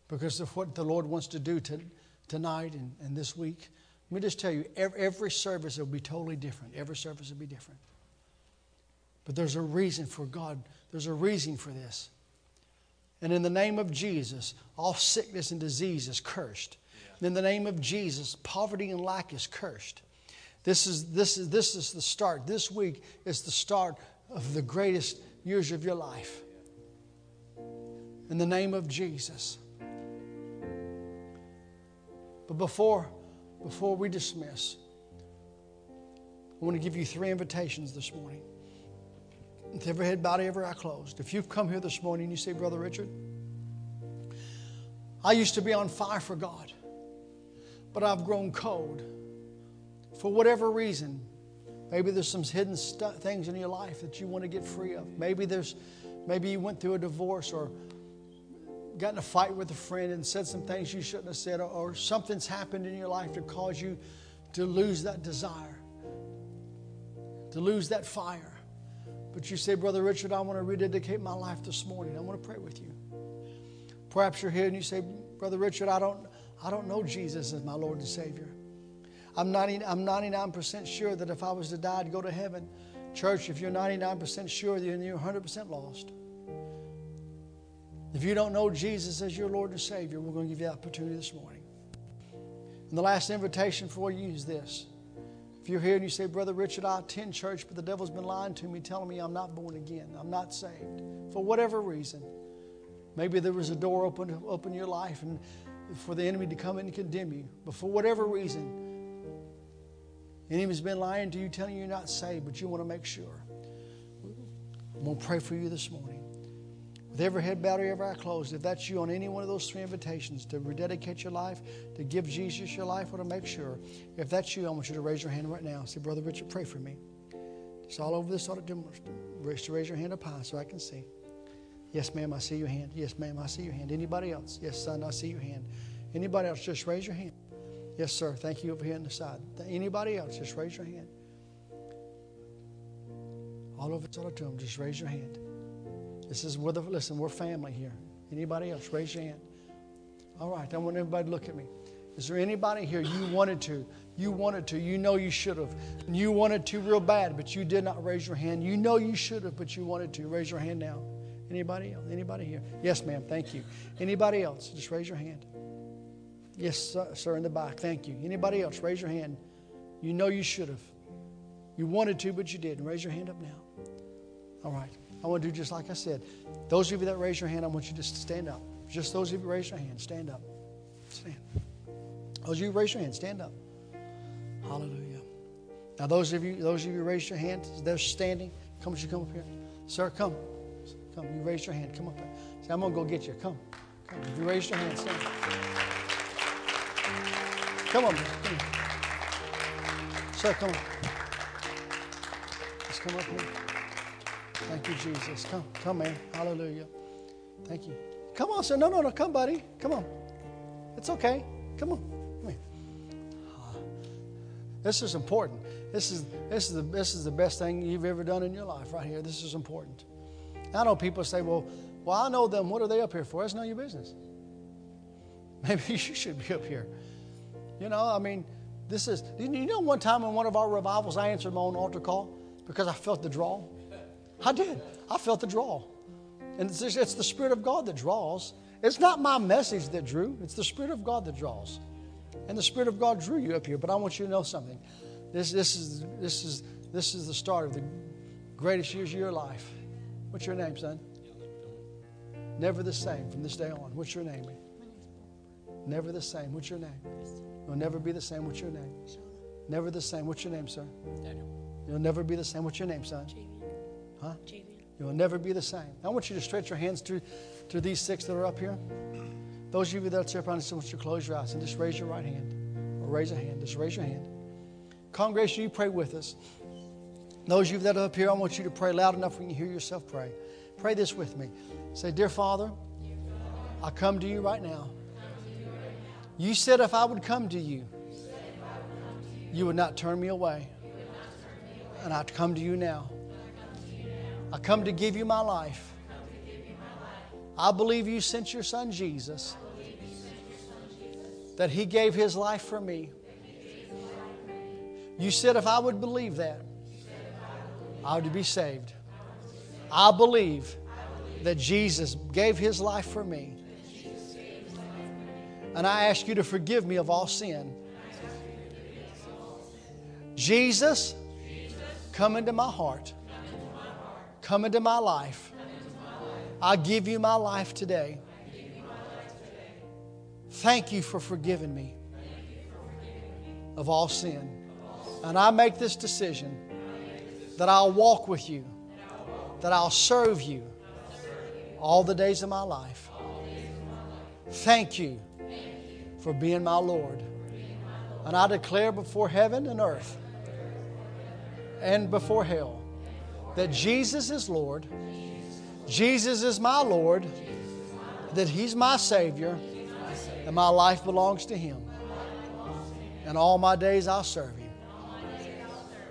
because of what the Lord wants to do to, tonight and, and this week. Let me just tell you, every, every service will be totally different. Every service will be different. But there's a reason for God, there's a reason for this. And in the name of Jesus, all sickness and disease is cursed. Yeah. In the name of Jesus, poverty and lack is cursed. This is, this, is, this is the start. This week is the start of the greatest years of your life. in the name of Jesus. But before, before we dismiss, I want to give you three invitations this morning. With every head bowed, every eye closed. If you've come here this morning you say, Brother Richard, I used to be on fire for God, but I've grown cold. For whatever reason, maybe there's some hidden stu- things in your life that you want to get free of. Maybe there's, maybe you went through a divorce or got in a fight with a friend and said some things you shouldn't have said, or, or something's happened in your life to cause you to lose that desire, to lose that fire. But you say, Brother Richard, I want to rededicate my life this morning. I want to pray with you. Perhaps you're here and you say, Brother Richard, I don't, I don't know Jesus as my Lord and Savior. I'm, 90, I'm 99% sure that if I was to die to go to heaven, church, if you're 99% sure, then you're 100% lost. If you don't know Jesus as your Lord and Savior, we're going to give you the opportunity this morning. And the last invitation for you is this. If you're here and you say, Brother Richard, I attend church, but the devil's been lying to me, telling me I'm not born again, I'm not saved, for whatever reason. Maybe there was a door open, open in your life and for the enemy to come in and condemn you. But for whatever reason, the enemy's been lying to you, telling you you're not saved, but you want to make sure. I'm going to pray for you this morning. With every head bowed, every eye closed, if that's you on any one of those three invitations to rededicate your life, to give Jesus your life, or to make sure, if that's you, I want you to raise your hand right now. Say, Brother Richard, pray for me. It's all over this auditorium. Raise your hand up high so I can see. Yes, ma'am, I see your hand. Yes, ma'am, I see your hand. Anybody else? Yes, son, I see your hand. Anybody else? Just raise your hand. Yes, sir. Thank you over here on the side. Anybody else? Just raise your hand. All over this auditorium, just raise your hand. This is where the, listen, we're family here. Anybody else? Raise your hand. All right, I want everybody to look at me. Is there anybody here you wanted to? You wanted to. You know you should have. You wanted to real bad, but you did not raise your hand. You know you should have, but you wanted to. Raise your hand now. Anybody else? Anybody here? Yes, ma'am. Thank you. Anybody else? Just raise your hand. Yes, sir, sir, in the back. Thank you. Anybody else? Raise your hand. You know you should have. You wanted to, but you didn't. Raise your hand up now. All right. I want to do just like I said. Those of you that raise your hand, I want you to stand up. Just those of you raise your hand, stand up. Stand. Those of you raise your hand, stand up. Hallelujah. Now, those of you, those of you raise your hand, they're standing. Come, you come up here, sir. Come, come. You raise your hand. Come up here. Say, I'm gonna go get you. Come, come. If you raise your hand, stand. Come on, come on. sir. Come on. Come up here. Thank you, Jesus. Come, come, man. Hallelujah. Thank you. Come on, sir. No, no, no. Come, buddy. Come on. It's okay. Come on. Come here. Ah. This is important. This is this is the this is the best thing you've ever done in your life, right here. This is important. I know people say, "Well, well, I know them. What are they up here for?" That's none of your business. Maybe you should be up here. You know, I mean, this is. You know, one time in one of our revivals, I answered my own altar call because I felt the draw. I did. I felt the draw. And it's, it's the Spirit of God that draws. It's not my message that drew, it's the Spirit of God that draws. And the Spirit of God drew you up here. But I want you to know something. This, this, is, this, is, this is the start of the greatest years of your life. What's your name, son? Never the same from this day on. What's your name? Never the same. What's your name? You'll never be the same. What's your name? Never the same. What's your name, sir? Daniel. You'll never be the same. What's your name, son? Huh? You'll never be the same. I want you to stretch your hands to, to these six that are up here. Those of you that are up, I just want you to close your eyes and just raise your right hand. Or raise a hand. Just raise your hand. Congregation, you pray with us. Those of you that are up here, I want you to pray loud enough when you hear yourself pray. Pray this with me. Say, Dear Father, I come to you right now. You said if I would come to you, you would not turn me away. And I come to you now. I come to give you my life. I believe you sent your son Jesus, that he gave his life for me. You said if I would believe that, I would be saved. I believe that Jesus gave his life for me. And I ask you to forgive me of all sin. Jesus, come into my heart. Come into my life. I give you my life today. Thank you for forgiving me of all sin. And I make this decision that I'll walk with you, that I'll serve you all the days of my life. Thank you for being my Lord. And I declare before heaven and earth and before hell that Jesus is Lord, Jesus is my Lord, that He's my Savior, and my life belongs to Him. And all my days I'll serve Him.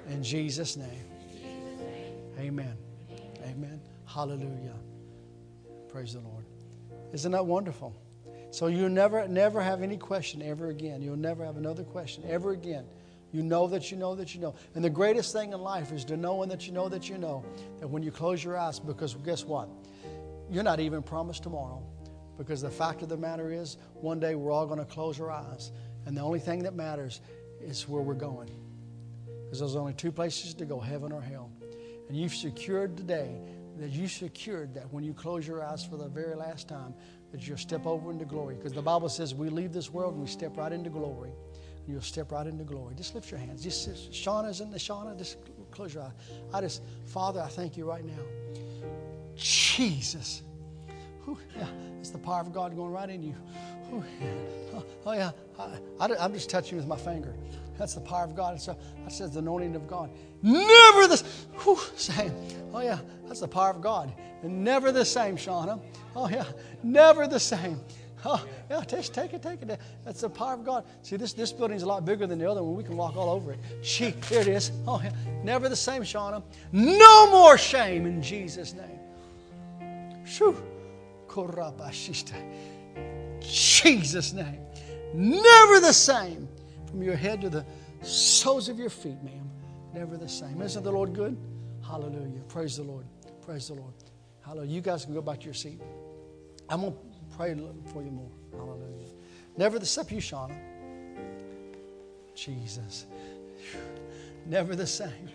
In Jesus' name. Amen. Amen. Hallelujah. Praise the Lord. Isn't that wonderful? So you'll never, never have any question ever again. You'll never have another question ever again. You know that you know that you know. And the greatest thing in life is to know that you know that you know that when you close your eyes, because guess what? You're not even promised tomorrow. Because the fact of the matter is, one day we're all going to close our eyes. And the only thing that matters is where we're going. Because there's only two places to go heaven or hell. And you've secured today that you secured that when you close your eyes for the very last time, that you'll step over into glory. Because the Bible says we leave this world and we step right into glory. You'll step right into glory. Just lift your hands. Just Shauna's in the Shauna, just close your eyes. I just, Father, I thank you right now. Jesus. Whew, yeah, it's the power of God going right in you. Whew, yeah. Oh, yeah. I, I'm just touching with my finger. That's the power of God. So that says the anointing of God. Never the same. Oh yeah, that's the power of God. And never the same, Shauna. Oh yeah, never the same. Oh yeah, just take it, take it. That's the power of God. See, this this building's a lot bigger than the other one. We can walk all over it. Gee, here it is. Oh yeah, never the same, Shauna. No more shame in Jesus' name. Shoo. Jesus' name. Never the same from your head to the soles of your feet, ma'am. Never the same. Isn't the Lord good? Hallelujah. Praise the Lord. Praise the Lord. Hallelujah. You guys can go back to your seat. I'm going to pray for you more. Hallelujah. Never the same. You, Shauna. Jesus. Never the same.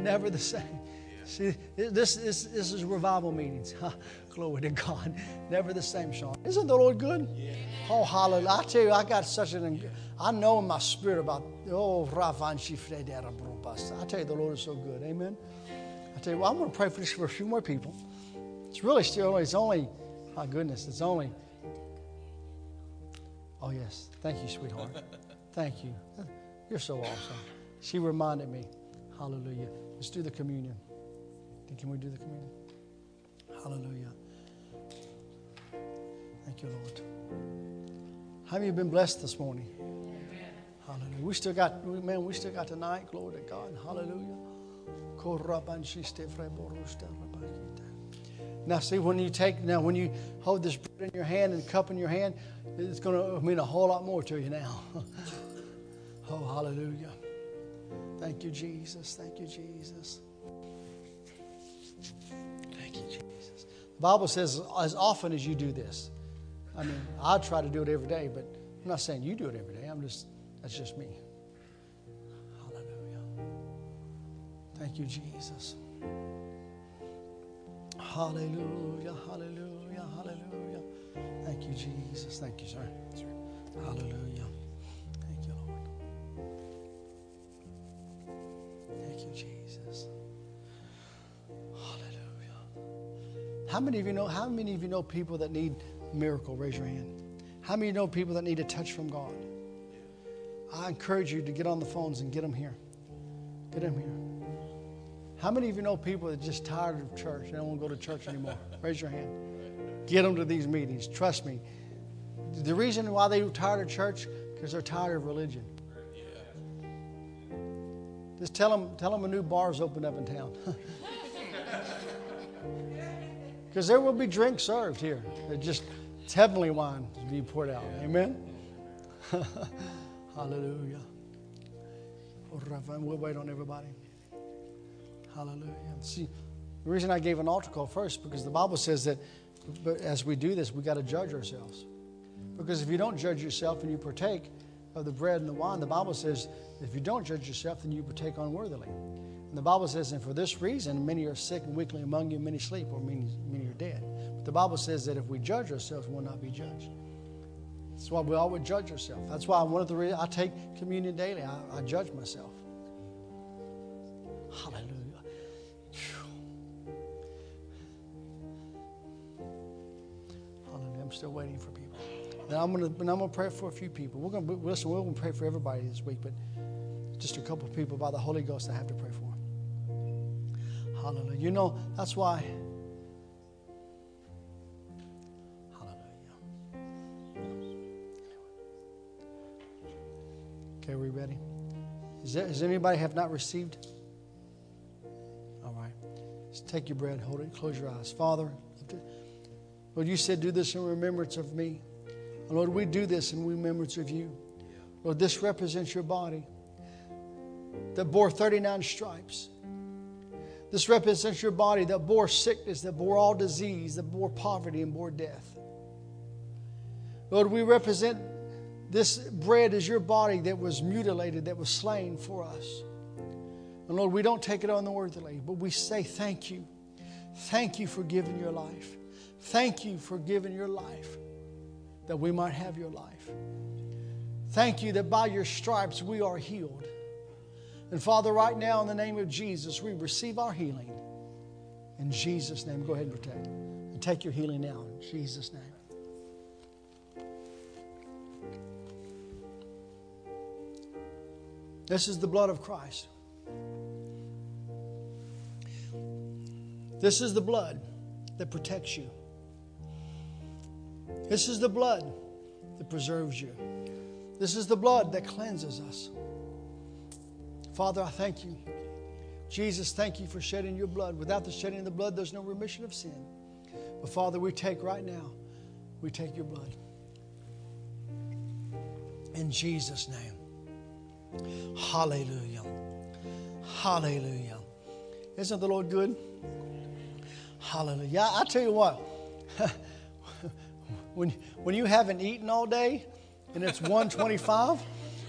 Never the same. See, this, this, this is revival meetings. Glory to God. Never the same, Sean. Isn't the Lord good? Yeah. Oh, hallelujah. I tell you, I got such an, I know in my spirit about, oh, Ravan I tell you, the Lord is so good. Amen. I tell you, well, I'm going to pray for this for a few more people. It's really still, it's only, my goodness, it's only, oh, yes. Thank you, sweetheart. Thank you. You're so awesome. She reminded me. Hallelujah. Let's do the communion. Can we do the communion? Hallelujah. Thank you, Lord. How many have been blessed this morning? Amen. Hallelujah. We still got, man, we still got tonight. Glory to God. Hallelujah. Now, see, when you take, now, when you hold this bread in your hand and cup in your hand, it's going to mean a whole lot more to you now. oh, hallelujah. Thank you, Jesus. Thank you, Jesus. Thank you, Jesus. The Bible says, as often as you do this, I mean, I try to do it every day, but I'm not saying you do it every day. I'm just, that's just me. Hallelujah. Thank you, Jesus. Hallelujah, hallelujah, hallelujah. Thank you, Jesus. Thank you, sir. Hallelujah. Thank you, Lord. Thank you, Jesus. Hallelujah. How many of you know? How many of you know people that need miracle? Raise your hand. How many know people that need a touch from God? I encourage you to get on the phones and get them here. Get them here. How many of you know people that are just tired of church? They don't want to go to church anymore. Raise your hand. Get them to these meetings. Trust me. The reason why they're tired of church because they're tired of religion. Just tell them, tell them a new bar's opened up in town. Because there will be drinks served here. It just heavenly wine to be poured out. Amen? Hallelujah. We'll wait on everybody. Hallelujah. See, the reason I gave an altar call first, because the Bible says that but as we do this, we got to judge ourselves. Because if you don't judge yourself and you partake of the bread and the wine, the Bible says if you don't judge yourself, then you partake unworthily. And the Bible says, and for this reason, many are sick and weakly among you, many sleep, or many, many are dead. But the Bible says that if we judge ourselves, we will not be judged. That's why we always judge ourselves. That's why one of the reasons I take communion daily, I, I judge myself. Hallelujah. Still waiting for people. I'm gonna, and I'm gonna pray for a few people. We're gonna listen. We're gonna pray for everybody this week, but just a couple of people by the Holy Ghost I have to pray for. Hallelujah. You know that's why. Hallelujah. Okay, are we ready? Is there, does anybody have not received? All right. Just take your bread, hold it, close your eyes. Father, Lord, you said, do this in remembrance of me. And Lord, we do this in remembrance of you. Lord, this represents your body that bore 39 stripes. This represents your body that bore sickness, that bore all disease, that bore poverty and bore death. Lord, we represent this bread as your body that was mutilated, that was slain for us. And Lord, we don't take it unworthily, but we say thank you. Thank you for giving your life. Thank you for giving your life that we might have your life. Thank you that by your stripes we are healed. And Father, right now in the name of Jesus, we receive our healing. In Jesus' name, go ahead and protect. And take your healing now in Jesus' name. This is the blood of Christ. This is the blood that protects you. This is the blood that preserves you. This is the blood that cleanses us. Father, I thank you. Jesus, thank you for shedding your blood. Without the shedding of the blood, there's no remission of sin. But Father, we take right now, we take your blood. In Jesus' name. Hallelujah. Hallelujah. Isn't the Lord good? Hallelujah. I tell you what, when, when you haven't eaten all day and it's 125,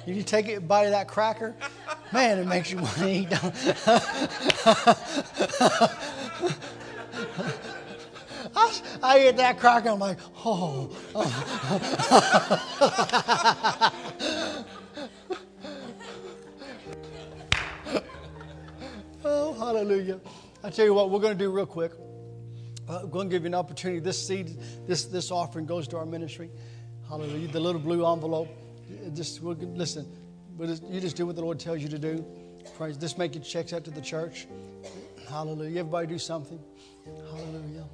and you take a bite of that cracker, man, it makes you want to eat. I, ate that cracker, I'm like, oh. oh, hallelujah. I tell you what, we're going to do real quick. Uh, I'm going to give you an opportunity. This seed, this, this offering goes to our ministry. Hallelujah. The little blue envelope. Just listen. You just do what the Lord tells you to do. Praise. Just make your checks out to the church. Hallelujah. Everybody do something. Hallelujah.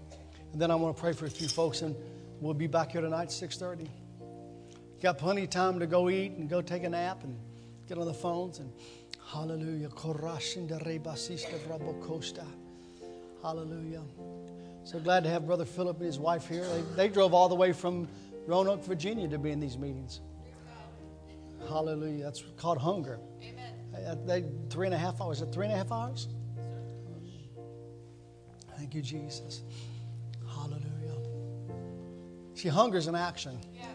And then I want to pray for a few folks, and we'll be back here tonight, 6:30. Got plenty of time to go eat and go take a nap and get on the phones and Hallelujah. Hallelujah. So glad to have Brother Philip and his wife here. They, they drove all the way from Roanoke, Virginia to be in these meetings. Hallelujah. That's called hunger. Amen. Uh, they, three and a half hours. Is it three and a half hours? Thank you, Jesus. Hallelujah. See, hunger is an action. Yeah.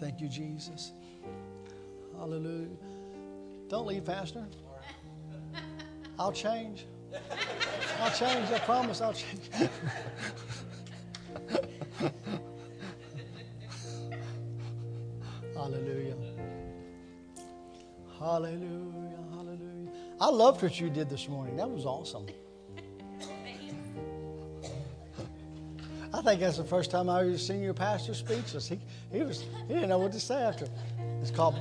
Thank you, Jesus. Hallelujah. Don't leave, Pastor. I'll change. I'll change. I promise I'll change. Hallelujah. Hallelujah. Hallelujah. I loved what you did this morning. That was awesome. I think that's the first time I ever seen your pastor speechless. He, he, was, he didn't know what to say after. It's called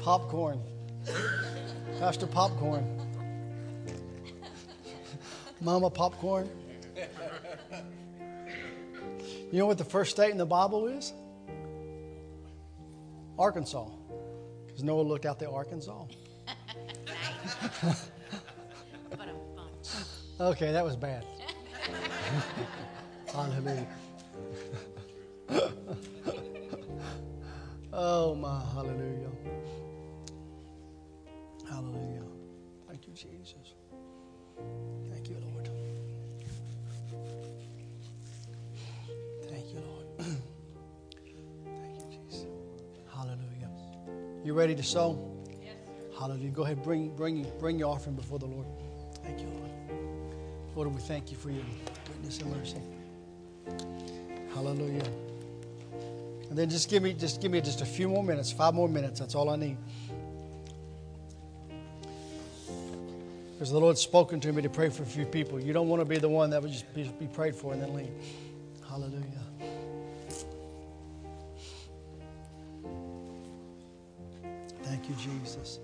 popcorn. Pastor Popcorn. Mama Popcorn. You know what the first state in the Bible is? Arkansas. Because Noah looked out the Arkansas. okay, that was bad. Hallelujah. oh, my hallelujah. Hallelujah. Thank you, Jesus. You, Jesus. Hallelujah. You ready to sow? Yes. Hallelujah. Go ahead, bring, bring, bring your offering before the Lord. Thank you, Lord. Lord, we thank you for your goodness and mercy. Hallelujah. And then just give me just give me just a few more minutes, five more minutes. That's all I need. Because the Lord's spoken to me to pray for a few people. You don't want to be the one that would just be, be prayed for and then leave. Hallelujah. Thank you, Jesus.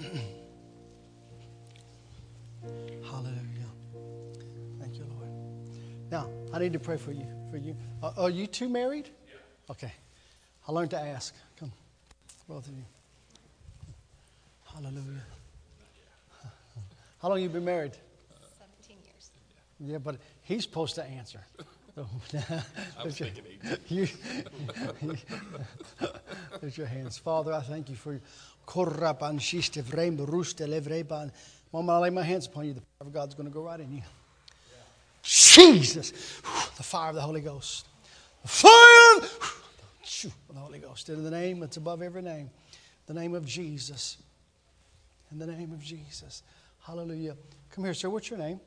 Hallelujah. Thank you, Lord. Now, I need to pray for you. For you. Uh, are you two married? Yeah. Okay. I learned to ask. Come, both of you. Hallelujah. How long you been married?
17 years.
Yeah, but he's supposed to answer.
I was thinking 18.
You, lift your hands. Father, I thank you for Korrapan shiste vrem ruste levreban. Mama, I lay my hands upon you. The power of God's going to go right in you. Jesus. The fire of the Holy Ghost. The fire of the Holy Ghost. In the name that's above every name. The name of Jesus. In the name of Jesus. Hallelujah. Come here, sir. What's your name?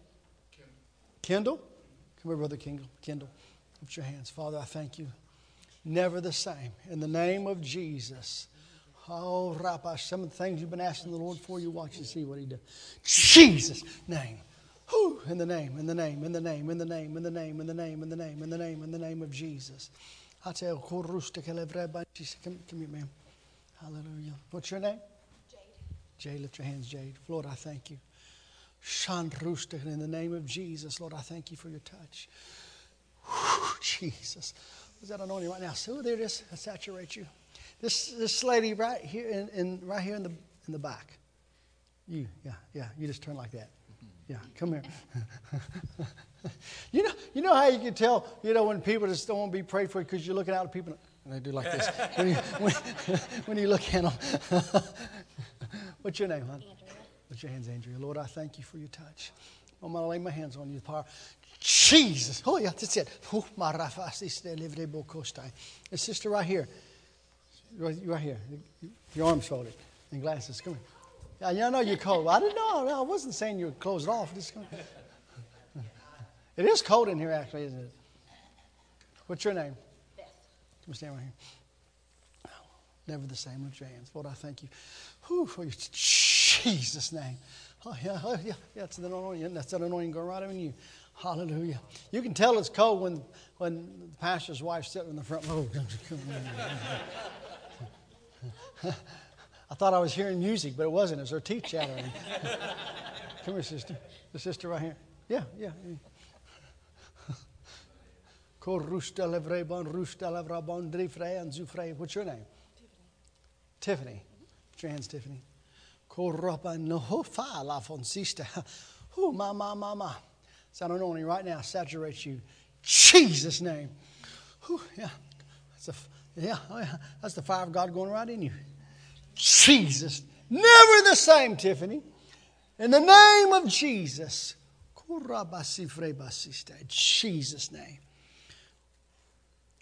Kendall. Come here, Brother Kendall. Lift your hands. Father, I thank you. Never the same. In the name of Jesus. Oh, Rappa, some of the things you've been asking the Lord for, you watch and see what He does. Jesus' name. Whew, in the name, in the name, in the name, in the name, in the name, in the name, in the name, in the name, in the name of Jesus. I tell come, come here, ma'am. Hallelujah. What's your name? Jade. Jade, lift your hands, Jade. Lord, I thank you. Shan Rustic, in the name of Jesus, Lord, I thank you for your touch. Whew, Jesus. Is that anointing right now? So there it is. I saturate you. This this lady right here in, in right here in the in the back. You, yeah, yeah. You just turn like that. Yeah, come here. you know, you know how you can tell, you know, when people just don't want to be prayed for because you're looking out at people and they do like this when you, when, when you look at them. What's your name, hon? Put your hands, Andrea. Lord, I thank you for your touch. I'm going to lay my hands on you. The power. Jesus. Oh, yeah, that's it. Oh, my rafasiste livre bocostai. The sister right here. Right right here. Your arms folded and glasses. Come here. I know you're cold. I didn't know. I wasn't saying you were closed off. Just come. It is cold in here, actually, isn't it? What's your name?
Beth.
Come stand right here. Never the same. Lift your hands. Lord, I thank you Whew, for your Jesus' name. Oh, yeah, oh, yeah, yeah, it's an anointing. That's an anointing going right on you. Hallelujah. You can tell it's cold when, when the pastor's wife's sitting in the front. row. I thought I was hearing music, but it wasn't. It was her teeth chattering. Come here, sister. The sister right here. Yeah, yeah. What's your name? Tiffany. Put your hands, Tiffany. Oh, ma, ma, ma, ma. So anointing right now saturates you. Jesus' name. Whew, yeah. That's the, yeah, oh yeah. That's the fire of God going right in you. Jesus. Never the same, Tiffany. In the name of Jesus. Jesus' name.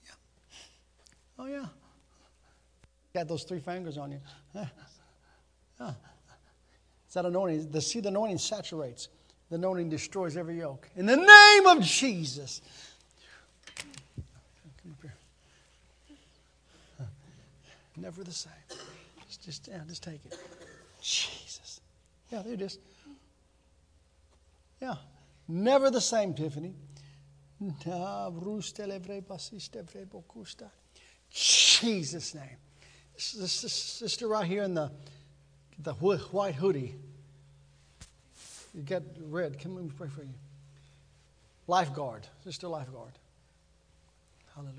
Yeah. Oh, yeah. Got those three fingers on you. Yeah. It's that anointing. The, see, the anointing saturates. The anointing destroys every yoke. In the name of Jesus. Come up here. Never the same. Just, just, yeah, just take it. Jesus. Yeah, there it is. Yeah. Never the same, Tiffany. Jesus' name. This, this, this sister right here in the, the white hoodie. You get red. Come let me pray for you. Lifeguard. Sister lifeguard. Hallelujah.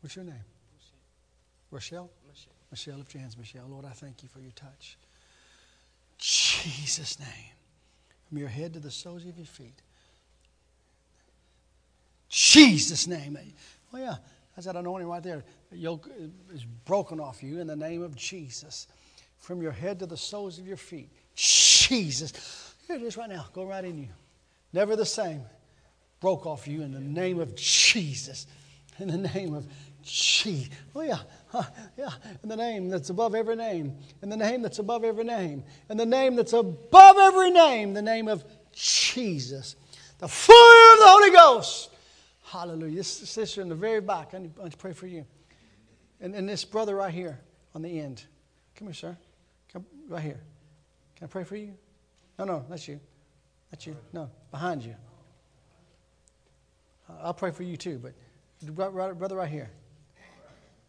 What's your name? Rochelle? Michelle. Michelle, lift your hands, Michelle. Lord, I thank you for your touch. Jesus' name. From your head to the soles of your feet. Jesus' name. Oh, yeah. That's that anointing right there. Yoke is broken off you in the name of Jesus. From your head to the soles of your feet. Jesus. Here it is right now. Go right in you. Never the same. Broke off you in the name of Jesus. In the name of She. Oh, yeah. Huh, yeah. In the name that's above every name. In the name that's above every name. In the name that's above every name. The name of Jesus. The fire of the Holy Ghost. Hallelujah. This sister in the very back, I need to pray for you. And, and this brother right here on the end. Come here, sir. Come right here. Can I pray for you? No, no, that's you. That's you. No, behind you. I'll pray for you too, but brother right here.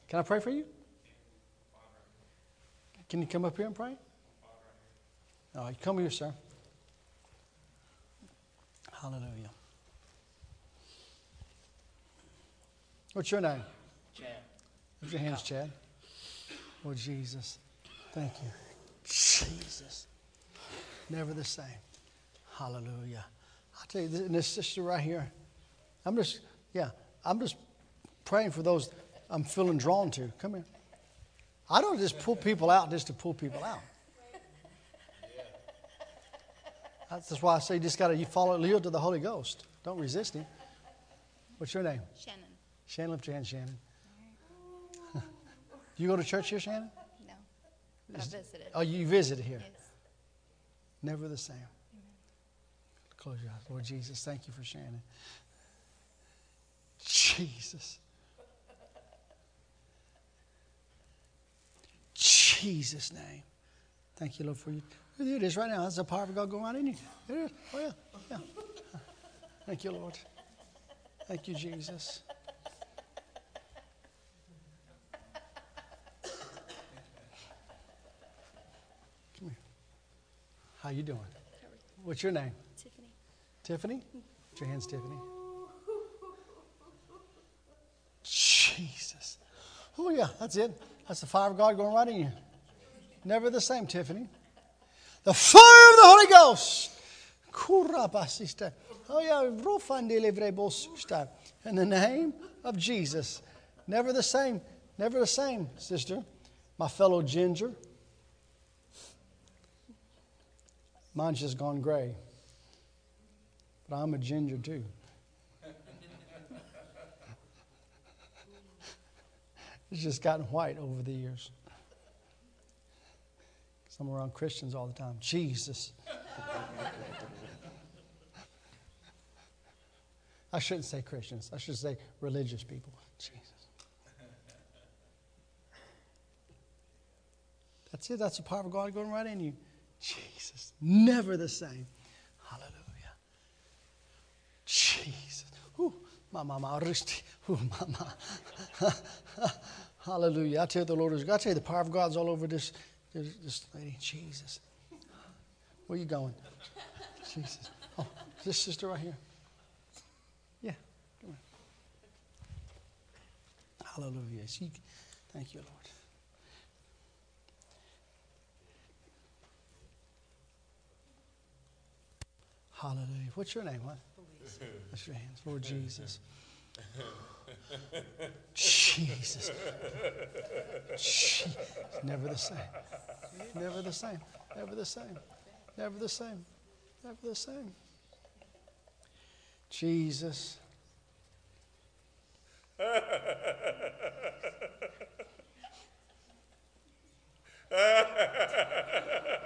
Can I pray for you? Can you come up here and pray? Oh, All right, come here, sir. Hallelujah. What's your name? Lift your hands, Chad. Oh, Jesus. Thank you. Jesus. Never the same. Hallelujah. I'll tell you, this, this sister right here, I'm just, yeah, I'm just praying for those I'm feeling drawn to. Come here. I don't just pull people out just to pull people out. That's why I say you just got to you follow, yield to the Holy Ghost. Don't resist Him. What's your name?
Shannon.
Shannon, lift your hand, Shannon. You go to church here, Shannon?
No, but I visited.
Oh, you visited here.
Yes.
Never the same. Close your eyes. Lord Jesus, thank you for Shannon. Jesus. Jesus' name. Thank you, Lord, for you. There it is right now. That's the power of God going on in you. There it is. Oh, yeah. Oh, yeah. Thank you, Lord. Thank you, Jesus. How you doing? What's your name?
Tiffany.
Tiffany? Put your hands, Tiffany. Jesus. Oh, yeah, that's it. That's the fire of God going right in you. Never the same, Tiffany. The fire of the Holy Ghost. Oh, yeah, in the name of Jesus. Never the same. Never the same, sister. My fellow ginger. Mine's just gone gray. But I'm a ginger too. it's just gotten white over the years. Because I'm around Christians all the time. Jesus. I shouldn't say Christians. I should say religious people. Jesus. That's it. That's the power of God going right in you. Jesus. Never the same. Hallelujah. Jesus. Ooh, mama, mama, Ooh, mama. Hallelujah. I tell you, the Lord is. I tell you, the power of God's all over this, this, this lady. Jesus. Where you going? Jesus. Oh, this sister right here. Yeah. Come on. Hallelujah. She, thank you, Lord. Hallelujah. What's your name, what? Lift your hands. Lord Jesus. Jesus. Jesus. Never the same. Never the same. Never the same. Never the same. Never the same. Jesus.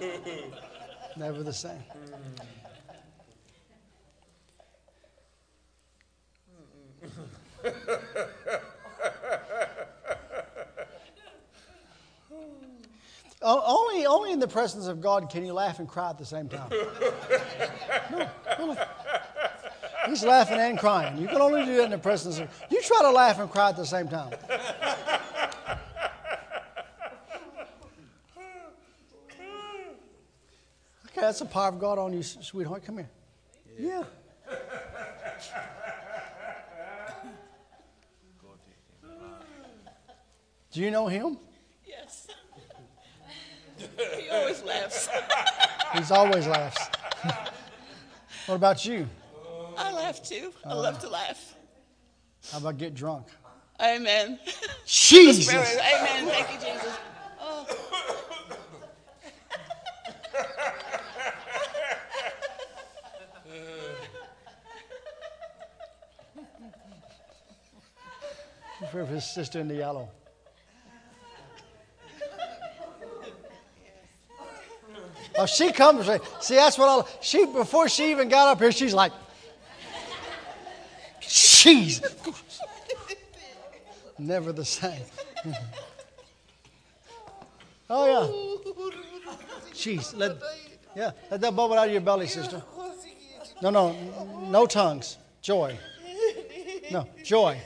Never the same. only, only in the presence of God can you laugh and cry at the same time. No. He's laughing and crying. You can only do that in the presence of. You try to laugh and cry at the same time. That's the power of God on you, sweetheart. Come here. Yeah. Do you know him?
Yes. he always laughs.
He's always laughs. what about you?
I laugh too. I uh, love to laugh.
How about get drunk?
Amen.
Jesus.
Amen. Thank you, Jesus.
For his sister in the yellow. Oh, she comes. See, that's what I. She before she even got up here, she's like, "She's never the same." oh yeah. Jeez, let yeah, let that bubble out of your belly, sister. No, no, no tongues. Joy. No, joy.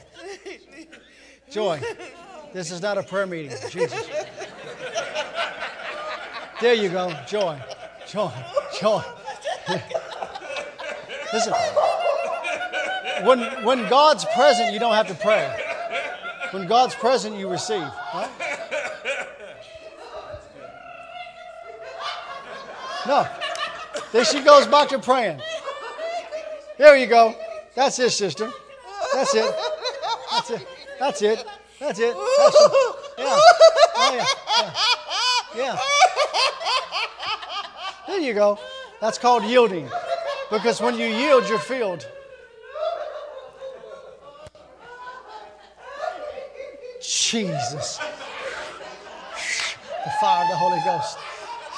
Joy. This is not a prayer meeting. Jesus. There you go. Joy. Joy. Joy. Listen. When, when God's present, you don't have to pray. When God's present, you receive. Right? No. Then she goes back to praying. There you go. That's it, sister. That's it. That's it. That's it. That's it. That's it. Yeah. Oh, yeah. yeah. Yeah. There you go. That's called yielding. Because when you yield, you're filled. Jesus. The fire of the Holy Ghost.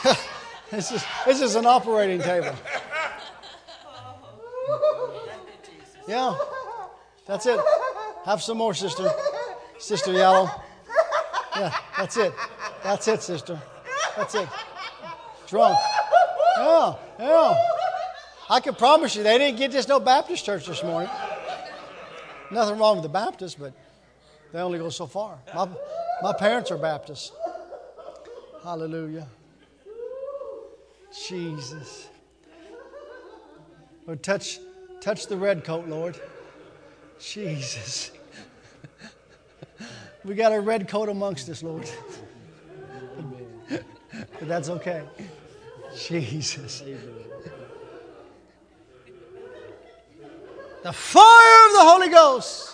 this, is, this is an operating table. Yeah. That's it. Have some more, sister. Sister Yellow. Yeah, that's it. That's it, sister. That's it. Drunk. Yeah, yeah. I can promise you, they didn't get this no Baptist church this morning. Nothing wrong with the Baptists, but they only go so far. My, my parents are Baptists. Hallelujah. Jesus. Lord, touch, touch the red coat, Lord. Jesus. We got a red coat amongst us, Lord. but that's okay. Jesus. The fire of the Holy Ghost.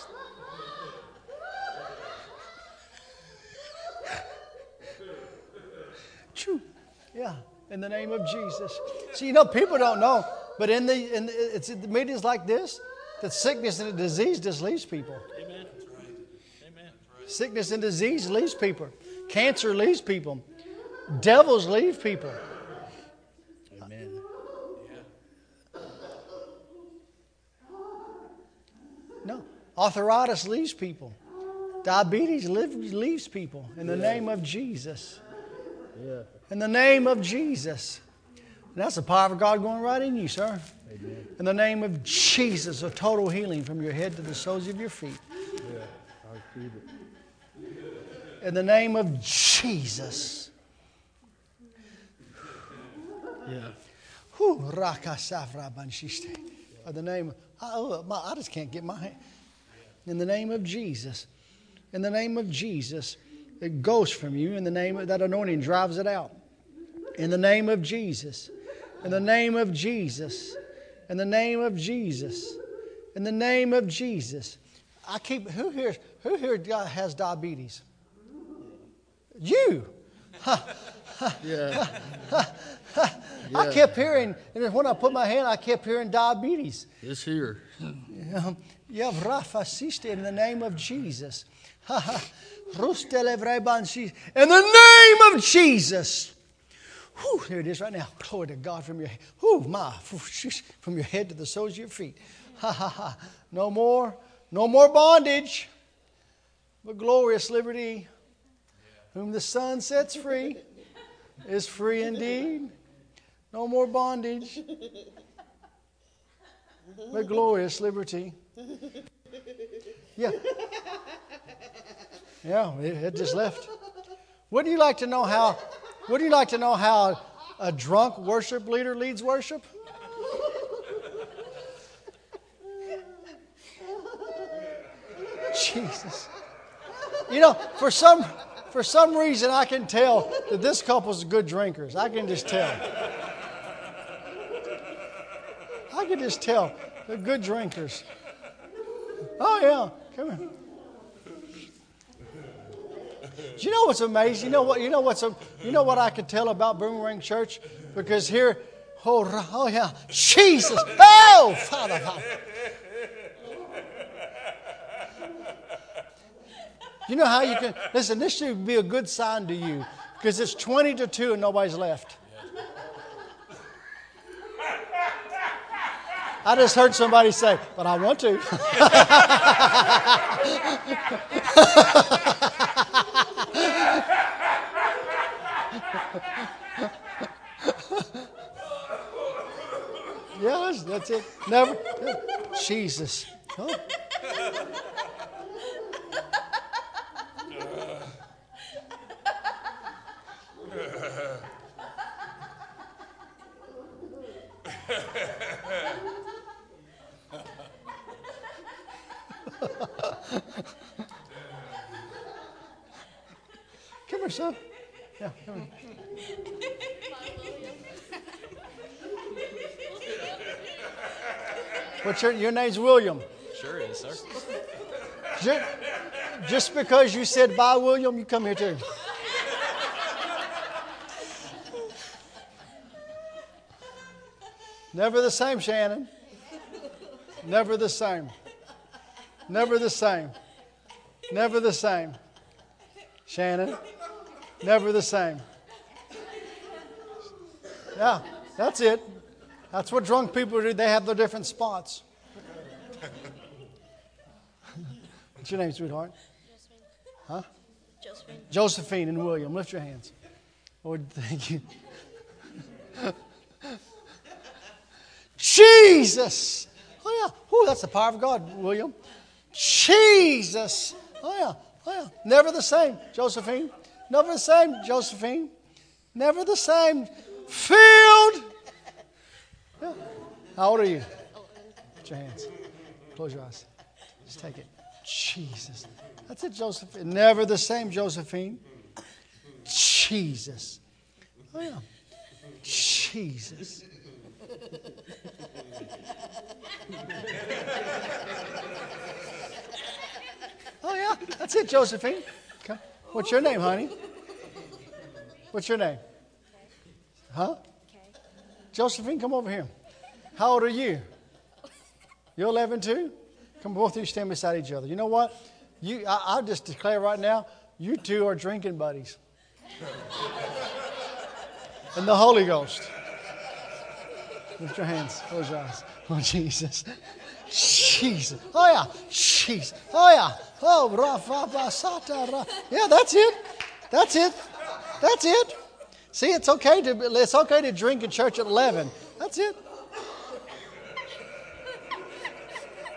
Yeah, in the name of Jesus. See, you know, people don't know, but in the, in the it's in the meetings like this, that sickness and the disease just leaves people. Amen. Amen. Sickness and disease leaves people. Cancer leaves people. Devils leave people.
Amen.
No. Arthritis leaves people. Diabetes leaves people in the name of Jesus.
Yeah.
In the name of Jesus. And that's the power of God going right in you, sir.
Amen.
In the name of Jesus, a total healing from your head to the soles of your feet.
Yeah. I receive it.
In the name of Jesus.
Yeah.
Whew. In the name, I, oh, I just can't get my hand. In the name of Jesus. In the name of Jesus. It goes from you. In the name of that anointing drives it out. In the name of Jesus. In the name of Jesus. In the name of Jesus. In the name of Jesus. I keep who here who here has diabetes? You.
Yeah.
I kept hearing, and when I put my hand, I kept hearing diabetes.
It's here.
Yeah, Rafa Siste in the name of Jesus. In the name of Jesus. Whew, there it is right now. Glory to God from your whew, my, from your head to the soles of your feet. Ha ha ha. No more, no more bondage, but glorious liberty. Whom the Son sets free is free indeed. No more bondage, but glorious liberty. Yeah. Yeah, it, it just left. Wouldn't you like to know how? Would you like to know how a drunk worship leader leads worship? Jesus. You know, for some for some reason I can tell that this couple's good drinkers. I can just tell. I can just tell they're good drinkers. Oh yeah, come here. Do you know what's amazing? You know what? You know what's? You know what I could tell about Boomerang Church? Because here, oh, oh yeah, Jesus, oh Father, Father. You know how you can listen. This should be a good sign to you because it's twenty to two and nobody's left. I just heard somebody say, "But I want to." yes, that's it. Never. Jesus. Oh. Come here, son. Yeah, come here. What's your, your name's William.
Sure is, sir.
Just, just because you said bye, William, you come here too. Never the same, Shannon. Never the same. Never the same. Never the same. Shannon. Never the same. Yeah, that's it. That's what drunk people do. They have their different spots. What's your name, sweetheart? Josephine. Huh?
Josephine.
Josephine and William. Lift your hands. Lord, thank you. Jesus. Oh, yeah. Oh, that's the power of God, William. Jesus. Oh, yeah. Oh, yeah. Never the same, Josephine. Never the same, Josephine. Never the same. Filled. Yeah. How old are you? Put your hands. Close your eyes. Just take it. Jesus. That's it, Josephine. Never the same, Josephine. Jesus. Oh, yeah. Jesus. Oh, yeah. That's it, Josephine. Okay. What's your name, honey? What's your name? Huh? Josephine, come over here. How old are you? You're 11 too? Come both of you stand beside each other. You know what? You, I, I'll just declare right now, you two are drinking buddies. and the Holy Ghost. Lift your hands. Close your eyes. Oh, Jesus. Jesus. Oh, yeah. Jesus. Oh, yeah. Oh, Rafa Basata. Ra. Yeah, that's it. That's it. That's it. See, it's okay to it's okay to drink in church at 11. That's it.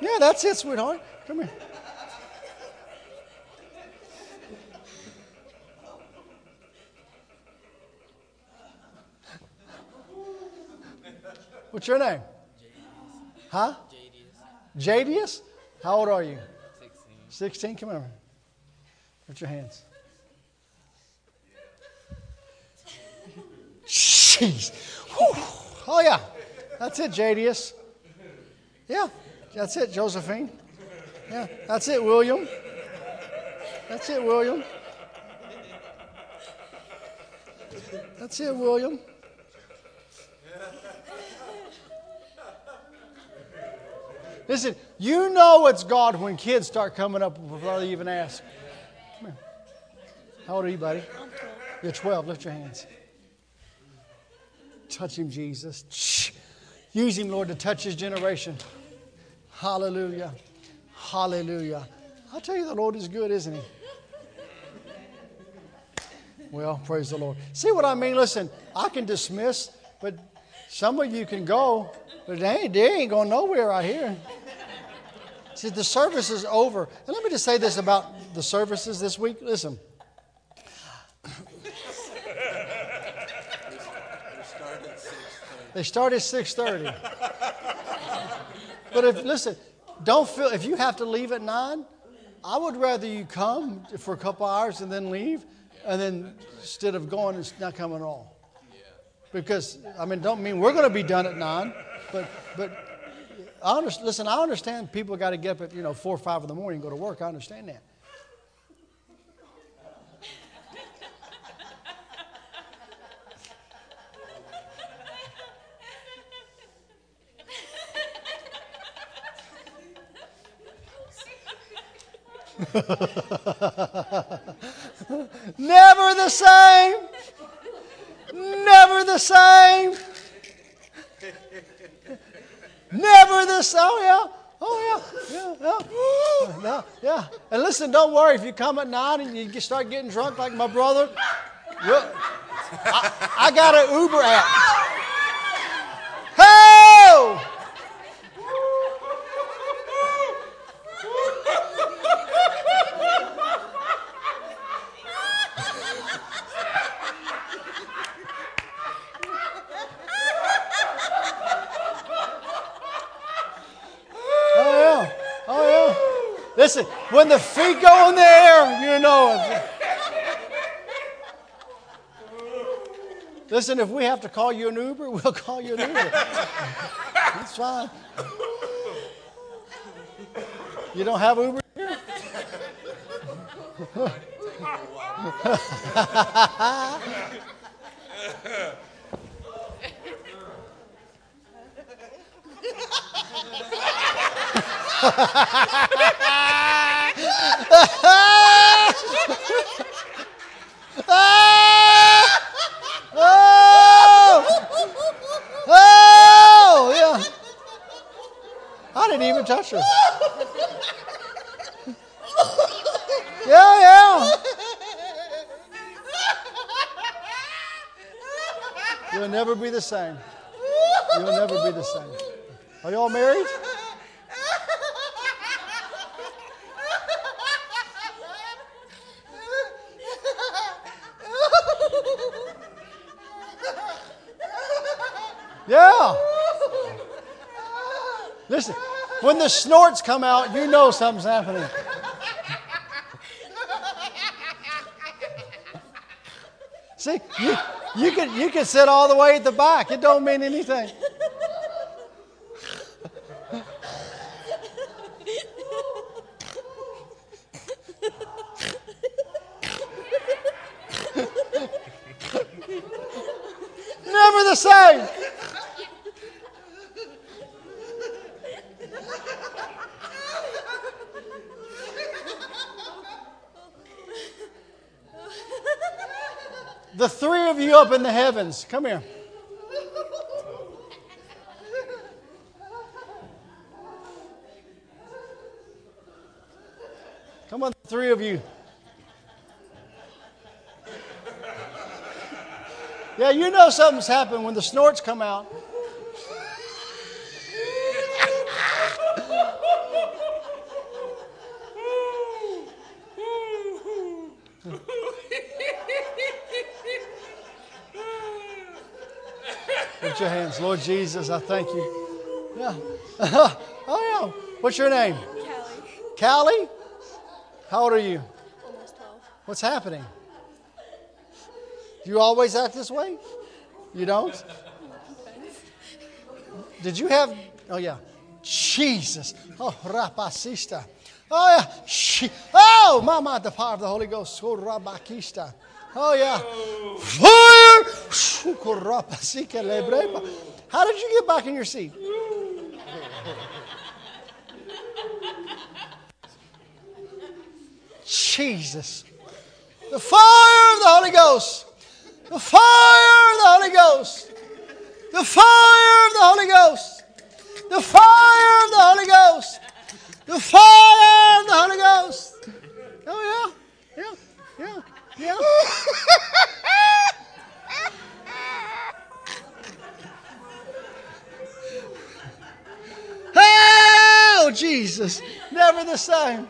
Yeah, that's it, sweetheart. Come here. What's your name? Huh? Jadius. Jadius. How old are you? 16. 16? Come over. Put your hands. Jeez. Oh, yeah. That's it, Jadius. Yeah. That's it, Josephine. Yeah. That's it, William. That's it, William. That's it, William. Listen, you know it's God when kids start coming up before they even ask. How old are you, buddy? You're 12. Lift your hands. Touch him, Jesus. Use him, Lord, to touch his generation. Hallelujah. Hallelujah. I tell you, the Lord is good, isn't he? Well, praise the Lord. See what I mean? Listen, I can dismiss, but some of you can go, but they ain't, they ain't going nowhere out here. See, the service is over. And let me just say this about the services this week. Listen. They start at 6:30. But if listen, don't feel if you have to leave at 9, I would rather you come for a couple hours and then leave and then instead of going and not coming at all. Because I mean don't mean we're going to be done at 9, but but I understand, listen, I understand people got to get up at you know 4 or 5 in the morning and go to work. I understand that. Never the same. Never the same. Never the same. Oh, yeah. Oh, yeah. Yeah, yeah. yeah. And listen, don't worry if you come at night and you start getting drunk like my brother. I, I got an Uber app. Hey! Oh yeah, oh yeah. Listen, when the feet go in the air, you know it. Listen, if we have to call you an Uber, we'll call you an Uber. That's fine. You don't have Uber here? Oh! Oh! I didn't even touch her. Yeah, yeah. You'll never be the same. You'll never be the same. Are y'all married? Yeah. Listen, when the snorts come out, you know something's happening. See, you, you you can sit all the way at the back. It don't mean anything. Never the same. The three of you up in the heavens, come here. Come on, three of you. Yeah, you know something's happened when the snorts come out. Lift. Lord Jesus, I thank you. Yeah. oh, yeah. What's your name?
Callie,
Callie? How old are you?
almost 12.
What's happening? Do you always act this way? You don't? Did you have, oh yeah, Jesus. Oh, rapasista. Oh yeah, she, oh, mama, the power of the Holy Ghost. Oh, rabakista. Oh yeah. Oh. Fire! How did you get back in your seat? Jesus. The fire of the Holy Ghost. The fire of the Holy Ghost. The fire of the Holy Ghost. The fire of the Holy Ghost. The fire of the Holy Ghost. Oh, yeah. Yeah. Yeah. Yeah. Oh, Jesus. Never the same.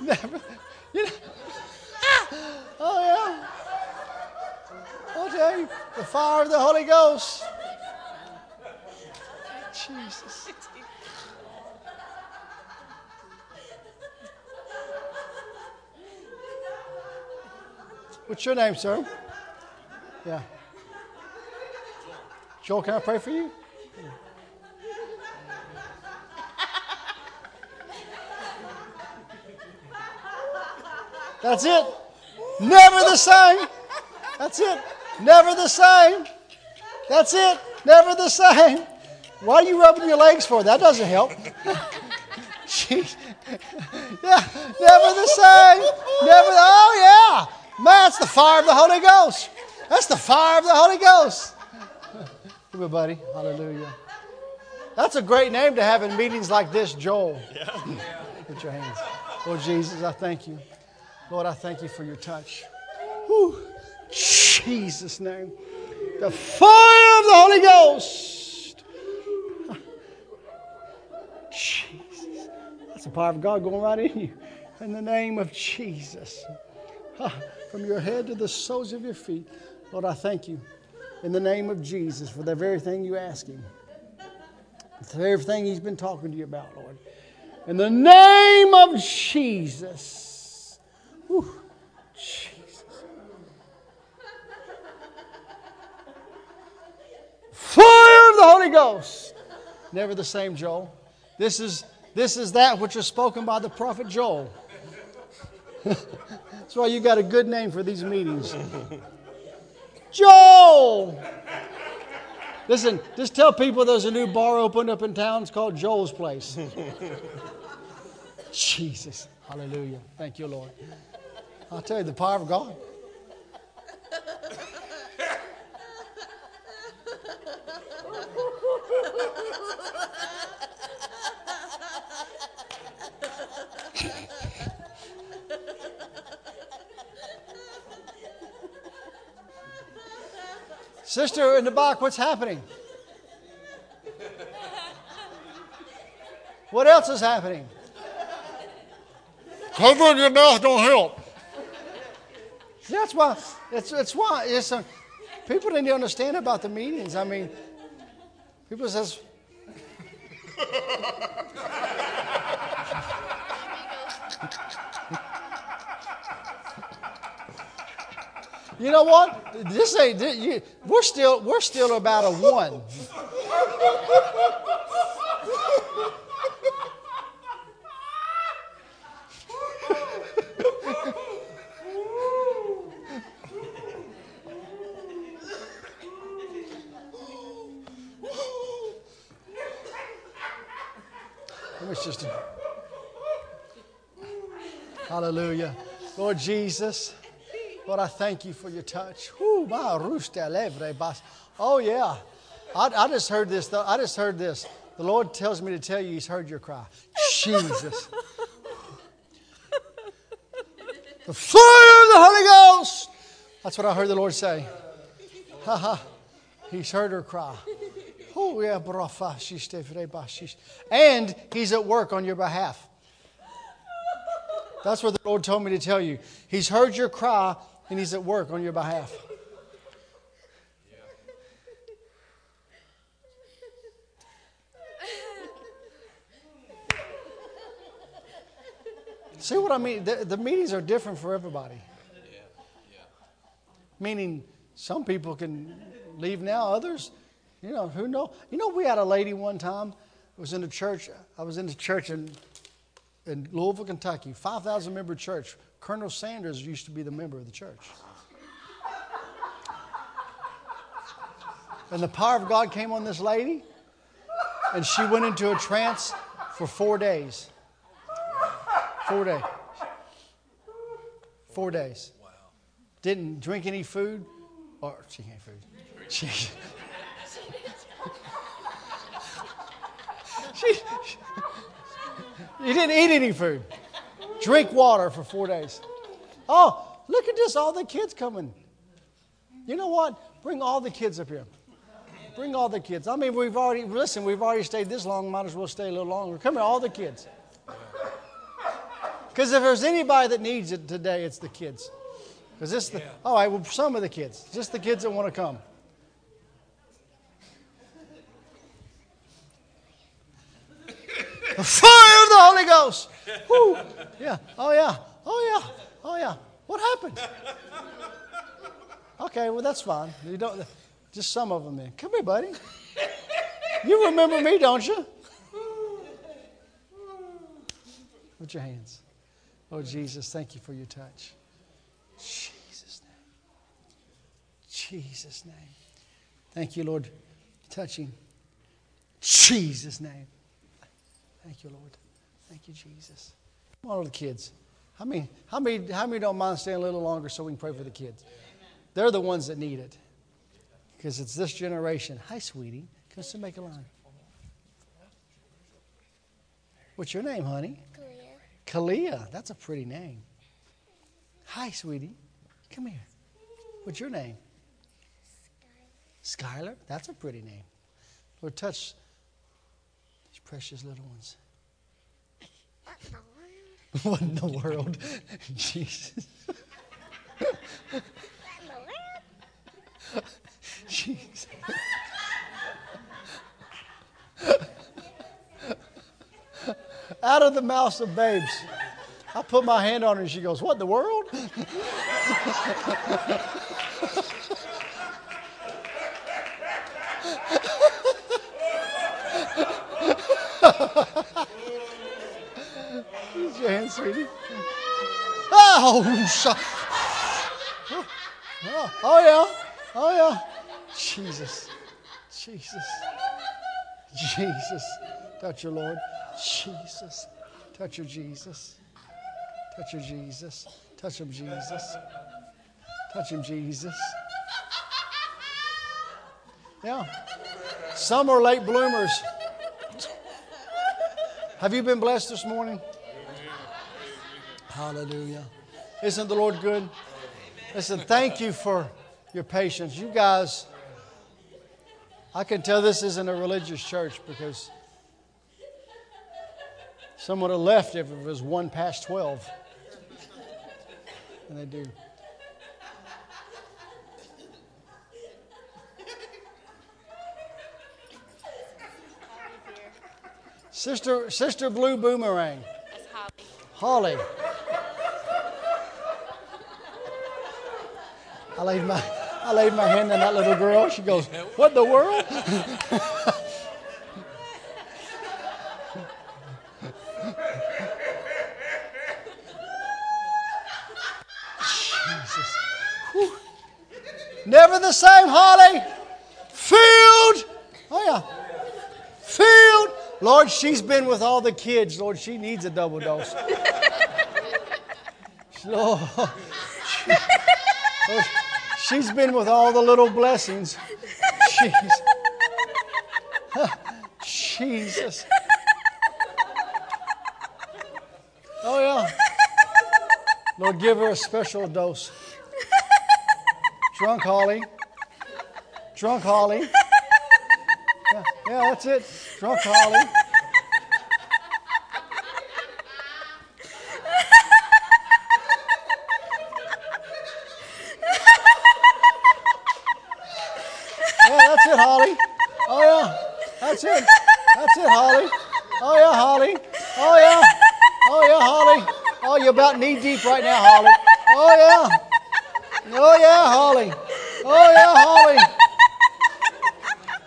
Never. You know, ah! oh, yeah. I'll the fire of the Holy Ghost. Jesus. What's your name, sir? Yeah. Joel, can I pray for you? That's it. Never the same. That's it. Never the same. That's it. Never the same. Why are you rubbing your legs for? That doesn't help. Jeez. Yeah, never the same. Never. The, Oh yeah, man, that's the fire of the Holy Ghost. That's the fire of the Holy Ghost. Come here, buddy. Hallelujah. That's a great name to have in meetings like this, Joel. Yeah. Put your hands. Lord Jesus, I thank you. Lord, I thank you for your touch. Whew. Jesus' name. The fire of the Holy Ghost. Jesus. That's the power of God going right in you. In the name of Jesus. From your head to the soles of your feet. Lord, I thank you in the name of Jesus for the very thing you ask Him. For everything He's been talking to you about, Lord. In the name of Jesus. Whew. Jesus. Fire of the Holy Ghost. Never the same, Joel. This is, this is that which was spoken by the prophet Joel. That's why you got a good name for these meetings. Joel! Listen, just tell people there's a new bar opened up in town. It's called Joel's Place. Jesus. Hallelujah. Thank you, Lord. I'll tell you, the power of God. Sister in the back, what's happening? What else is happening? Covering your mouth don't help. That's why. It's, it's why. It's, uh, people didn't understand about the meetings. I mean, people says. You know what? This ain't. thi- You, we're still. We're still about a one. Me just. Hallelujah. Lord Jesus, Lord, I thank you for your touch. Oh, yeah. I, I just heard this, though. I just heard this. The Lord tells me to tell you He's heard your cry. Jesus. the fire of the Holy Ghost. That's what I heard the Lord say. Ha ha. He's heard her cry. And He's at work on your behalf. That's what the Lord told me to tell you. He's heard your cry and He's at work on your behalf. See what I mean? The, the meetings are different for everybody. Meaning, some people can leave now, others, you know, who know? You know, we had a lady one time. It was in the church. I was in the church in in Louisville, Kentucky, 5,000 member church. Colonel Sanders used to be the member of the church. And the power of God came on this lady, and she went into a trance for four days. Four days. Four days. Wow. Didn't drink any food, or she can't food. She, she, you didn't eat any food. Drink water for four days. Oh, look at this. All the kids coming. You know what? Bring all the kids up here. Bring all the kids. I mean, we've already, listen, we've already stayed this long. Might as well stay a little longer. Come here, all the kids. Because if there's anybody that needs it today, it's the kids. Because this, the, all right, well, some of the kids. Just the kids that want to come. The fire of the Holy Ghost. Woo. Yeah. Oh, yeah. Oh, yeah. Oh, yeah. What happened? Okay, well, that's fine. You don't, just some of them then. Come here, buddy. You remember me, don't you? Put your hands. Oh, Jesus, thank you for your touch. Jesus' name. Jesus' name. Thank you, Lord. Touching. Jesus' name. Thank you, Lord. Thank you, Jesus. Come on, little kids. How many, how, many, how many don't mind staying a little longer so we can pray for the kids? They're the ones that need it. Because it's this generation. Hi, sweetie. Come to make a line. What's your name, honey?
Kalia.
Kalia. That's a pretty name. Hi, sweetie. Come here. What's your name? Skylar. Skylar? That's a pretty name. Lord, touch precious little ones. what in the world? Jesus. Jesus. Out of the mouths of babes. I put my hand on her and she goes, What in the world? Use your hand, sweetie. Oh, sh- oh, oh, yeah. Oh, yeah. Jesus. Jesus. Jesus. Touch your Lord. Jesus. Touch your Jesus. Touch your Jesus. Touch him, Jesus. Touch him, Jesus. Yeah. Some are late bloomers. Have you been blessed this morning? Hallelujah. Isn't the Lord good? Listen, thank you for your patience. You guys, I can tell this isn't a religious church because someone would have left if it was one past 12. And they do. Sister, Sister Blue Boomerang.
That's Holly.
Holly. I laid my I laid my hand on that little girl. She goes, "What the world?" Jesus. Never the same, Holly. Filled. Oh yeah. Filled. Lord, she's been with all the kids. Lord, she needs a double dose. Lord, she- Lord, she's been with all the little blessings. Jeez. Jesus. Oh, yeah. Lord, give her a special dose. Drunk Holly. Drunk Holly. Yeah, yeah, that's it. Drunk Holly. Knee deep right now, Holly. Oh yeah. Oh yeah, Holly. Oh yeah, Holly.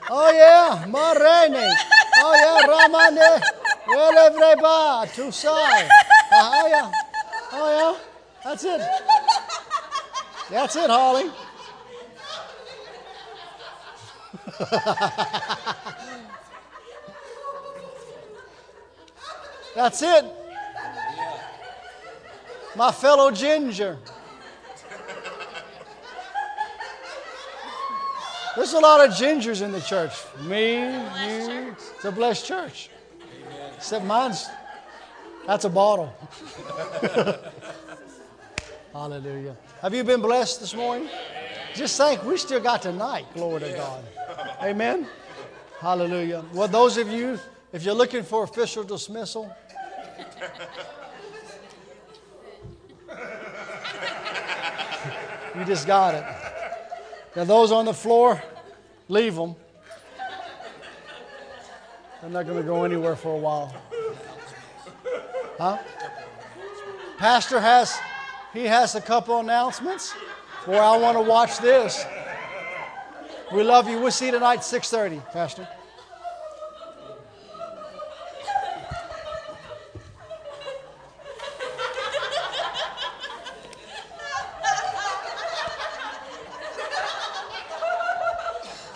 Oh yeah, Marene. Oh yeah, Ramane. Elevreba, Tusai. Uh-huh, oh yeah. Oh yeah. That's it. That's it, Holly. That's it. My fellow ginger. There's a lot of gingers in the church. Me, you. It's a blessed church. Except mine's, that's a bottle. Hallelujah. Have you been blessed this morning? Just think, we still got tonight. Glory to God. Amen. Hallelujah. Well, those of you, if you're looking for official dismissal, you just got it. Now, those on the floor, leave them. They're not going to go anywhere for a while. Huh? Pastor has, he has a couple announcements. Boy, I want to watch this. We love you. We'll see you tonight, 6.30, Pastor.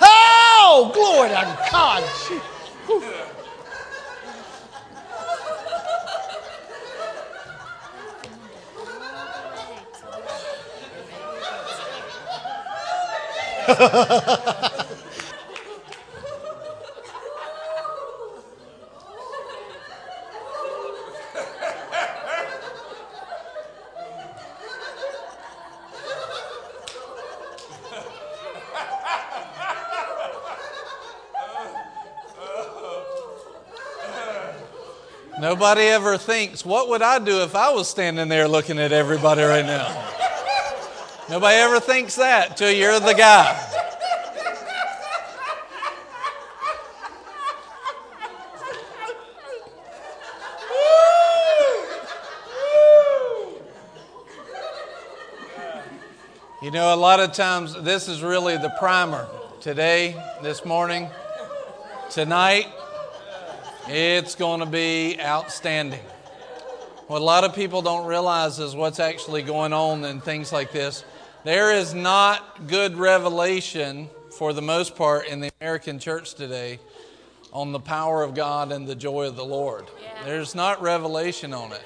Oh, glory to God.
Nobody ever thinks, what would I do if I was standing there looking at everybody right now? Nobody ever thinks that till you're the guy. You know, a lot of times this is really the primer. Today, this morning, tonight, it's going to be outstanding. What a lot of people don't realize is what's actually going on in things like this. There is not good revelation, for the most part, in the American church today on the power of God and the joy of the Lord. There's not revelation on it.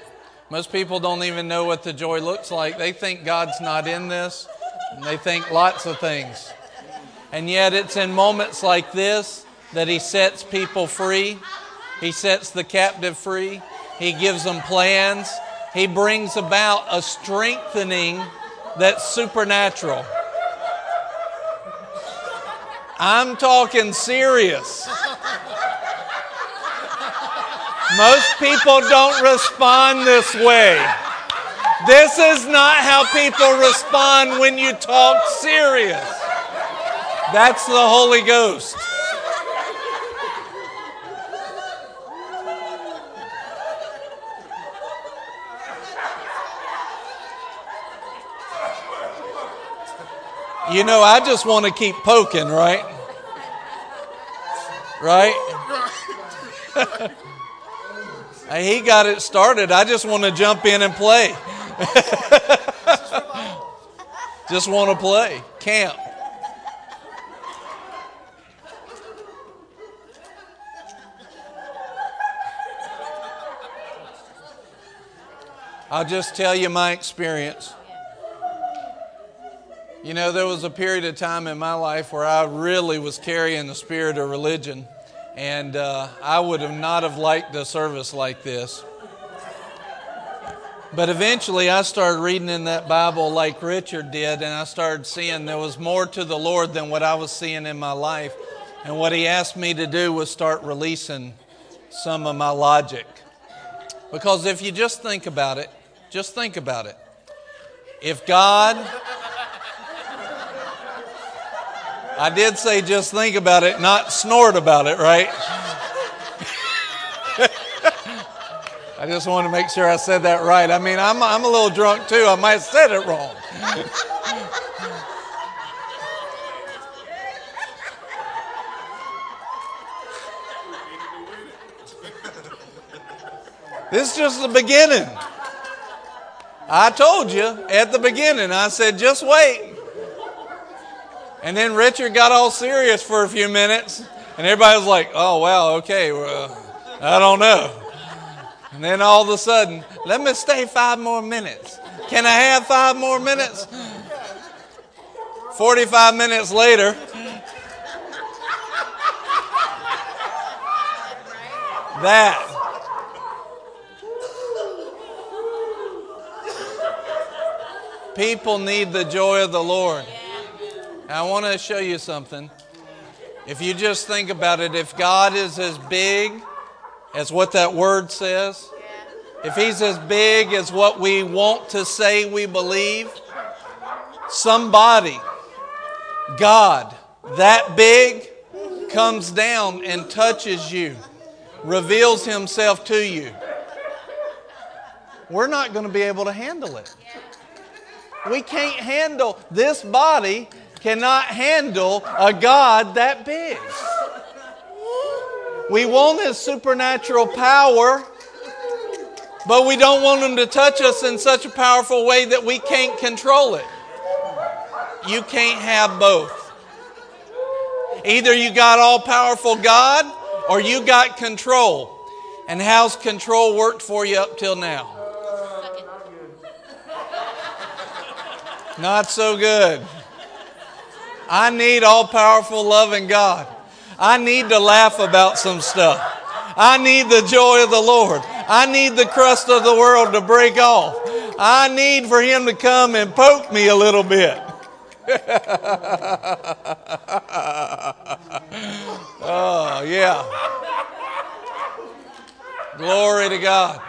Most people don't even know what the joy looks like. They think God's not in this, and they think lots of things. And yet, it's in moments like this that He sets people free. He sets the captive free. He gives them plans. He brings about a strengthening that's supernatural. I'm talking serious. Most people don't respond this way. This is not how people respond when you talk serious. That's the Holy Ghost. You know, I just want to keep poking, right? Right? he got it started. I just want to jump in and play. just want to play. Camp. I'll just tell you my experience. You know, there was a period of time in my life where I really was carrying the spirit of religion, and uh, I would have not have liked a service like this. But eventually, I started reading in that Bible like Richard did, and I started seeing there was more to the Lord than what I was seeing in my life. And what He asked me to do was start releasing some of my logic. Because if you just think about it, just think about it. If God I did say just think about it, not snort about it, right? I just want to make sure I said that right. I mean, I'm, I'm a little drunk too. I might have said it wrong. this is just the beginning. I told you at the beginning, I said, just wait. And then Richard got all serious for a few minutes, and everybody was like, oh, wow, okay, well, I don't know. And then all of a sudden, let me stay five more minutes. Can I have five more minutes? 45 minutes later, that. People need the joy of the Lord. I want to show you something. If you just think about it, if God is as big as what that word says, if He's as big as what we want to say we believe, somebody, God, that big, comes down and touches you, reveals Himself to you. We're not going to be able to handle it. We can't handle this body cannot handle a God that big. We want His supernatural power, but we don't want Him to touch us in such a powerful way that we can't control it. You can't have both. Either you got all powerful God or you got control. And how's control worked for you up till now? Not so good. I need all powerful, loving God. I need to laugh about some stuff. I need the joy of the Lord. I need the crust of the world to break off. I need for Him to come and poke me a little bit. oh, yeah. Glory to God.